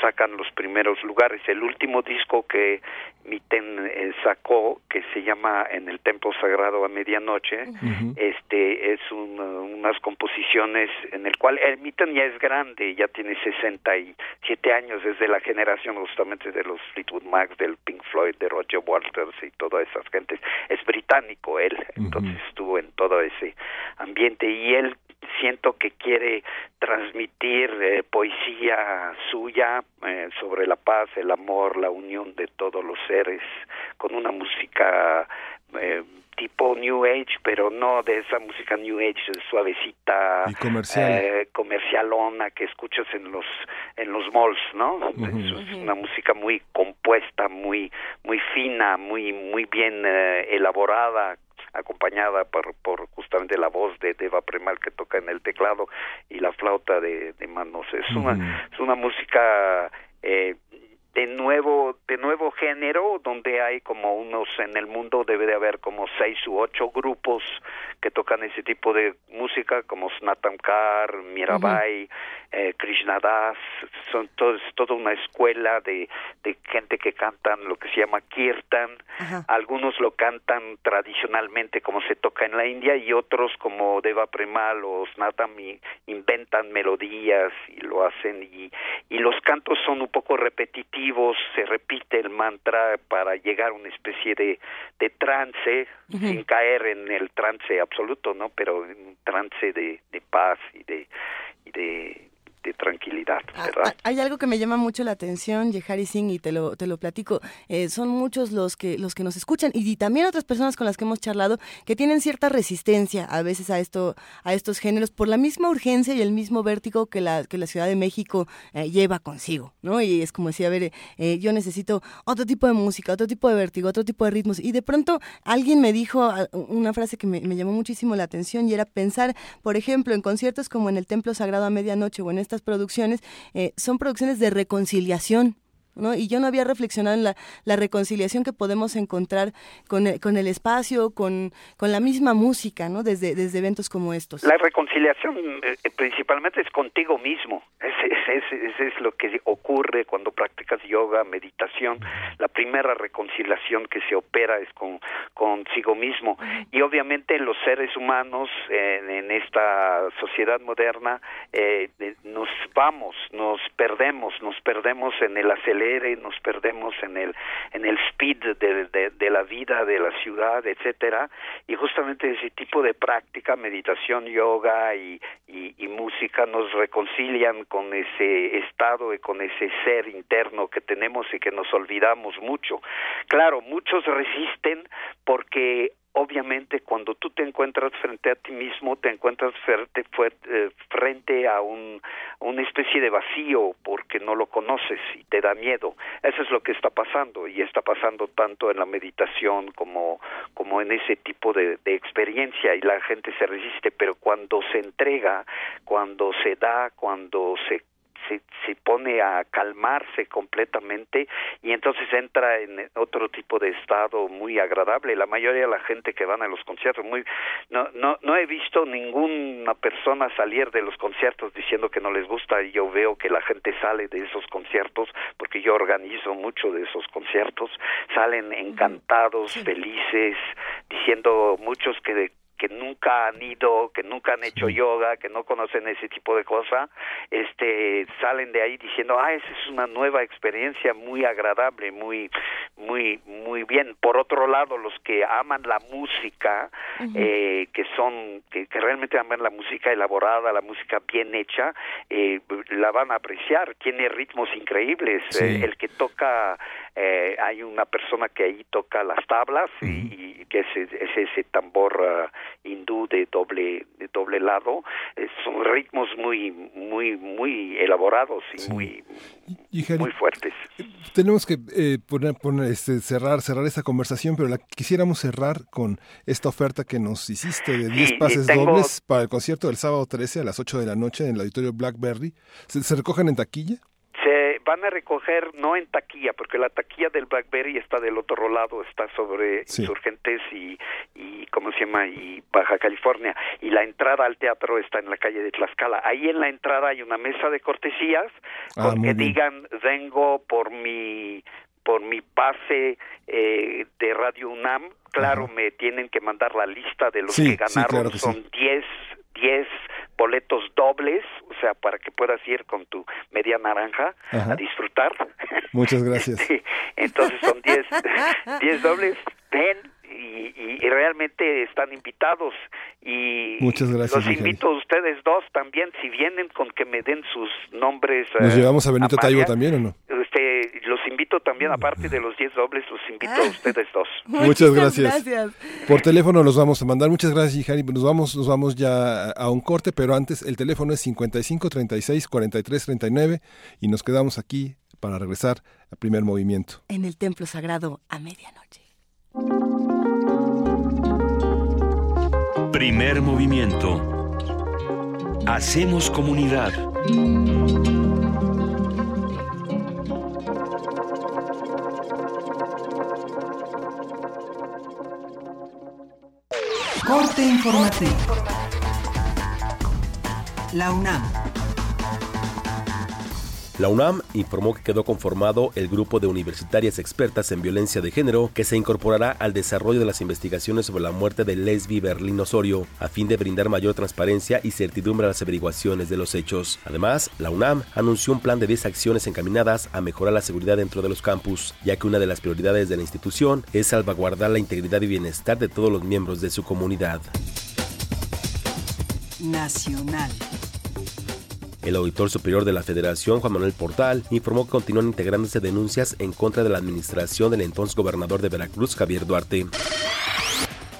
sacan los primeros lugares. El último disco que Miten eh, sacó, que se llama En el Templo Sagrado a Medianoche, este es unas composiciones en el cual el Miten ya es grande, ya tiene 67 años, desde la generación justamente de los Fleetwood Mac, del Pink Floyd, de Roger Waters y todas esas gentes. Es británico él, entonces estuvo en todo ese ambiente y él siento que quiere transmitir eh, poesía suya eh, sobre la paz, el amor, la unión de todos los seres con una música eh, tipo New Age, pero no de esa música New Age suavecita, y comercial. comercialona que escuchas en los en los malls, ¿no? Es una música muy compuesta, muy muy fina, muy muy bien elaborada, acompañada por, por justamente la voz de Deva Premal que toca en el teclado y la flauta de, de manos. Es una, es una música eh, de nuevo de nuevo género donde hay como unos en el mundo debe de haber como seis u ocho grupos que tocan ese tipo de música como Snatamkar, Mirabai, eh, Krishnadas son todos toda una escuela de, de gente que cantan lo que se llama kirtan. Algunos lo cantan tradicionalmente como se toca en la India y otros como Deva Premal o Snatam inventan melodías y lo hacen y, y los cantos son un poco repetitivos se repite el mantra para llegar a una especie de, de trance, sin caer en el trance absoluto, ¿no? Pero en un trance de, de paz y de, y de de tranquilidad, ah, ¿verdad? Hay algo que me llama mucho la atención, Yehari Singh, y te lo, te lo platico. Eh, son muchos los que, los que nos escuchan y, también otras personas con las que hemos charlado que tienen cierta resistencia a veces a, esto, a estos géneros por la misma urgencia y el mismo vértigo que la, que la Ciudad de México eh, lleva consigo, ¿no? Y es como decía, a ver, eh, yo necesito otro tipo de música, otro tipo de vértigo, otro tipo de ritmos. Y de pronto alguien me dijo una frase que me, me llamó muchísimo la atención y era pensar, por ejemplo, en conciertos como en el Templo Sagrado a Medianoche o en esta producciones eh, son producciones de reconciliación ¿no? Y yo no había reflexionado en la, la reconciliación que podemos encontrar con el, con el espacio, con, con la misma música, ¿no? Desde, desde eventos como estos. La reconciliación eh, principalmente es contigo mismo. Ese es, lo que ocurre cuando practicas yoga, meditación. La primera reconciliación que se opera es con consigo mismo. Y obviamente los seres humanos en, en esta sociedad moderna eh, nos vamos, nos perdemos, nos perdemos en el acelere, nos perdemos en el en el speed de, de, la vida, de la ciudad, etcétera. Y justamente ese tipo de práctica, meditación, yoga y, y, y música nos reconcilian con ese estado y con ese ser interno que tenemos y que nos olvidamos mucho. Claro, muchos resisten porque obviamente cuando tú te encuentras frente a ti mismo, te encuentras frente, eh, frente a un, una especie de vacío porque no lo conoces y te da miedo. Eso es lo que está pasando y está pasando tanto en la meditación como, como en ese tipo de, de experiencia y la gente se resiste, pero cuando se entrega, cuando se da, cuando se se, se pone a calmarse completamente y entonces entra en otro tipo de estado muy agradable. La mayoría de la gente que van a los conciertos, muy no, no, no he visto ninguna persona salir de los conciertos diciendo que no les gusta. Y yo veo que la gente sale de esos conciertos porque yo organizo mucho de esos conciertos, salen encantados, felices, diciendo muchos que que nunca han ido, que nunca han hecho yoga, que no conocen ese tipo de cosas, este, salen de ahí diciendo, ah, esa es una nueva experiencia muy agradable, muy, muy, muy bien. Por otro lado, los que aman la música, eh, que son, que, realmente aman la música elaborada, la música bien hecha, eh, la van a apreciar. Tiene ritmos increíbles. Eh, el que toca eh, hay una persona que ahí toca las tablas y, que es, ese tambor uh, hindú de doble de doble lado. Eh, son ritmos muy muy muy elaborados y muy muy fuertes. tenemos que eh, poner, poner este, cerrar cerrar esta conversación pero la quisiéramos cerrar con esta oferta que nos hiciste de 10 pases dobles para el concierto del sábado 13 a las 8 de la noche en el auditorio Blackberry. Se recogen en taquilla van a recoger no en taquilla, porque la taquilla del Blackberry está del otro lado, está sobre Insurgentes y, y, ¿cómo se llama? Y Baja California. Y la entrada al teatro está en la calle de Tlaxcala. Ahí en la entrada hay una mesa de cortesías ah, con que digan, vengo por mi por mi pase eh, de Radio UNAM, claro, me tienen que mandar la lista de los que ganaron, son 10 10 boletos dobles, o sea, para que puedas ir con tu media naranja a disfrutar. Muchas gracias. Entonces son 10 10 dobles. Ven y, y, realmente están invitados. Y Muchas gracias, los invito a ustedes dos también si vienen con que me den sus nombres nos llevamos a Benito Taibo también o no este, los invito también aparte de los 10 dobles los invito a ustedes dos. Muchas, gracias. por teléfono los vamos a mandar. Muchas gracias Jari nos vamos nos vamos ya a un corte pero antes el teléfono es 55 36 43 39 y nos quedamos aquí para regresar al primer movimiento. En el templo sagrado a medianoche Primer movimiento. Hacemos comunidad. Corte informativo. La UNAM la UNAM informó que quedó conformado el grupo de universitarias expertas en violencia de género que se incorporará al desarrollo de las investigaciones sobre la muerte de Lesbi Berlín Osorio, a fin de brindar mayor transparencia y certidumbre a las averiguaciones de los hechos. Además, la UNAM anunció un plan de 10 acciones encaminadas a mejorar la seguridad dentro de los campus, ya que una de las prioridades de la institución es salvaguardar la integridad y bienestar de todos los miembros de su comunidad. Nacional. El auditor superior de la Federación, Juan Manuel Portal, informó que continúan integrándose denuncias en contra de la administración del entonces gobernador de Veracruz, Javier Duarte.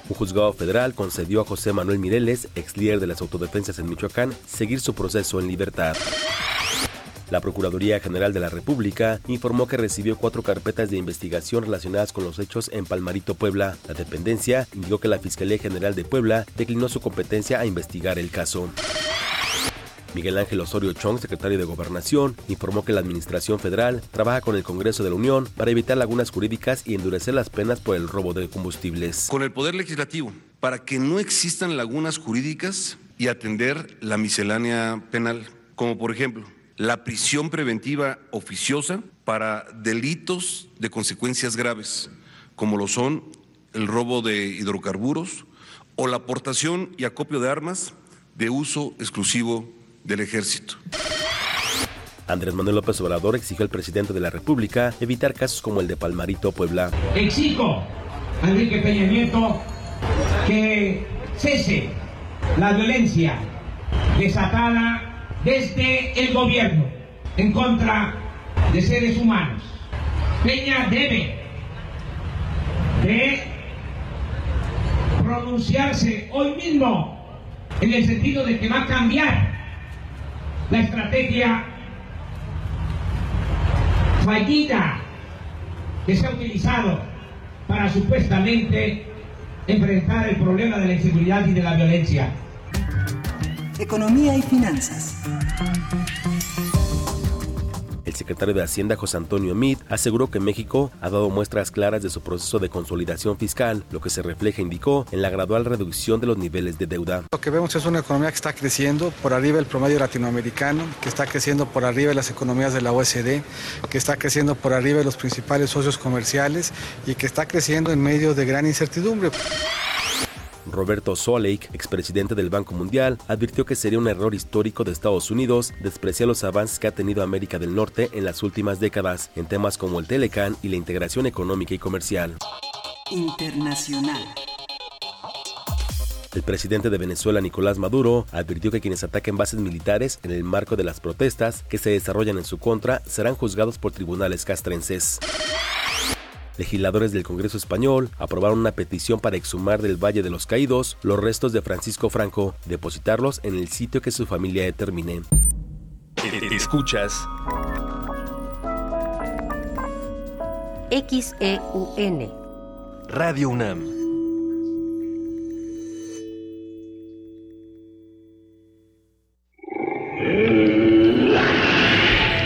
Un juzgado federal concedió a José Manuel Mireles, ex líder de las autodefensas en Michoacán, seguir su proceso en libertad. La Procuraduría General de la República informó que recibió cuatro carpetas de investigación relacionadas con los hechos en Palmarito, Puebla. La dependencia indicó que la Fiscalía General de Puebla declinó su competencia a investigar el caso. Miguel Ángel Osorio Chong, secretario de Gobernación, informó que la Administración Federal trabaja con el Congreso de la Unión para evitar lagunas jurídicas y endurecer las penas por el robo de combustibles. Con el Poder Legislativo, para que no existan lagunas jurídicas y atender la miscelánea penal, como por ejemplo la prisión preventiva oficiosa para delitos de consecuencias graves, como lo son el robo de hidrocarburos o la aportación y acopio de armas de uso exclusivo del ejército. Andrés Manuel López Obrador exigió al presidente de la República evitar casos como el de Palmarito Puebla. Exijo a Enrique Peña Nieto que cese la violencia desatada desde el gobierno en contra de seres humanos. Peña debe de pronunciarse hoy mismo en el sentido de que va a cambiar la estrategia fallida que se ha utilizado para supuestamente enfrentar el problema de la inseguridad y de la violencia. Economía y finanzas. El secretario de Hacienda, José Antonio Meade, aseguró que México ha dado muestras claras de su proceso de consolidación fiscal, lo que se refleja, indicó, en la gradual reducción de los niveles de deuda. Lo que vemos es una economía que está creciendo por arriba del promedio latinoamericano, que está creciendo por arriba de las economías de la OSD, que está creciendo por arriba de los principales socios comerciales y que está creciendo en medio de gran incertidumbre. Roberto Soleik, expresidente del Banco Mundial, advirtió que sería un error histórico de Estados Unidos despreciar los avances que ha tenido América del Norte en las últimas décadas en temas como el Telecan y la integración económica y comercial. Internacional. El presidente de Venezuela, Nicolás Maduro, advirtió que quienes ataquen bases militares en el marco de las protestas que se desarrollan en su contra serán juzgados por tribunales castrenses. Legisladores del Congreso español aprobaron una petición para exhumar del Valle de los Caídos los restos de Francisco Franco, depositarlos en el sitio que su familia determine. Escuchas XEUN. Radio UNAM.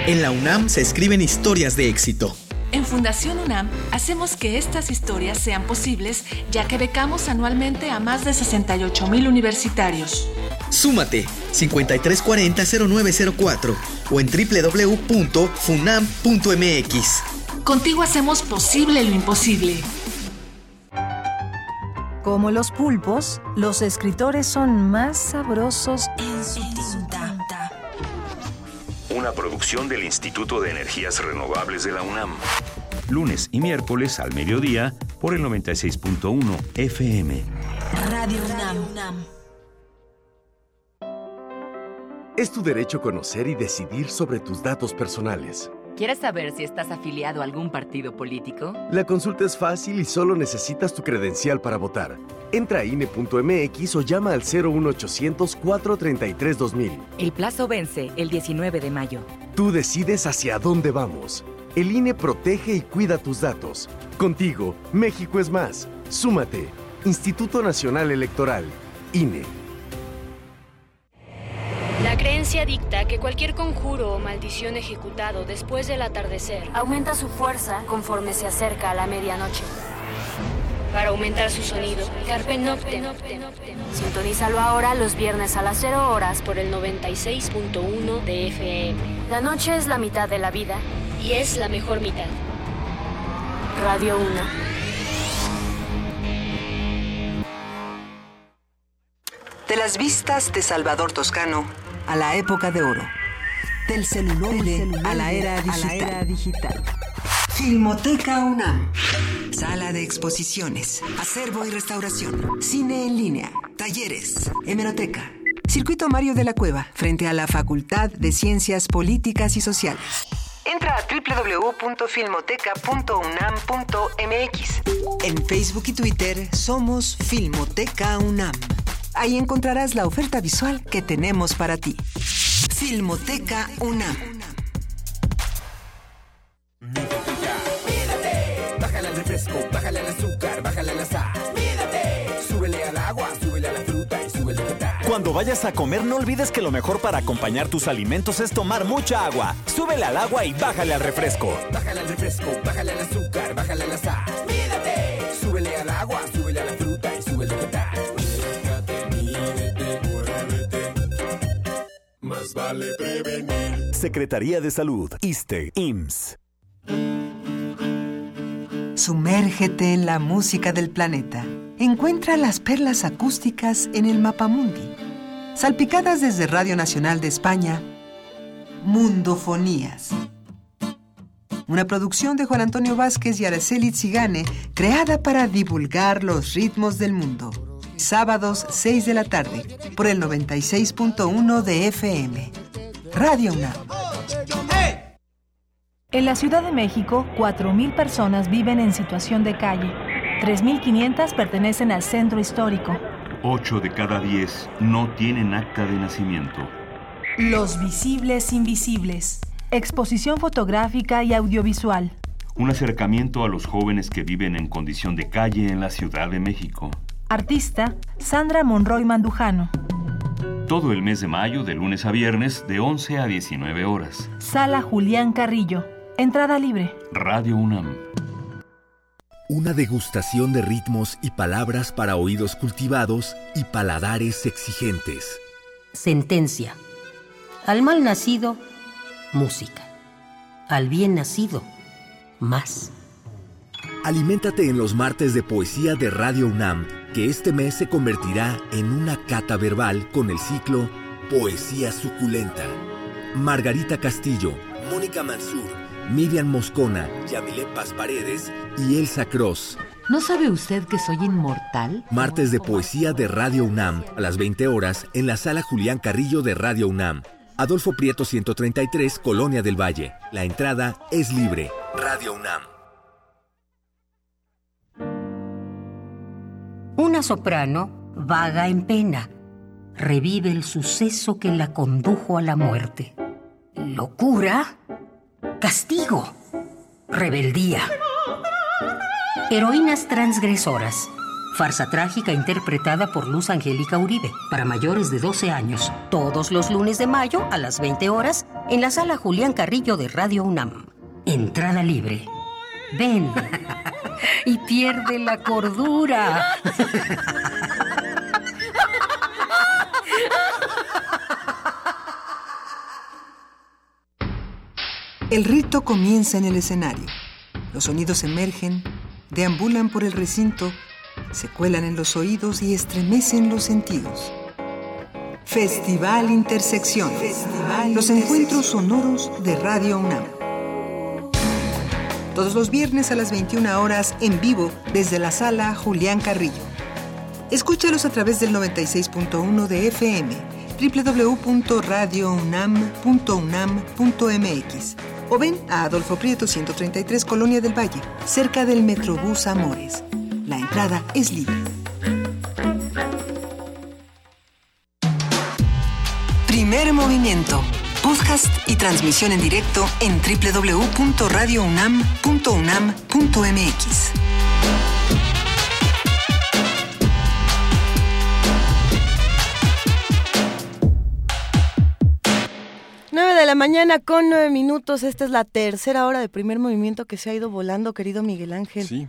En la UNAM se escriben historias de éxito. En Fundación UNAM hacemos que estas historias sean posibles ya que becamos anualmente a más de 68 mil universitarios. Súmate 5340-0904 o en www.funam.mx. Contigo hacemos posible lo imposible. Como los pulpos, los escritores son más sabrosos en su tinta. Una producción del Instituto de Energías Renovables de la UNAM. Lunes y miércoles al mediodía por el 96.1 FM. Radio UNAM. Es tu derecho conocer y decidir sobre tus datos personales. ¿Quieres saber si estás afiliado a algún partido político? La consulta es fácil y solo necesitas tu credencial para votar. Entra a INE.mx o llama al 01800 433 2000. El plazo vence el 19 de mayo. Tú decides hacia dónde vamos. El INE protege y cuida tus datos. Contigo, México es más. Súmate. Instituto Nacional Electoral. INE. La creencia dicta que cualquier conjuro o maldición ejecutado después del atardecer Aumenta su fuerza conforme se acerca a la medianoche. para aumentar su sonido. Carpe Noctem. Sintonízalo ahora los viernes a las 0 horas por el 96.1 de FM. La noche es la mitad de la vida. Y es la mejor mitad. Radio 1. De las vistas de Salvador Toscano a la época de oro. Del celuloide a la era digital. Filmoteca UNAM. Sala de exposiciones, acervo y restauración, cine en línea, talleres, hemeroteca. Circuito Mario de la Cueva, frente a la Facultad de Ciencias Políticas y Sociales. Entra a www.filmoteca.unam.mx. En Facebook y Twitter somos Filmoteca UNAM. Ahí encontrarás la oferta visual que tenemos para ti. Filmoteca UNAM. Bájale al refresco, bájale al azúcar, bájale a la sal. Mídate. Súbele al agua, súbele a la fruta y súbele a Cuando vayas a comer, no olvides que lo mejor para acompañar tus alimentos es tomar mucha agua. Súbele al agua y bájale al refresco. Bájale al refresco, bájale al azúcar, bájale a la sal. ¡Mídate! Súbele al agua, súbele a la fruta y súbele a Más vale prevenir. Secretaría de Salud, ISTE, IMSS. Sumérgete en la música del planeta. Encuentra las perlas acústicas en el Mapamundi. Salpicadas desde Radio Nacional de España, Mundofonías. Una producción de Juan Antonio Vázquez y Araceli Zigane, creada para divulgar los ritmos del mundo. Sábados 6 de la tarde, por el 96.1 de FM. Radio UNAM. En la Ciudad de México, 4.000 personas viven en situación de calle. 3.500 pertenecen al centro histórico. 8 de cada 10 no tienen acta de nacimiento. Los visibles invisibles. Exposición fotográfica y audiovisual. Un acercamiento a los jóvenes que viven en condición de calle en la Ciudad de México. Artista Sandra Monroy Mandujano. Todo el mes de mayo, de lunes a viernes, de 11 a 19 horas. Sala Julián Carrillo. Entrada libre. Radio UNAM. Una degustación de ritmos y palabras para oídos cultivados y paladares exigentes. Sentencia. Al mal nacido, música. Al bien nacido, más. Aliméntate en los martes de poesía de Radio UNAM, que este mes se convertirá en una cata verbal con el ciclo Poesía Suculenta. Margarita Castillo, Mónica Mansur, Miriam Moscona, Yamile Paz Paredes y Elsa Cross. ¿No sabe usted que soy inmortal? Martes de poesía de Radio UNAM, a las 20 horas, en la sala Julián Carrillo de Radio UNAM. Adolfo Prieto 133, Colonia del Valle. La entrada es libre. Radio UNAM. Una soprano vaga en pena. Revive el suceso que la condujo a la muerte. Locura, castigo, rebeldía. Heroínas transgresoras. Farsa trágica interpretada por Luz Angélica Uribe para mayores de 12 años. Todos los lunes de mayo a las 20 horas en la sala Julián Carrillo de Radio UNAM. Entrada libre. Ven y pierde la cordura. El rito comienza en el escenario. Los sonidos emergen, deambulan por el recinto, se cuelan en los oídos y estremecen los sentidos. Festival Intersección. los encuentros sonoros de Radio UNAM. Todos los viernes a las 21 horas en vivo desde la sala Julián Carrillo. Escúchalos a través del 96.1 de FM, www.radiounam.unam.mx o ven a Adolfo Prieto 133 Colonia del Valle, cerca del Metrobús Amores. La entrada es libre. Primer movimiento. Podcast y transmisión en directo en www.radiounam.unam.mx. 9 de la mañana con nueve minutos. Esta es la tercera hora de primer movimiento que se ha ido volando, querido Miguel Ángel. Sí.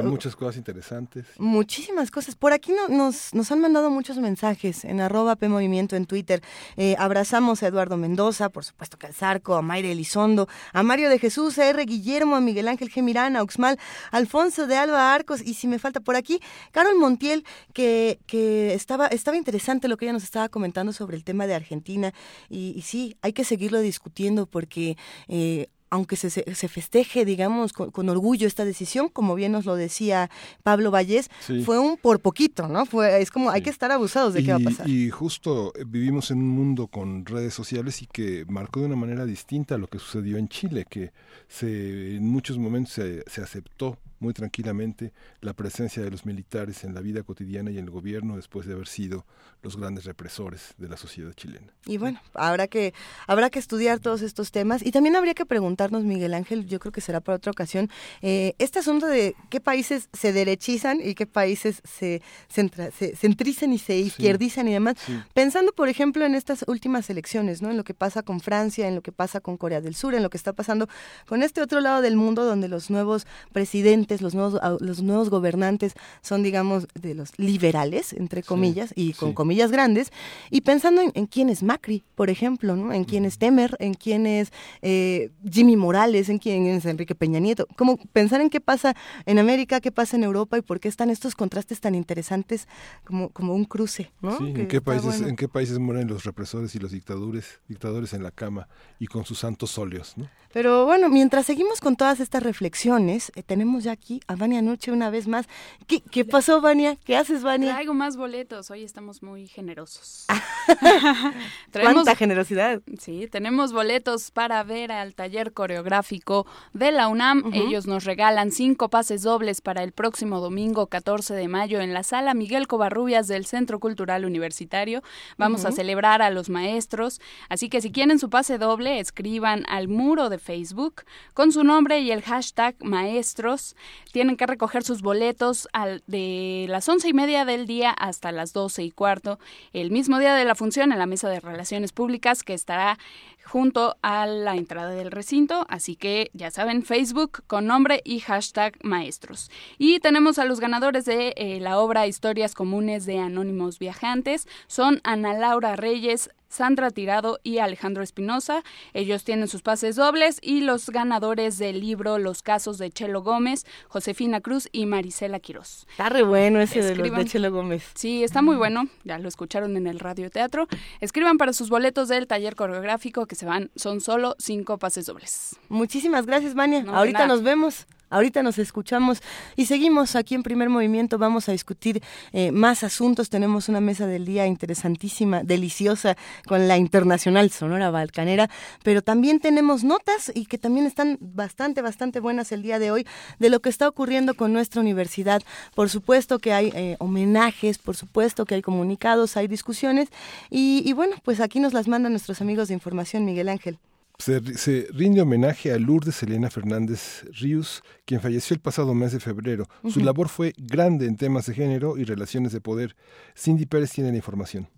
Hay muchas cosas interesantes. Muchísimas cosas. Por aquí no, nos, nos han mandado muchos mensajes en arroba P Movimiento en Twitter. Eh, abrazamos a Eduardo Mendoza, por supuesto que al Zarco, a Mayre Elizondo, a Mario de Jesús, a R. Guillermo, a Miguel Ángel Gemirán, a Uxmal, Alfonso de Alba Arcos, y si me falta por aquí, Carol Montiel, que, que estaba, estaba interesante lo que ella nos estaba comentando sobre el tema de Argentina. Y, y sí, hay que seguirlo discutiendo porque eh, aunque se, se, festeje, digamos, con, orgullo esta decisión, como bien nos lo decía Pablo Vallés, fue un por poquito, ¿no? Fue, es como hay que estar abusados de qué va a pasar. Y justo vivimos en un mundo con redes sociales y que marcó de una manera distinta lo que sucedió en Chile, que se, en muchos momentos se, se aceptó muy tranquilamente la presencia de los militares en la vida cotidiana y en el gobierno después de haber sido los grandes represores de la sociedad chilena. Y bueno, habrá que, habrá que estudiar todos estos temas y también habría que preguntarnos, Miguel Ángel, yo creo que será para otra ocasión, eh, este asunto de qué países se derechizan y qué países se, se centrizan y se izquierdizan y demás. Pensando, por ejemplo, en estas últimas elecciones, ¿no? En lo que pasa con Francia, en lo que pasa con Corea del Sur, en lo que está pasando con este otro lado del mundo donde los nuevos presidentes, los nuevos, los nuevos gobernantes son, digamos, de los liberales, entre comillas, y con comillas grandes, y pensando en, quién es Macri, por ejemplo, ¿no? En quién es Temer, en quién es eh, Jimmy Morales, en quién es Enrique Peña Nieto. Como pensar en qué pasa en América, qué pasa en Europa y por qué están estos contrastes tan interesantes como, como un cruce, ¿no? ¿en qué, países, ¿en qué países mueren los represores y los dictadores, dictadores en la cama y con sus santos óleos, ¿no? Pero bueno, mientras seguimos con todas estas reflexiones, eh, tenemos ya aquí a Vania Nuche una vez más. ¿Qué, ¿Qué, pasó, Vania? ¿Qué haces, Vania? Traigo más boletos. Hoy estamos muy generosos. ¿Cuánta generosidad? Sí, tenemos boletos para ver al taller coreográfico de la UNAM. Ellos nos regalan cinco pases dobles para el próximo domingo 14 de mayo en la sala Miguel Covarrubias del Centro Cultural Universitario. Vamos a celebrar a los maestros. Así que si quieren su pase doble, escriban al muro de Facebook con su nombre y el hashtag maestros. Tienen que recoger sus boletos al, de las once y media del día hasta las doce y cuarto, el mismo día de la función en la mesa de relaciones públicas que estará junto a la entrada del recinto, así que ya saben, Facebook con nombre y hashtag maestros. Y tenemos a los ganadores de eh, la obra Historias Comunes de Anónimos Viajantes, son Ana Laura Reyes, Sandra Tirado y Alejandro Espinosa. Ellos tienen sus pases dobles y los ganadores del libro Los casos de Chelo Gómez, Josefina Cruz y Marisela Quiroz. Está re bueno ese de los de Chelo Gómez. Sí, está muy bueno. Ya lo escucharon en el radio teatro. Escriban para sus boletos del taller coreográfico que se van, son solo cinco pases dobles. Muchísimas gracias, Mania. Ahorita nos vemos. Ahorita nos escuchamos y seguimos aquí en primer movimiento. Vamos a discutir eh, más asuntos. Tenemos una mesa del día interesantísima, deliciosa, con la Internacional Sonora Balcanera, pero también tenemos notas y que también están bastante, bastante buenas el día de hoy de lo que está ocurriendo con nuestra universidad. Por supuesto que hay eh, homenajes, por supuesto que hay comunicados, hay discusiones y, y bueno, pues aquí nos las mandan nuestros amigos de información, Miguel Ángel. Se, rinde homenaje a Lourdes Elena Fernández Ríos, quien falleció el pasado mes de febrero. Su labor fue grande en temas de género y relaciones de poder. Cindy Pérez tiene la información.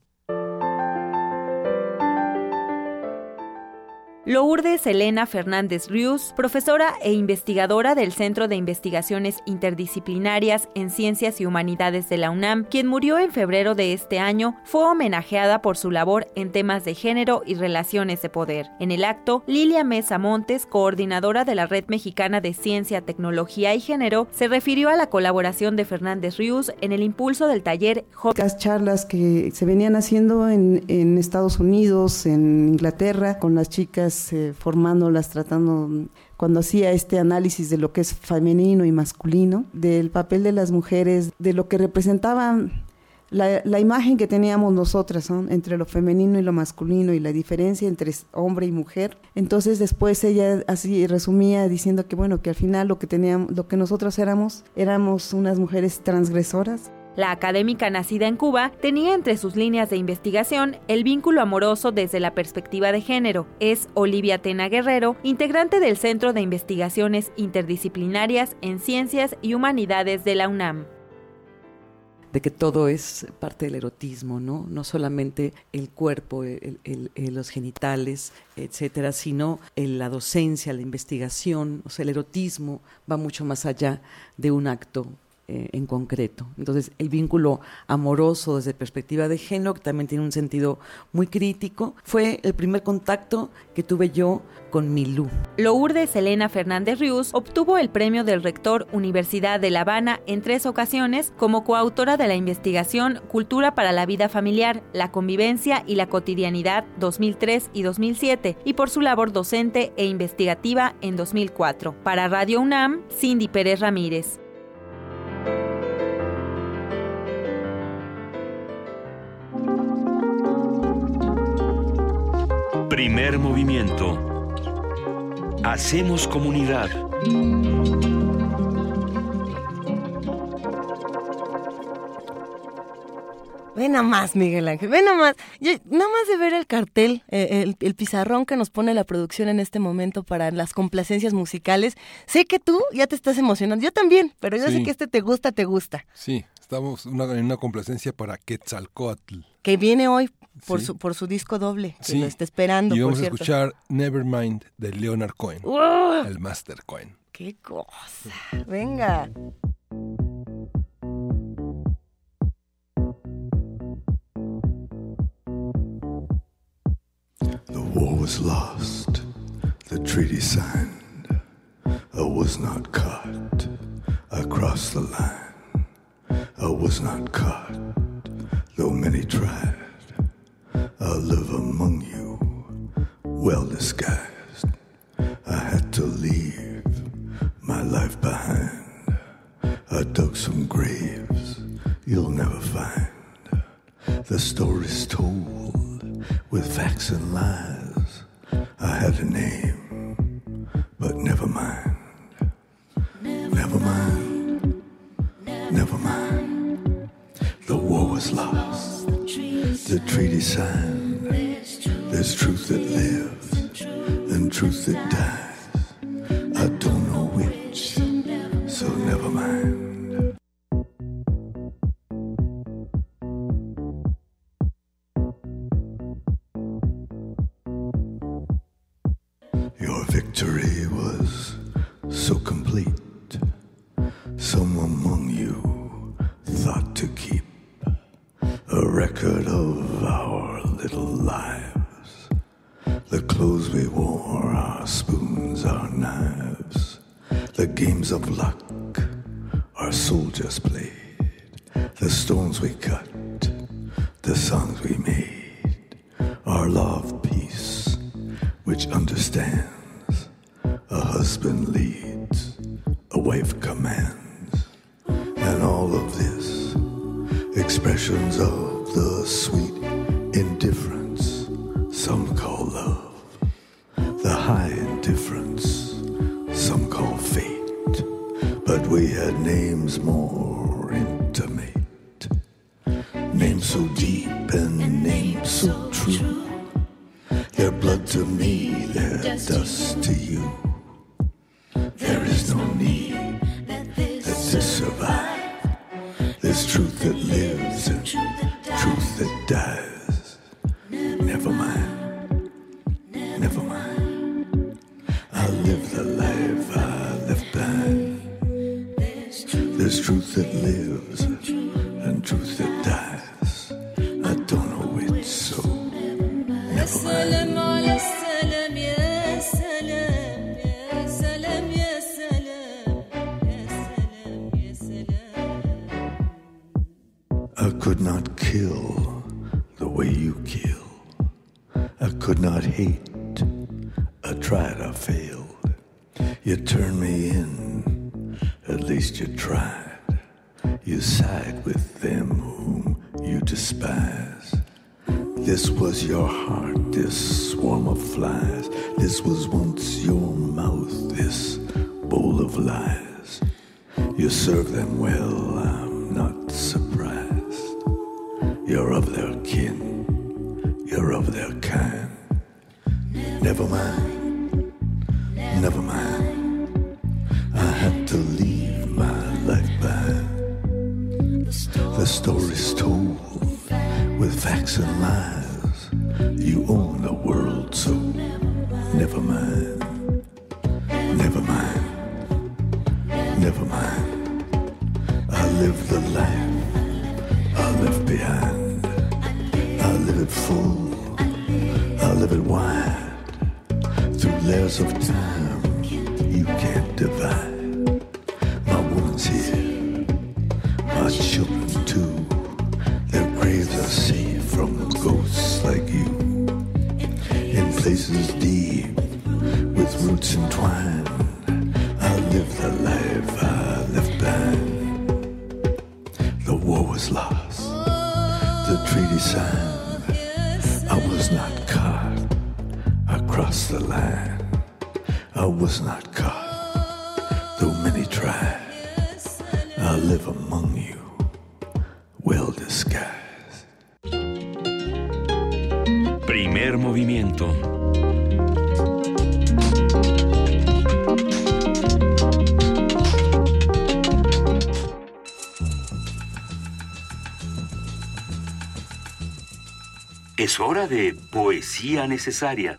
Lourdes Elena Fernández Rius, profesora e investigadora del Centro de Investigaciones Interdisciplinarias en Ciencias y Humanidades de la UNAM, quien murió en febrero de este año, fue homenajeada por su labor en temas de género y relaciones de poder. En el acto, Lilia Mesa Montes, coordinadora de la Red Mexicana de Ciencia, Tecnología y Género, se refirió a la colaboración de Fernández Rius en el impulso del taller Las charlas que se venían haciendo en, en Estados Unidos, en Inglaterra, con las chicas eh, formándolas, tratando, cuando hacía este análisis de lo que es femenino y masculino, del papel de las mujeres, de lo que representaban la, imagen que teníamos nosotras entre lo femenino y lo masculino y la diferencia entre hombre y mujer. Entonces después ella así resumía diciendo que bueno, que al final lo que teníamos, lo que nosotros éramos, éramos unas mujeres transgresoras. La académica nacida en Cuba tenía entre sus líneas de investigación el vínculo amoroso desde la perspectiva de género. Es Olivia Tena Guerrero, integrante del Centro de Investigaciones Interdisciplinarias en Ciencias y Humanidades de la UNAM de que todo es parte del erotismo, ¿no? No solamente el cuerpo, los genitales, etcétera, sino la docencia, la investigación, o sea, el erotismo va mucho más allá de un acto eh, en concreto. Entonces, el vínculo amoroso desde perspectiva de género, que también tiene un sentido muy crítico, fue el primer contacto que tuve yo con Milú. Lourdes Elena Fernández Rius obtuvo el premio del rector Universidad de La Habana en tres ocasiones como coautora de la investigación Cultura para la Vida Familiar, la Convivencia y la Cotidianidad 2003 y 2007 y por su labor docente e investigativa en 2004. Para Radio UNAM, Cindy Pérez Ramírez. Primer movimiento. Hacemos comunidad. Ven nada más, Miguel Ángel, ven nada más. Nada más de ver el cartel, eh, el, pizarrón que nos pone la producción en este momento para las complacencias musicales. Sé que tú ya te estás emocionando, yo también, pero yo sé que este te gusta, te gusta. Sí, estamos en una complacencia para Quetzalcoatl. Que viene hoy por, su, por su disco doble, que lo está esperando. Y vamos a escuchar Nevermind de Leonard Cohen, el Master Cohen. ¡Qué cosa! Venga. The war was lost, the treaty signed. I was not caught. I crossed the line. I was not caught, though many tried. I live among you, well disguised. I had to leave my life behind. I dug some graves you'll never find. The story's told with facts and lies. I had a name, but never mind. Never mind. Never mind. The war was lost. The treaty signed. There's truth that lives and truth that dies. The clothes we wore, our spoons, our knives, the games of luck our soldiers played, the stones we cut, the songs we made, our love peace, which understands a husband leads, a wife Es hora de poesía necesaria.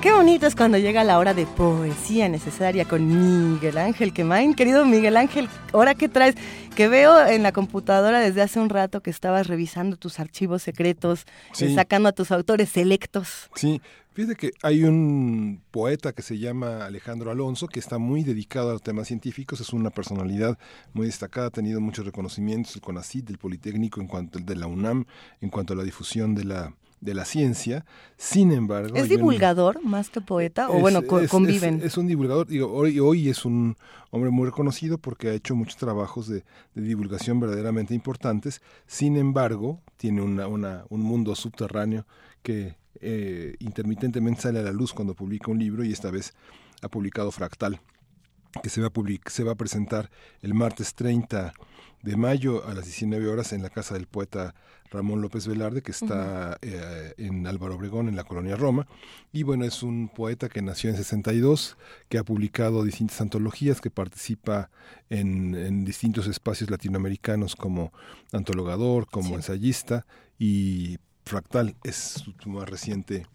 Qué bonito es cuando llega la hora de poesía necesaria con Miguel Ángel Quemain. Querido Miguel Ángel, ¿ahora qué traes? Que veo en la computadora desde hace un rato que estabas revisando tus archivos secretos, Sí. sacando a tus autores selectos. Sí, fíjate que hay un poeta que se llama Alejandro Alonso que está muy dedicado a los temas científicos, es una personalidad muy destacada, ha tenido muchos reconocimientos del CONACYT, del Politécnico, en cuanto de la UNAM, en cuanto a la difusión de la de la ciencia. Sin embargo, ¿Es un- divulgador más que poeta? O es- bueno, co- es- conviven. Es, es un divulgador, digo, hoy, hoy es un hombre muy reconocido porque ha hecho muchos trabajos de, de divulgación verdaderamente importantes. Sin embargo, tiene una, una- un mundo subterráneo que eh, intermitentemente sale a la luz cuando publica un libro y esta vez ha publicado Fractal que se va, a public- se va a presentar el martes 30 de mayo a las 19 horas en la casa del poeta Ramón López Velarde, que está eh, en Álvaro Obregón, en la colonia Roma. Y bueno, es un poeta que nació en 62, que ha publicado distintas antologías, que participa en, en distintos espacios latinoamericanos como antologador, como ensayista, y Fractal es su, su más reciente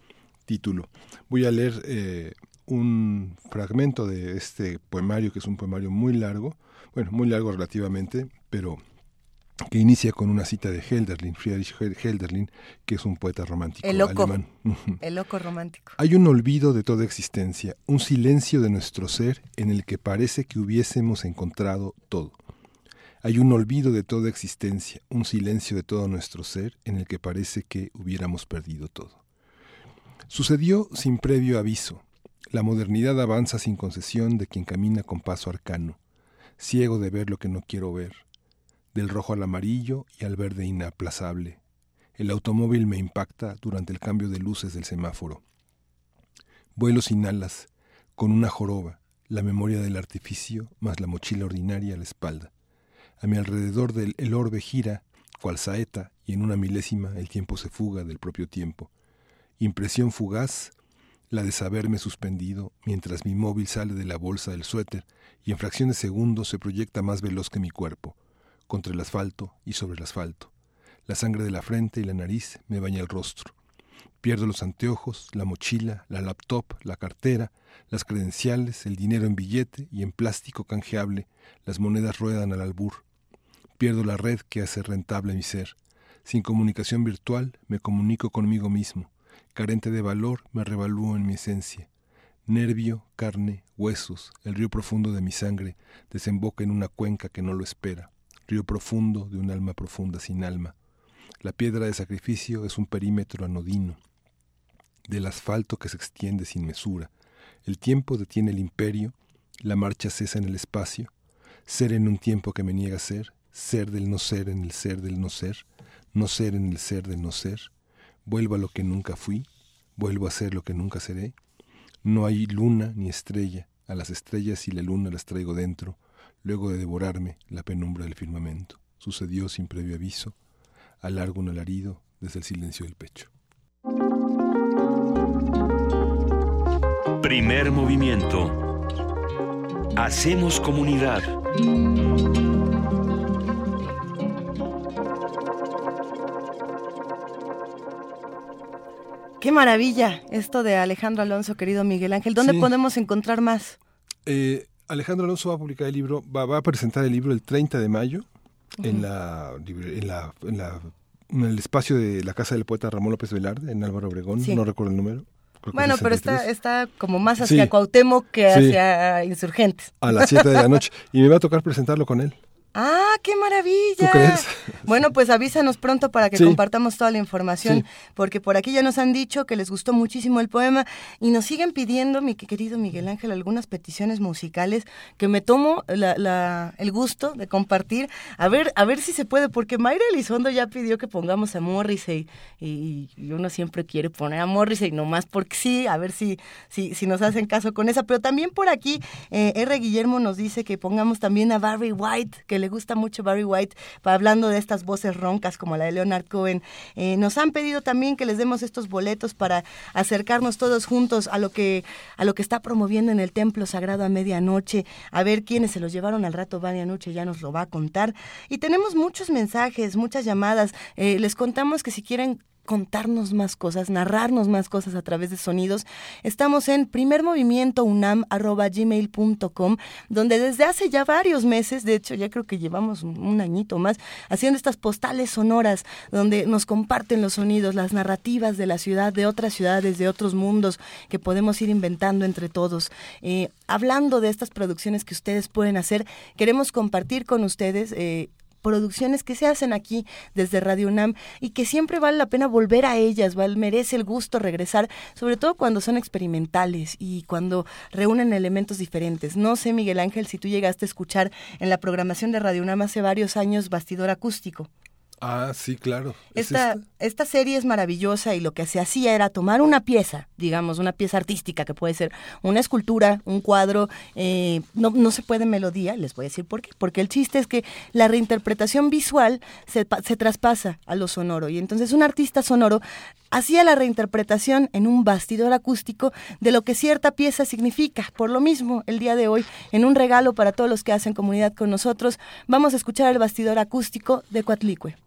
título. Voy a leer eh, un fragmento de este poemario, que es un poemario muy largo, bueno, muy largo relativamente, pero que inicia con una cita de Helderlin, Friedrich Helderlin, que es un poeta romántico El loco. alemán. El loco romántico. Hay un olvido de toda existencia, un silencio de nuestro ser en el que parece que hubiésemos encontrado todo. Hay un olvido de toda existencia, un silencio de todo nuestro ser en el que parece que hubiéramos perdido todo. Sucedió sin previo aviso. La modernidad avanza sin concesión de quien camina con paso arcano, ciego de ver lo que no quiero ver, del rojo al amarillo y al verde inaplazable. El automóvil me impacta durante el cambio de luces del semáforo. Vuelo sin alas, con una joroba, la memoria del artificio más la mochila ordinaria a la espalda. A mi alrededor del, el orbe gira, cual saeta, y en una milésima el tiempo se fuga del propio tiempo. Impresión fugaz, la de saberme suspendido mientras mi móvil sale de la bolsa del suéter y en fracción de segundo se proyecta más veloz que mi cuerpo, contra el asfalto y sobre el asfalto. La sangre de la frente y la nariz me baña el rostro. Pierdo los anteojos, la mochila, la laptop, la cartera, las credenciales, el dinero en billete y en plástico canjeable, las monedas ruedan al albur. Pierdo la red que hace rentable mi ser. Sin comunicación virtual me comunico conmigo mismo. Carente de valor me revalúo en mi esencia. Nervio, carne, huesos, el río profundo de mi sangre desemboca en una cuenca que no lo espera. Río profundo de un alma profunda sin alma. La piedra de sacrificio es un perímetro anodino del asfalto que se extiende sin mesura. El tiempo detiene el imperio, la marcha cesa en el espacio, ser en un tiempo que me niega ser, ser del no ser en el ser del no ser, no ser en el ser del no ser, vuelvo a lo que nunca fui, vuelvo a ser lo que nunca seré. No hay luna ni estrella, a las estrellas y la luna las traigo dentro, luego de devorarme la penumbra del firmamento. Sucedió sin previo aviso, alargo un alarido desde el silencio del pecho. Primer movimiento. Hacemos comunidad. Qué maravilla esto de Alejandro Alonso, querido Miguel Ángel. ¿Dónde Sí. podemos encontrar más? Eh, Alejandro Alonso va a publicar el libro, va, va a presentar el libro el 30 de mayo en, la, en, la, en, la- en el espacio de la casa del poeta Ramón López Velarde, en Álvaro Obregón, Sí. no recuerdo el número. Bueno, pero 63. está, está como más hacia Sí. Cuauhtémoc que hacia Insurgentes. A las 7 de la noche. Y me va a tocar presentarlo con él. ¡Ah, qué maravilla! ¿Tú crees? Bueno, pues avísanos pronto para que Sí. compartamos toda la información, Sí. porque por aquí ya nos han dicho que les gustó muchísimo el poema y nos siguen pidiendo, mi querido Miguel Ángel, algunas peticiones musicales que me tomo la- la- el gusto de compartir. A ver, a ver si se puede, porque Mayra Elizondo ya pidió que pongamos a Morrissey y, y uno siempre quiere poner a Morrissey, nomás porque sí, a ver si, si, si nos hacen caso con esa. Pero también por aquí, eh, R. Guillermo nos dice que pongamos también a Barry White, que le gusta mucho Barry White, hablando de estas voces roncas como la de Leonard Cohen. Eh, nos han pedido también que les demos estos boletos para acercarnos todos juntos a lo que a lo que está promoviendo en el Templo Sagrado a medianoche, a ver quiénes se los llevaron al rato. Vania Nuche ya nos lo va a contar. Y tenemos muchos mensajes, muchas llamadas. Eh, les contamos que si quieren contarnos más cosas, narrarnos más cosas a través de sonidos. Estamos en primermovimientounam.gmail.com, donde desde hace ya varios meses, de hecho ya creo que llevamos un añito más, haciendo estas postales sonoras, donde nos comparten los sonidos, las narrativas de la ciudad, de otras ciudades, de otros mundos que podemos ir inventando entre todos. Eh, hablando de estas producciones que ustedes pueden hacer, queremos compartir con ustedes eh, producciones que se hacen aquí desde Radio UNAM y que siempre vale la pena volver a ellas, ¿vale? merece el gusto regresar, sobre todo cuando son experimentales y cuando reúnen elementos diferentes. No sé, Miguel Ángel, si tú llegaste a escuchar en la programación de Radio UNAM hace varios años Bastidor Acústico. Ah, sí, claro. Esta, esta, serie es maravillosa y lo que se hacía era tomar una pieza, digamos, una pieza artística que puede ser una escultura, un cuadro, eh, no, no se puede melodía, les voy a decir por qué, porque el chiste es que la reinterpretación visual se, se traspasa a lo sonoro y entonces un artista sonoro hacía la reinterpretación en un bastidor acústico de lo que cierta pieza significa. Por lo mismo, el día de hoy, en un regalo para todos los que hacen comunidad con nosotros, vamos a escuchar el bastidor acústico de Coatlicue.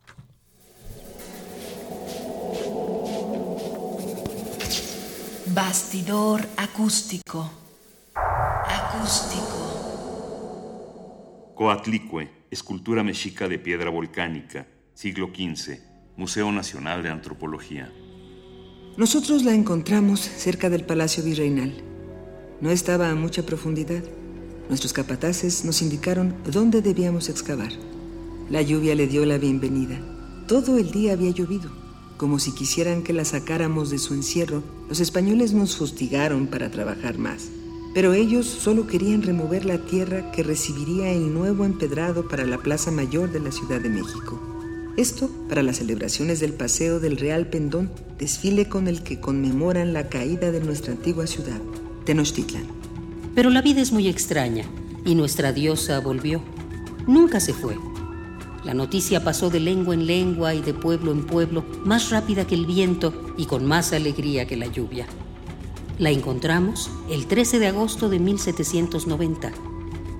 Bastidor acústico. Acústico. Coatlicue, escultura mexica de piedra volcánica, siglo XV, Museo Nacional de Antropología. Nosotros la encontramos cerca del Palacio Virreinal. No estaba a mucha profundidad. Nuestros capataces nos indicaron dónde debíamos excavar. La lluvia le dio la bienvenida. Todo el día había llovido como si quisieran que la sacáramos de su encierro, los españoles nos fustigaron para trabajar más. Pero ellos solo querían remover la tierra que recibiría el nuevo empedrado para la Plaza Mayor de la Ciudad de México. Esto para las celebraciones del Paseo del Real Pendón, desfile con el que conmemoran la caída de nuestra antigua ciudad, Tenochtitlan. Pero la vida es muy extraña y nuestra diosa volvió. Nunca se fue la noticia pasó de lengua en lengua y de pueblo en pueblo, más rápida que el viento y con más alegría que la lluvia. La encontramos el 13 de agosto de 1790,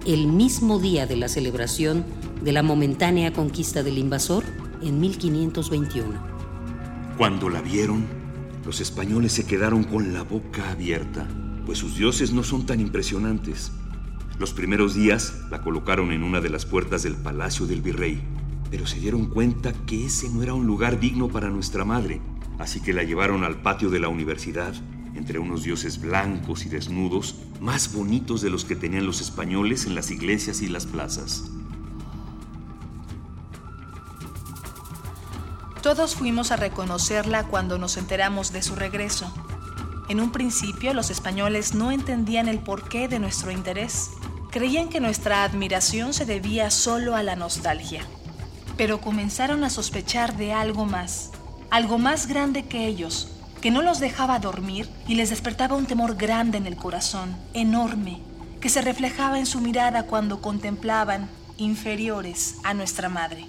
el mismo día de la celebración de la momentánea conquista del invasor en 1521. Cuando la vieron, los españoles se quedaron con la boca abierta, pues sus dioses no son tan impresionantes. Los primeros días la colocaron en una de las puertas del palacio del virrey pero se dieron cuenta que ese no era un lugar digno para nuestra madre, así que la llevaron al patio de la universidad, entre unos dioses blancos y desnudos, más bonitos de los que tenían los españoles en las iglesias y las plazas. Todos fuimos a reconocerla cuando nos enteramos de su regreso. En un principio los españoles no entendían el porqué de nuestro interés. Creían que nuestra admiración se debía solo a la nostalgia pero comenzaron a sospechar de algo más, algo más grande que ellos, que no los dejaba dormir y les despertaba un temor grande en el corazón, enorme, que se reflejaba en su mirada cuando contemplaban inferiores a nuestra madre.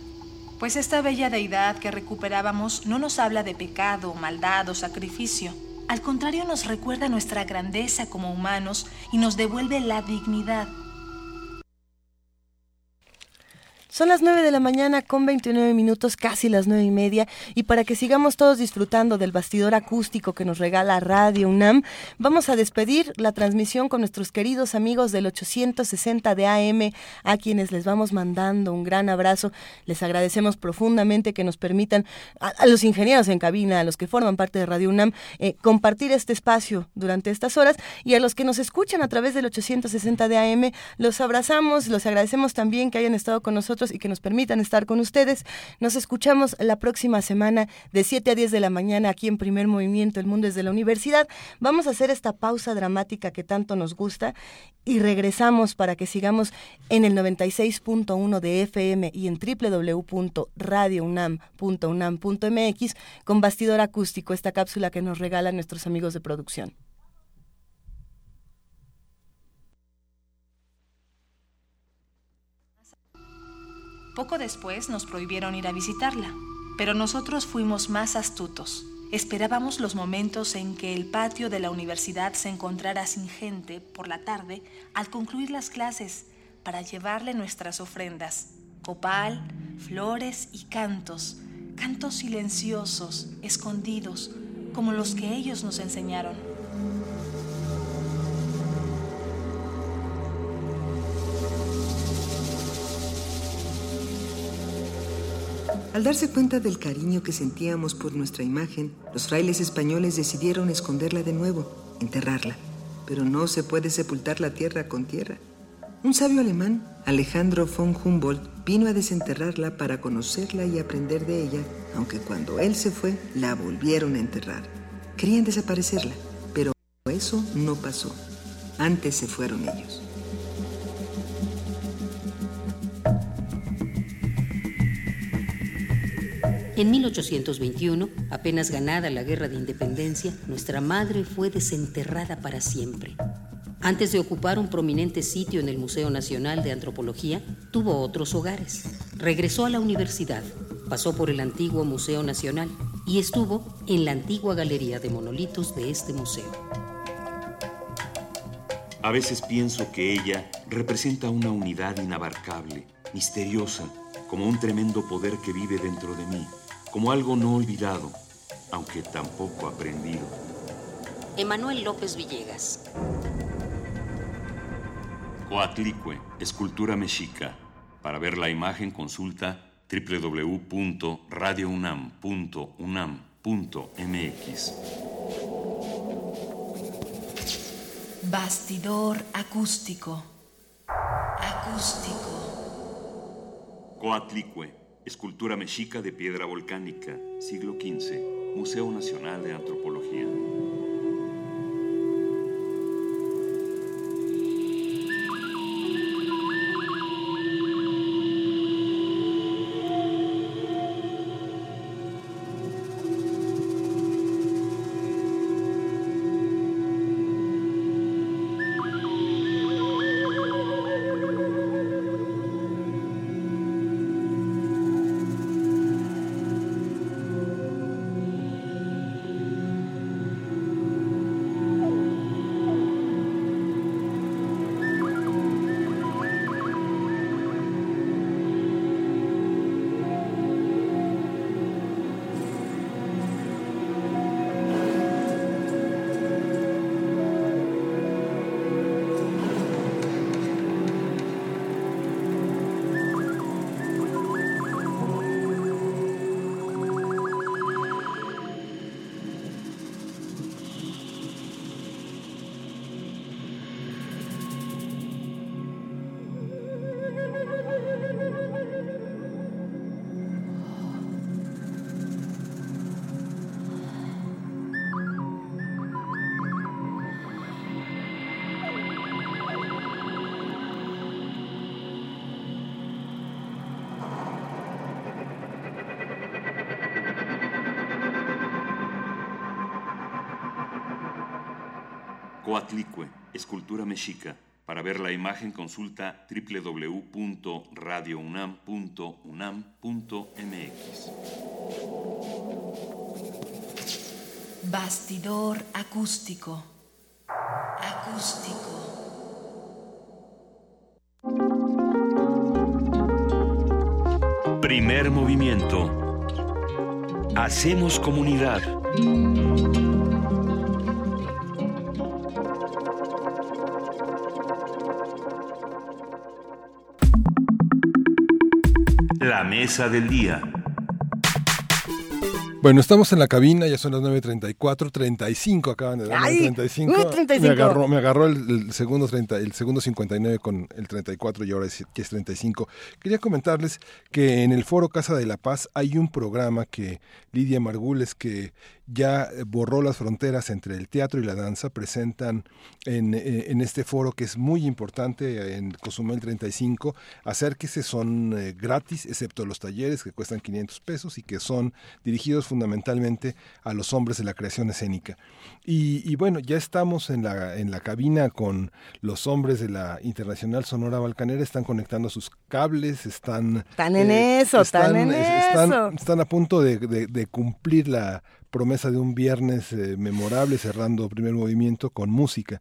Pues esta bella deidad que recuperábamos no nos habla de pecado, maldad o sacrificio. Al contrario, nos recuerda nuestra grandeza como humanos y nos devuelve la dignidad Son las 9 de la mañana con 29 minutos, casi las nueve y media, y para que sigamos todos disfrutando del bastidor acústico que nos regala Radio UNAM, vamos a despedir la transmisión con nuestros queridos amigos del 860 de AM, a quienes les vamos mandando un gran abrazo. Les agradecemos profundamente que nos permitan, a, los ingenieros en cabina, a los que forman parte de Radio UNAM, eh, compartir este espacio durante estas horas, y a los que nos escuchan a través del 860 de AM, los abrazamos, los agradecemos también que hayan estado con nosotros y que nos permitan estar con ustedes. Nos escuchamos la próxima semana de 7 a 10 de la mañana aquí en Primer Movimiento, El Mundo desde la Universidad. Vamos a hacer esta pausa dramática que tanto nos gusta y regresamos para que sigamos en el 96.1 de FM y en www.radiounam.unam.mx con Bastidor Acústico, esta cápsula que nos regalan nuestros amigos de producción. Poco después nos prohibieron ir a visitarla, pero nosotros fuimos más astutos. Esperábamos los momentos en que el patio de la universidad se encontrara sin gente por la tarde al concluir las clases para llevarle nuestras ofrendas, copal, flores y cantos, cantos silenciosos, escondidos, como los que ellos nos enseñaron. Al darse cuenta del cariño que sentíamos por nuestra imagen, los frailes españoles decidieron esconderla de nuevo, enterrarla. Pero no se puede sepultar la tierra con tierra. Un sabio alemán, Alejandro von Humboldt, vino a desenterrarla para conocerla y aprender de ella, aunque cuando él se fue, la volvieron a enterrar. Querían desaparecerla, pero eso no pasó. Antes se fueron ellos. En 1821, apenas ganada la guerra de independencia, nuestra madre fue desenterrada para siempre. Antes de ocupar un prominente sitio en el Museo Nacional de Antropología, tuvo otros hogares. Regresó a la universidad, pasó por el antiguo Museo Nacional y estuvo en la antigua galería de monolitos de este museo. A veces pienso que ella representa una unidad inabarcable, misteriosa, como un tremendo poder que vive dentro de mí como algo no olvidado, aunque tampoco aprendido. Emanuel López Villegas. Coatlicue, escultura mexica. Para ver la imagen consulta www.radiounam.unam.mx. Bastidor acústico. Acústico. Coatlicue Escultura mexica de piedra volcánica, siglo XV, Museo Nacional de Antropología. Coatlicue, escultura mexica. Para ver la imagen consulta www.radiounam.unam.mx. Bastidor acústico. Acústico. Primer movimiento. Hacemos comunidad. Mesa del día. Bueno, estamos en la cabina, ya son las 9.34, 35 acaban de dar, Ay, 35. uh, 35. Me agarró, me agarró el, el segundo 30, el segundo 59 con el 34 y ahora es, que es 35. Quería comentarles que en el Foro Casa de la Paz hay un programa que Lidia Margules, que ya borró las fronteras entre el teatro y la danza, presentan en, eh, en este foro que es muy importante en Cozumel 35, acérquese, son eh, gratis, excepto los talleres que cuestan 500 pesos y que son dirigidos fundamentalmente a los hombres de la creación escénica. Y, y bueno, ya estamos en la, en la cabina con los hombres de la Internacional Sonora Balcanera, están conectando sus cables, están... Están en eso, están, en están, eso. Están a punto de, de- de cumplir la promesa de un viernes eh, memorable cerrando primer movimiento con música.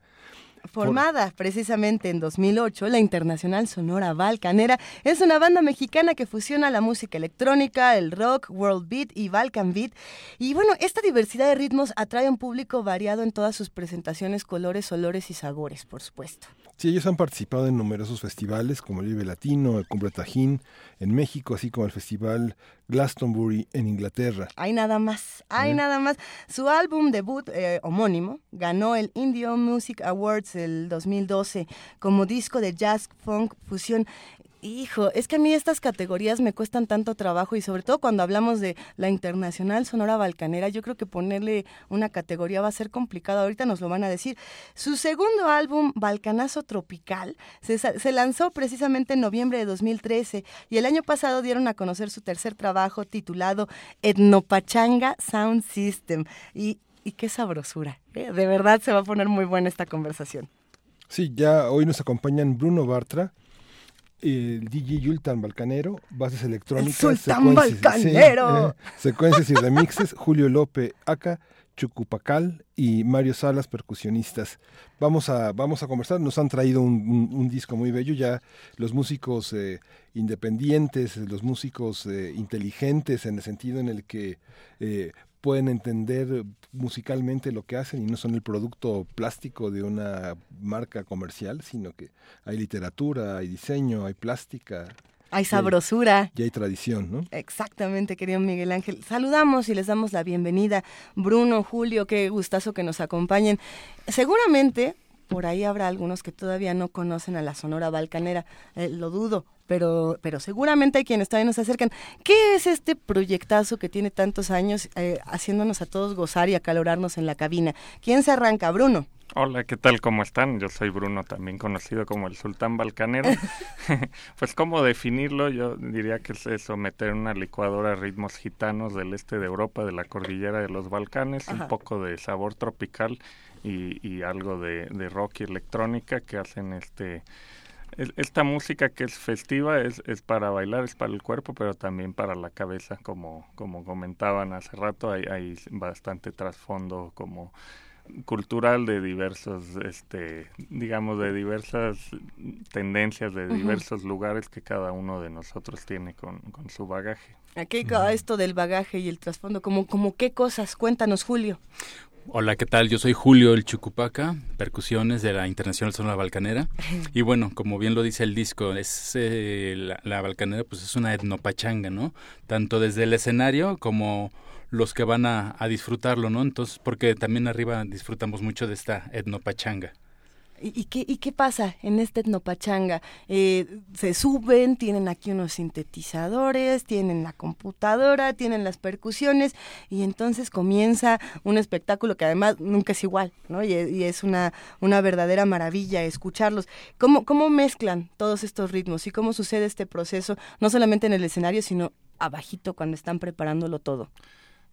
Formada precisamente en 2008, la Internacional Sonora Balcanera es una banda mexicana que fusiona la música electrónica, el rock, world beat y Balkan beat. Y bueno, esta diversidad de ritmos atrae a un público variado en todas sus presentaciones, colores, olores y sabores, por supuesto. Sí, ellos han participado en numerosos festivales como el Vive Latino, el Cumbre Tajín en México, así como el Festival Glastonbury en Inglaterra. Hay nada más, hay Eh. nada más. Su álbum debut eh, homónimo ganó el Indie Music Awards el 2012 como disco de jazz funk fusión. Hijo, es que a mí estas categorías me cuestan tanto trabajo y sobre todo cuando hablamos de la Internacional Sonora Balcanera, yo creo que ponerle una categoría va a ser complicado, ahorita nos lo van a decir. Su segundo álbum, Balcanazo Tropical, se, lanzó precisamente en noviembre de 2013 y el año pasado dieron a conocer su tercer trabajo titulado Etnopachanga Sound System. Y, y qué sabrosura, ¿eh? de verdad se va a poner muy buena esta conversación. Sí, ya hoy nos acompañan Bruno Bartra, el DJ Yultan Balcanero, bases electrónicas, ¡El Sultán secuencias- Balcanero! sí, eh, secuencias y remixes, Julio Lope Aca, Chucupacal y Mario Salas, percusionistas. Vamos a, vamos a conversar, nos han traído un, un- un disco muy bello, ya los músicos eh, independientes, los músicos eh, inteligentes en el sentido en el que pueden entender musicalmente lo que hacen y no son el producto plástico de una marca comercial, sino que hay literatura, hay diseño, hay plástica. Hay sabrosura. Y hay tradición, ¿no? Exactamente, querido Miguel Ángel. Saludamos y les damos la bienvenida. Bruno, Julio, qué gustazo que nos acompañen. Seguramente por ahí habrá algunos que todavía no conocen a la Sonora Balcanera, eh, lo dudo, pero, pero seguramente hay quienes todavía nos acercan. ¿Qué es este proyectazo que tiene tantos años eh, haciéndonos a todos gozar y acalorarnos en la cabina? ¿Quién se arranca, Bruno? Hola, ¿qué tal? ¿Cómo están? Yo soy Bruno, también conocido como el Sultán Balcanero. pues, ¿cómo definirlo? Yo diría que es eso, meter en una licuadora ritmos gitanos del este de Europa, de la cordillera de los Balcanes, Ajá. un poco de sabor tropical y, y algo de, de rock y electrónica que hacen este... es- Esta música que es festiva es, es para bailar, es para el cuerpo, pero también para la cabeza, como, como comentaban hace rato, hay, hay bastante trasfondo como cultural de diversos, este, digamos, de diversas tendencias, de diversos lugares que cada uno de nosotros tiene con, con su bagaje. Aquí ca- esto del bagaje y el trasfondo, como, como qué cosas, cuéntanos, Julio. Hola, ¿qué tal? Yo soy Julio el Chucupaca, percusiones de la Internacional Sonora Balcanera. Y bueno, como bien lo dice el disco, es eh, la, la Balcanera pues es una etnopachanga, ¿no? Tanto desde el escenario como los que van a, a disfrutarlo, ¿no? Entonces, porque también arriba disfrutamos mucho de esta etnopachanga. ¿Y, qué, ¿Y qué pasa en esta etnopachanga? Eh, se suben, tienen aquí unos sintetizadores, tienen la computadora, tienen las percusiones y entonces comienza un espectáculo que además nunca es igual, ¿no? Y, y es una, una verdadera maravilla escucharlos. ¿Cómo, ¿Cómo mezclan todos estos ritmos y cómo sucede este proceso, no solamente en el escenario, sino abajito cuando están preparándolo todo?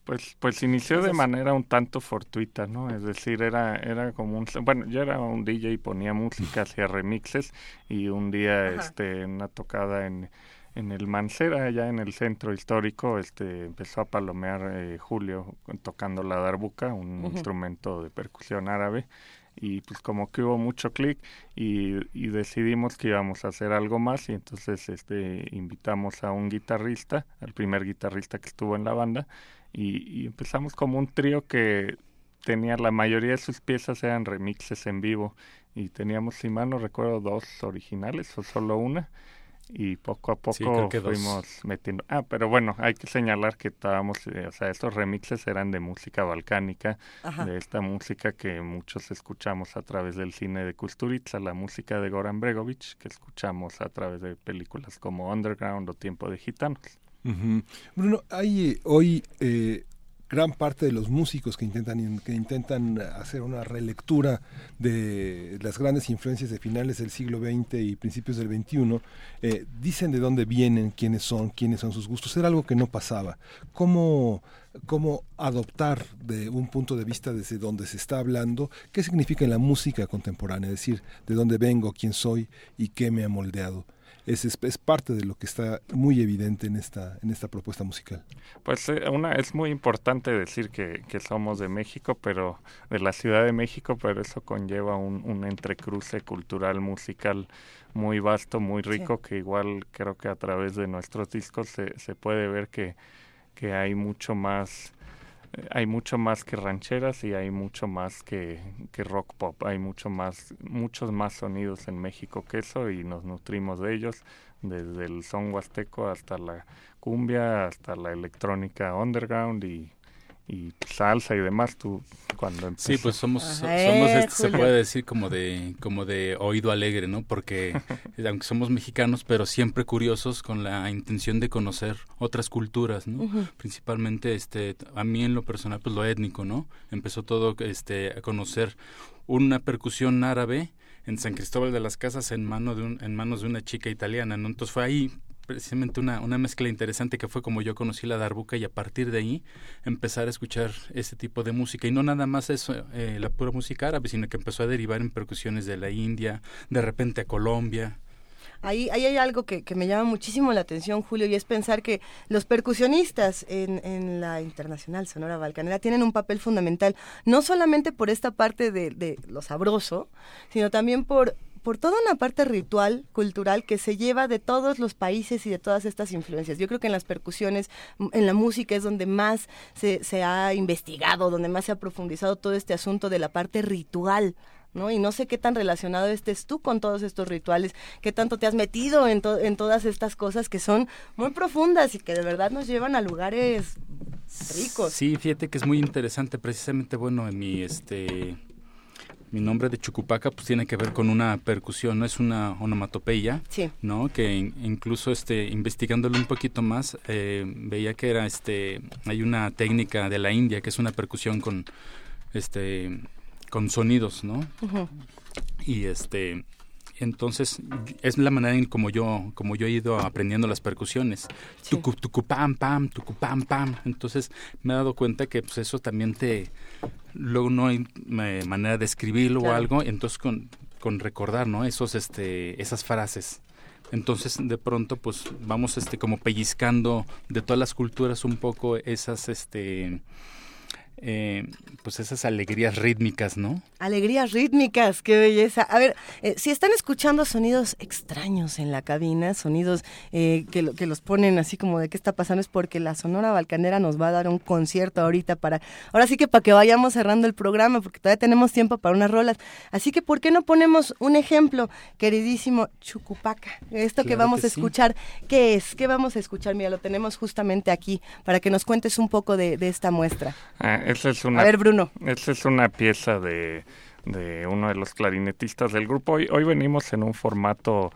Pues, pues inició de manera un tanto fortuita, ¿no? Es decir, era, era como un, bueno, yo era un DJ y ponía música, hacía remixes y un día, Ajá. este, en una tocada en, en el Mancera, allá en el centro histórico, este, empezó a palomear eh, Julio tocando la darbuca, un instrumento de percusión árabe y pues como que hubo mucho clic y, y decidimos que íbamos a hacer algo más y entonces este invitamos a un guitarrista, al primer guitarrista que estuvo en la banda y, y empezamos como un trío que tenía la mayoría de sus piezas eran remixes en vivo y teníamos si mal no recuerdo dos originales o solo una y poco a poco Sí, dos. fuimos metiendo ah pero bueno hay que señalar que estábamos eh, o sea estos remixes eran de música balcánica Ajá. de esta música que muchos escuchamos a través del cine de Kusturica la música de Goran Bregovic que escuchamos a través de películas como Underground o Tiempo de Gitanos Bruno, hay hoy, eh, gran parte de los músicos que intentan, que intentan hacer una relectura de las grandes influencias de finales del siglo XX y principios del XXI, eh, dicen de dónde vienen, quiénes son, quiénes son sus gustos. Era algo que no pasaba. ¿Cómo, cómo adoptar de un punto de vista desde donde se está hablando qué significa en la música contemporánea, es decir, de dónde vengo, quién soy y qué me ha moldeado? Es, es, parte de lo que está muy evidente en esta, en esta propuesta musical. Pues eh, una es muy importante decir que, que, somos de México, pero de la Ciudad de México, pero eso conlleva un, un entrecruce cultural, musical muy vasto, muy rico, que igual creo que a través de nuestros discos se, se puede ver que, que hay mucho más hay mucho más que rancheras y hay mucho más que, que, rock pop, hay mucho más, muchos más sonidos en México que eso y nos nutrimos de ellos, desde el son huasteco hasta la cumbia, hasta la electrónica underground y y salsa y demás tú cuando empezó. sí pues somos somos este, se puede decir como de como de oído alegre no porque aunque somos mexicanos pero siempre curiosos con la intención de conocer otras culturas no principalmente este a mí en lo personal pues lo étnico no empezó todo este a conocer una percusión árabe en San Cristóbal de las Casas en mano de un, en manos de una chica italiana no entonces fue ahí precisamente una, una mezcla interesante que fue como yo conocí la darbuca y a partir de ahí empezar a escuchar ese tipo de música. Y no nada más eso eh, la pura música árabe sino que empezó a derivar en percusiones de la India de repente a Colombia. Ahí, ahí, hay algo que, que, me llama muchísimo la atención, Julio, y es pensar que los percusionistas en, en, la Internacional Sonora Balcanera tienen un papel fundamental, no solamente por esta parte de, de lo sabroso, sino también por por toda una parte ritual, cultural, que se lleva de todos los países y de todas estas influencias. Yo creo que en las percusiones, en la música es donde más se, se ha investigado, donde más se ha profundizado todo este asunto de la parte ritual. ¿no? Y no sé qué tan relacionado estés tú con todos estos rituales, qué tanto te has metido en, en todas estas cosas que son muy profundas y que de verdad nos llevan a lugares ricos. Sí, fíjate que es muy interesante, precisamente, bueno, en mi, este, mi nombre de Chucupaca pues tiene que ver con una percusión, no es una onomatopeya, ¿no? Que incluso este investigándolo un poquito más eh, veía que era este hay una técnica de la India que es una percusión con este con sonidos, ¿no? Y este entonces es la manera en como yo como yo he ido aprendiendo las percusiones. Tucu tucu pam pam tucu pam pam. Entonces me he dado cuenta que pues eso también te luego no hay manera de escribirlo o algo. Entonces con, con recordar no esos este esas frases. Entonces de pronto pues vamos este como pellizcando de todas las culturas un poco esas este eh, pues esas alegrías rítmicas, ¿no? Alegrías rítmicas, qué belleza. A ver, eh, si están escuchando sonidos extraños en la cabina, sonidos eh, que, que los ponen así como de qué está pasando, es porque la Sonora Balcanera nos va a dar un concierto ahorita para, ahora sí que para que vayamos cerrando el programa, porque todavía tenemos tiempo para unas rolas. Así que, ¿por qué no ponemos un ejemplo, queridísimo Chucupaca? Esto que vamos a escuchar, ¿qué es? ¿Qué vamos a escuchar? Mira, lo tenemos justamente aquí para que nos cuentes un poco de, esta muestra. Ah, es una, a ver, Bruno. Esa es una pieza de, de uno de los clarinetistas del grupo. Hoy, hoy venimos en un formato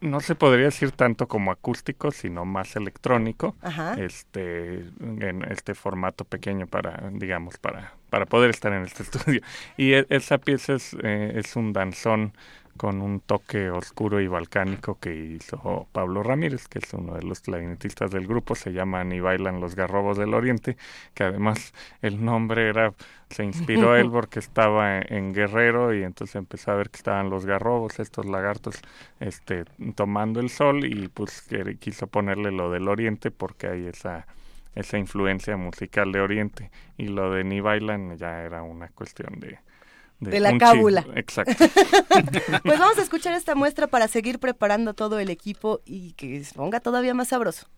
no se podría decir tanto como acústico, sino más electrónico. Este, en este formato pequeño para, digamos, para, para poder estar en este estudio. Y e, esa pieza es, eh, es un danzón con un toque oscuro y balcánico que hizo Pablo Ramírez, que es uno de los clarinetistas del grupo, se llama Ni bailan los garrobos del oriente, que además el nombre era se inspiró él porque estaba en, Guerrero y entonces empezó a ver que estaban los garrobos, estos lagartos este tomando el sol y pues quiso ponerle lo del oriente porque hay esa esa influencia musical de oriente. Y lo de Ni bailan ya era una cuestión de de, la cábula. Exacto. pues vamos a escuchar esta muestra para seguir preparando todo el equipo y que se ponga todavía más sabroso.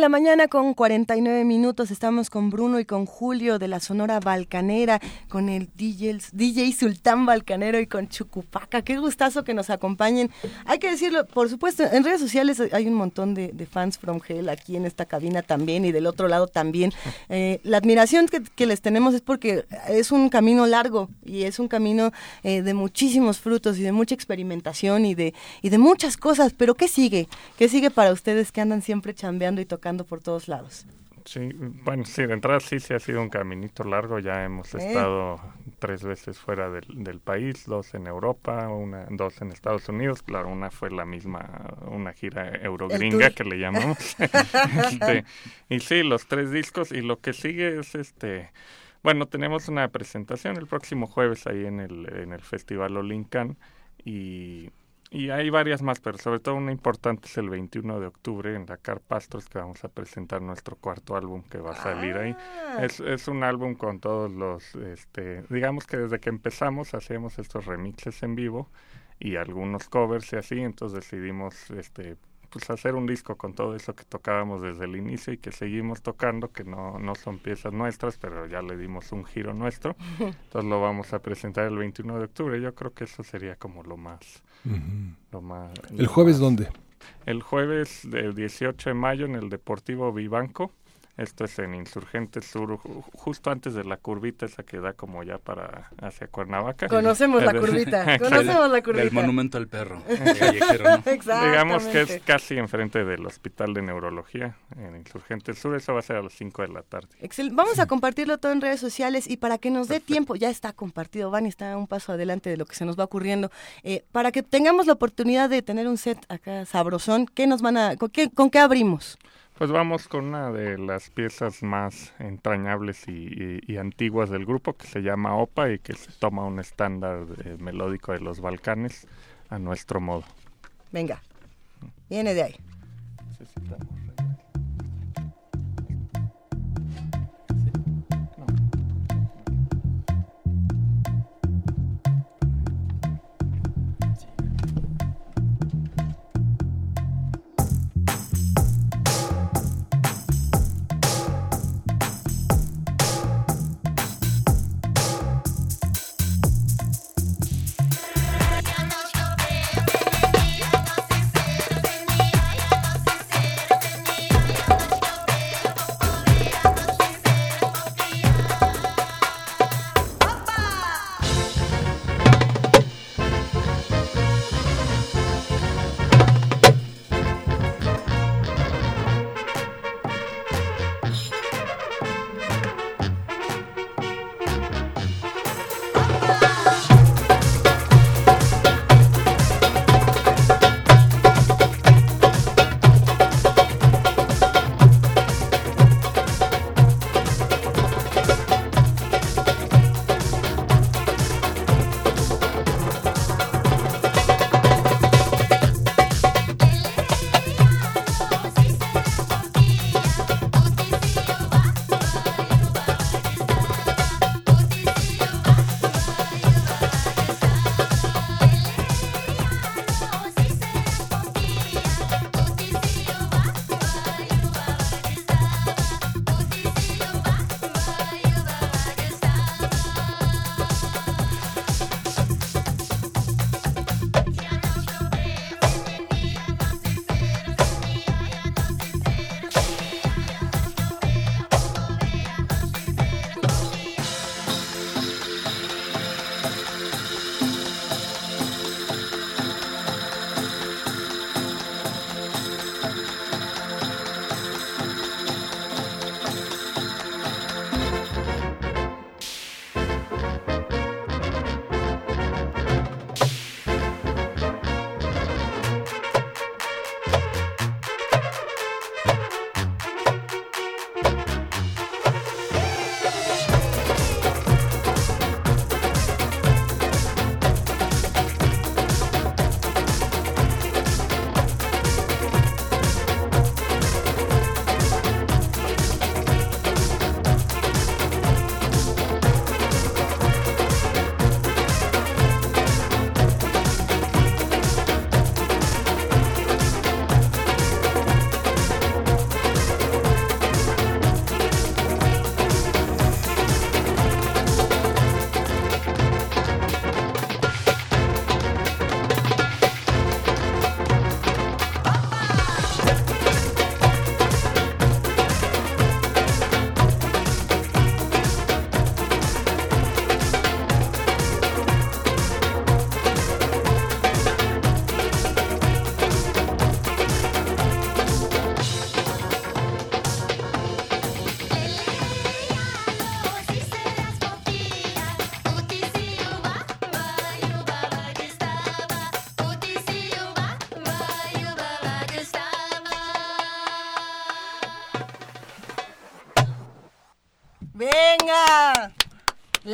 La mañana con 49 minutos. Estamos con Bruno y con Julio de la Sonora Balcanera, con el DJ, DJ Sultán Balcanero y con Chucupaca. Qué gustazo que nos acompañen. Hay que decirlo, por supuesto, en redes sociales hay un montón de, fans from hell aquí en esta cabina también y del otro lado también. Eh, la admiración que, les tenemos es porque es un camino largo y es un camino eh, de muchísimos frutos y de mucha experimentación y de, y de muchas cosas. Pero ¿qué sigue? ¿Qué sigue para ustedes que andan siempre chambeando y tocando por todos lados? Sí, bueno, sí, de entrada sí, sí ha sido un caminito largo. Ya hemos estado tres veces fuera del, país, dos en Europa, una, dos en Estados Unidos. Claro, una fue la misma, una gira eurogringa que le llamamos. este, y sí, los tres discos. Y lo que sigue es este. Bueno, tenemos una presentación el próximo jueves ahí en el, en el Festival Olincan. Y y hay varias más, pero sobre todo una importante es el 21 de octubre en Dakar Pastors que vamos a presentar nuestro cuarto álbum que va a salir ahí. Ah. Es, es un álbum con todos los, este, digamos que desde que empezamos hacíamos estos remixes en vivo y algunos covers y así, entonces decidimos este, pues hacer un disco con todo eso que tocábamos desde el inicio y que seguimos tocando, que no, no son piezas nuestras, pero ya le dimos un giro nuestro. Entonces lo vamos a presentar el 21 de octubre. Yo creo que eso sería como lo más... lo más ¿El jueves dónde? El jueves del 18 de mayo en el Deportivo Vivanco. Esto es en Insurgente Sur, justo antes de la curvita esa que da como ya para hacia Cuernavaca. Conocemos la curvita, conocemos la curvita. El monumento al perro. Digamos que es casi enfrente del Hospital de Neurología en Insurgente Sur. Eso va a ser a las 5 de la tarde. Vamos a compartirlo todo en redes sociales y para que nos dé tiempo, ya está compartido, Van está un paso adelante de lo que se nos va ocurriendo. Eh, para que tengamos la oportunidad de tener un set acá sabrosón, ¿qué nos van a, con qué abrimos? Pues vamos con una de las piezas más entrañables y, antiguas del grupo que se llama Opa y que se toma un estándar melódico de los Balcanes a nuestro modo. Venga, viene de ahí. ¡Venga!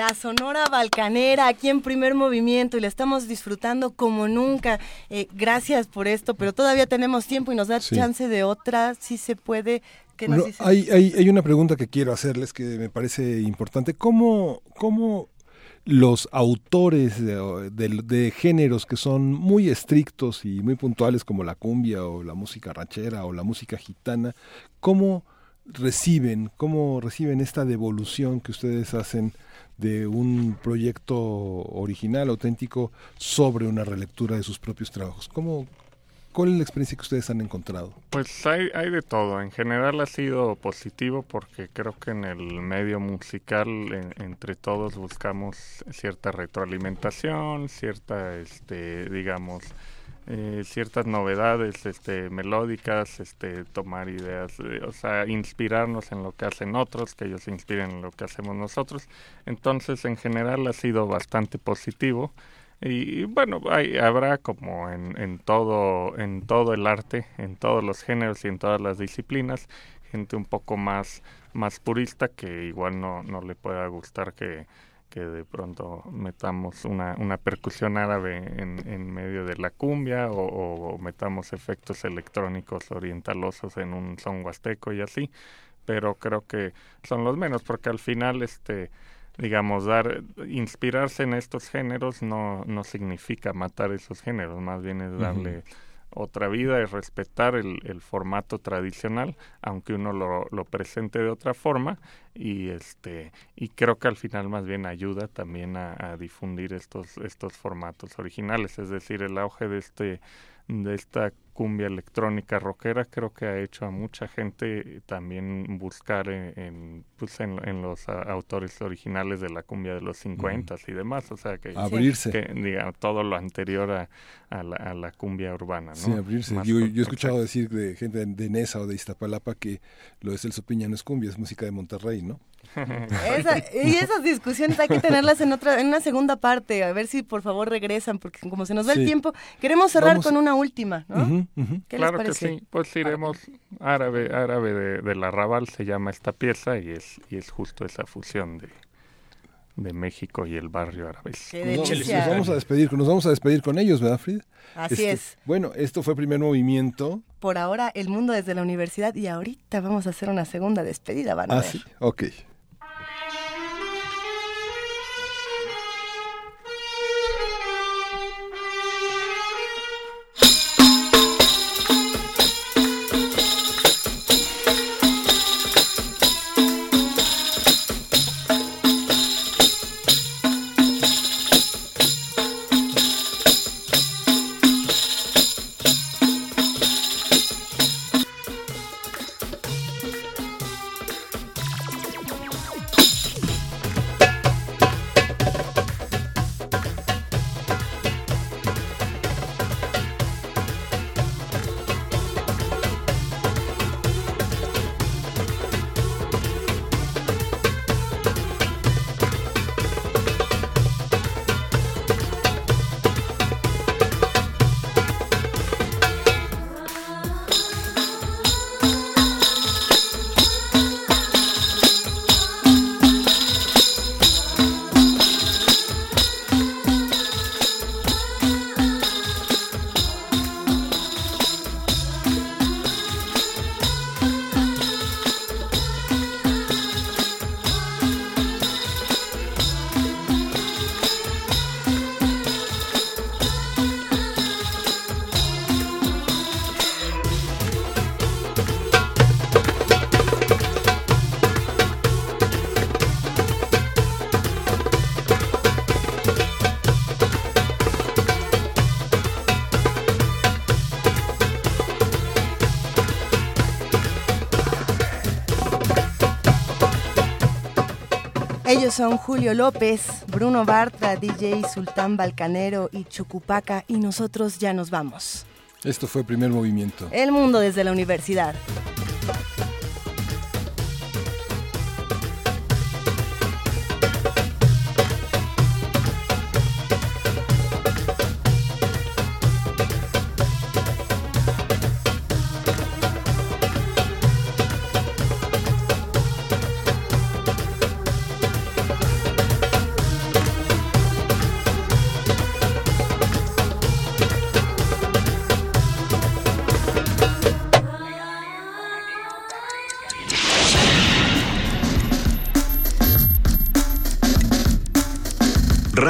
La Sonora Balcanera aquí en primer movimiento y la estamos disfrutando como nunca. Eh, gracias por esto, pero todavía tenemos tiempo y nos da chance de otra, si se puede. ¿Qué nos hay, hay, hay, una pregunta que quiero hacerles que me parece importante. ¿Cómo, cómo los autores de, de, géneros que son muy estrictos y muy puntuales como la cumbia o la música ranchera o la música gitana, cómo reciben, cómo reciben esta devolución que ustedes hacen de un proyecto original, auténtico, sobre una relectura de sus propios trabajos. ¿Cómo, ¿Cuál es la experiencia que ustedes han encontrado? Pues hay, hay de todo. En general ha sido positivo porque creo que en el medio musical entre todos buscamos cierta retroalimentación, cierta, este, digamos, eh, ciertas novedades este, melódicas, este, tomar ideas, o sea, inspirarnos en lo que hacen otros, que ellos inspiren en lo que hacemos nosotros. Entonces, en general ha sido bastante positivo. Y, bueno, hay, habrá como en, en, todo, en todo el arte, en todos los géneros y en todas las disciplinas, gente un poco más, más purista que igual no, no le pueda gustar que que de pronto metamos una, una percusión árabe en, en medio de la cumbia o, metamos efectos electrónicos orientalosos en un son huasteco y así, pero creo que son los menos porque al final este digamos dar inspirarse en estos géneros no no significa matar esos géneros, más bien es darle otra vida y respetar el, el formato tradicional, aunque uno lo, lo, presente de otra forma y este y creo que al final más bien ayuda también a, a difundir estos estos formatos originales, es decir, el auge de este de esta cumbia electrónica rockera creo que ha hecho a mucha gente también buscar en, pues en, los autores originales de la cumbia de los 50 y demás, o sea que abrirse que, todo lo anterior a, a, la, a, la, cumbia urbana, ¿no? Sí, abrirse. Yo, yo, he escuchado decir de gente de Nesa o de Iztapalapa que lo de Celso Piña no es cumbia, es música de Monterrey, ¿no? Y esas discusiones hay que tenerlas en otra, en una segunda parte, a ver si por favor regresan, porque como se nos da el tiempo, queremos cerrar con una última, ¿no? claro que sí, pues iremos árabe, árabe de, del arrabal se llama esta pieza y es, y es justo esa fusión de, de México y el barrio árabe. Nos, vamos a despedir, nos vamos a despedir con ellos, ¿verdad, Frida? Así este, es. Bueno, esto fue primer movimiento. Por ahora, el mundo desde la universidad y ahorita vamos a hacer una segunda despedida, van a ah, ver. sí, ok. Son Julio López, Bruno Bartra, DJ Sultán Balcanero y Chucupaca y nosotros ya nos vamos. Esto fue Primer Movimiento. El mundo desde la universidad.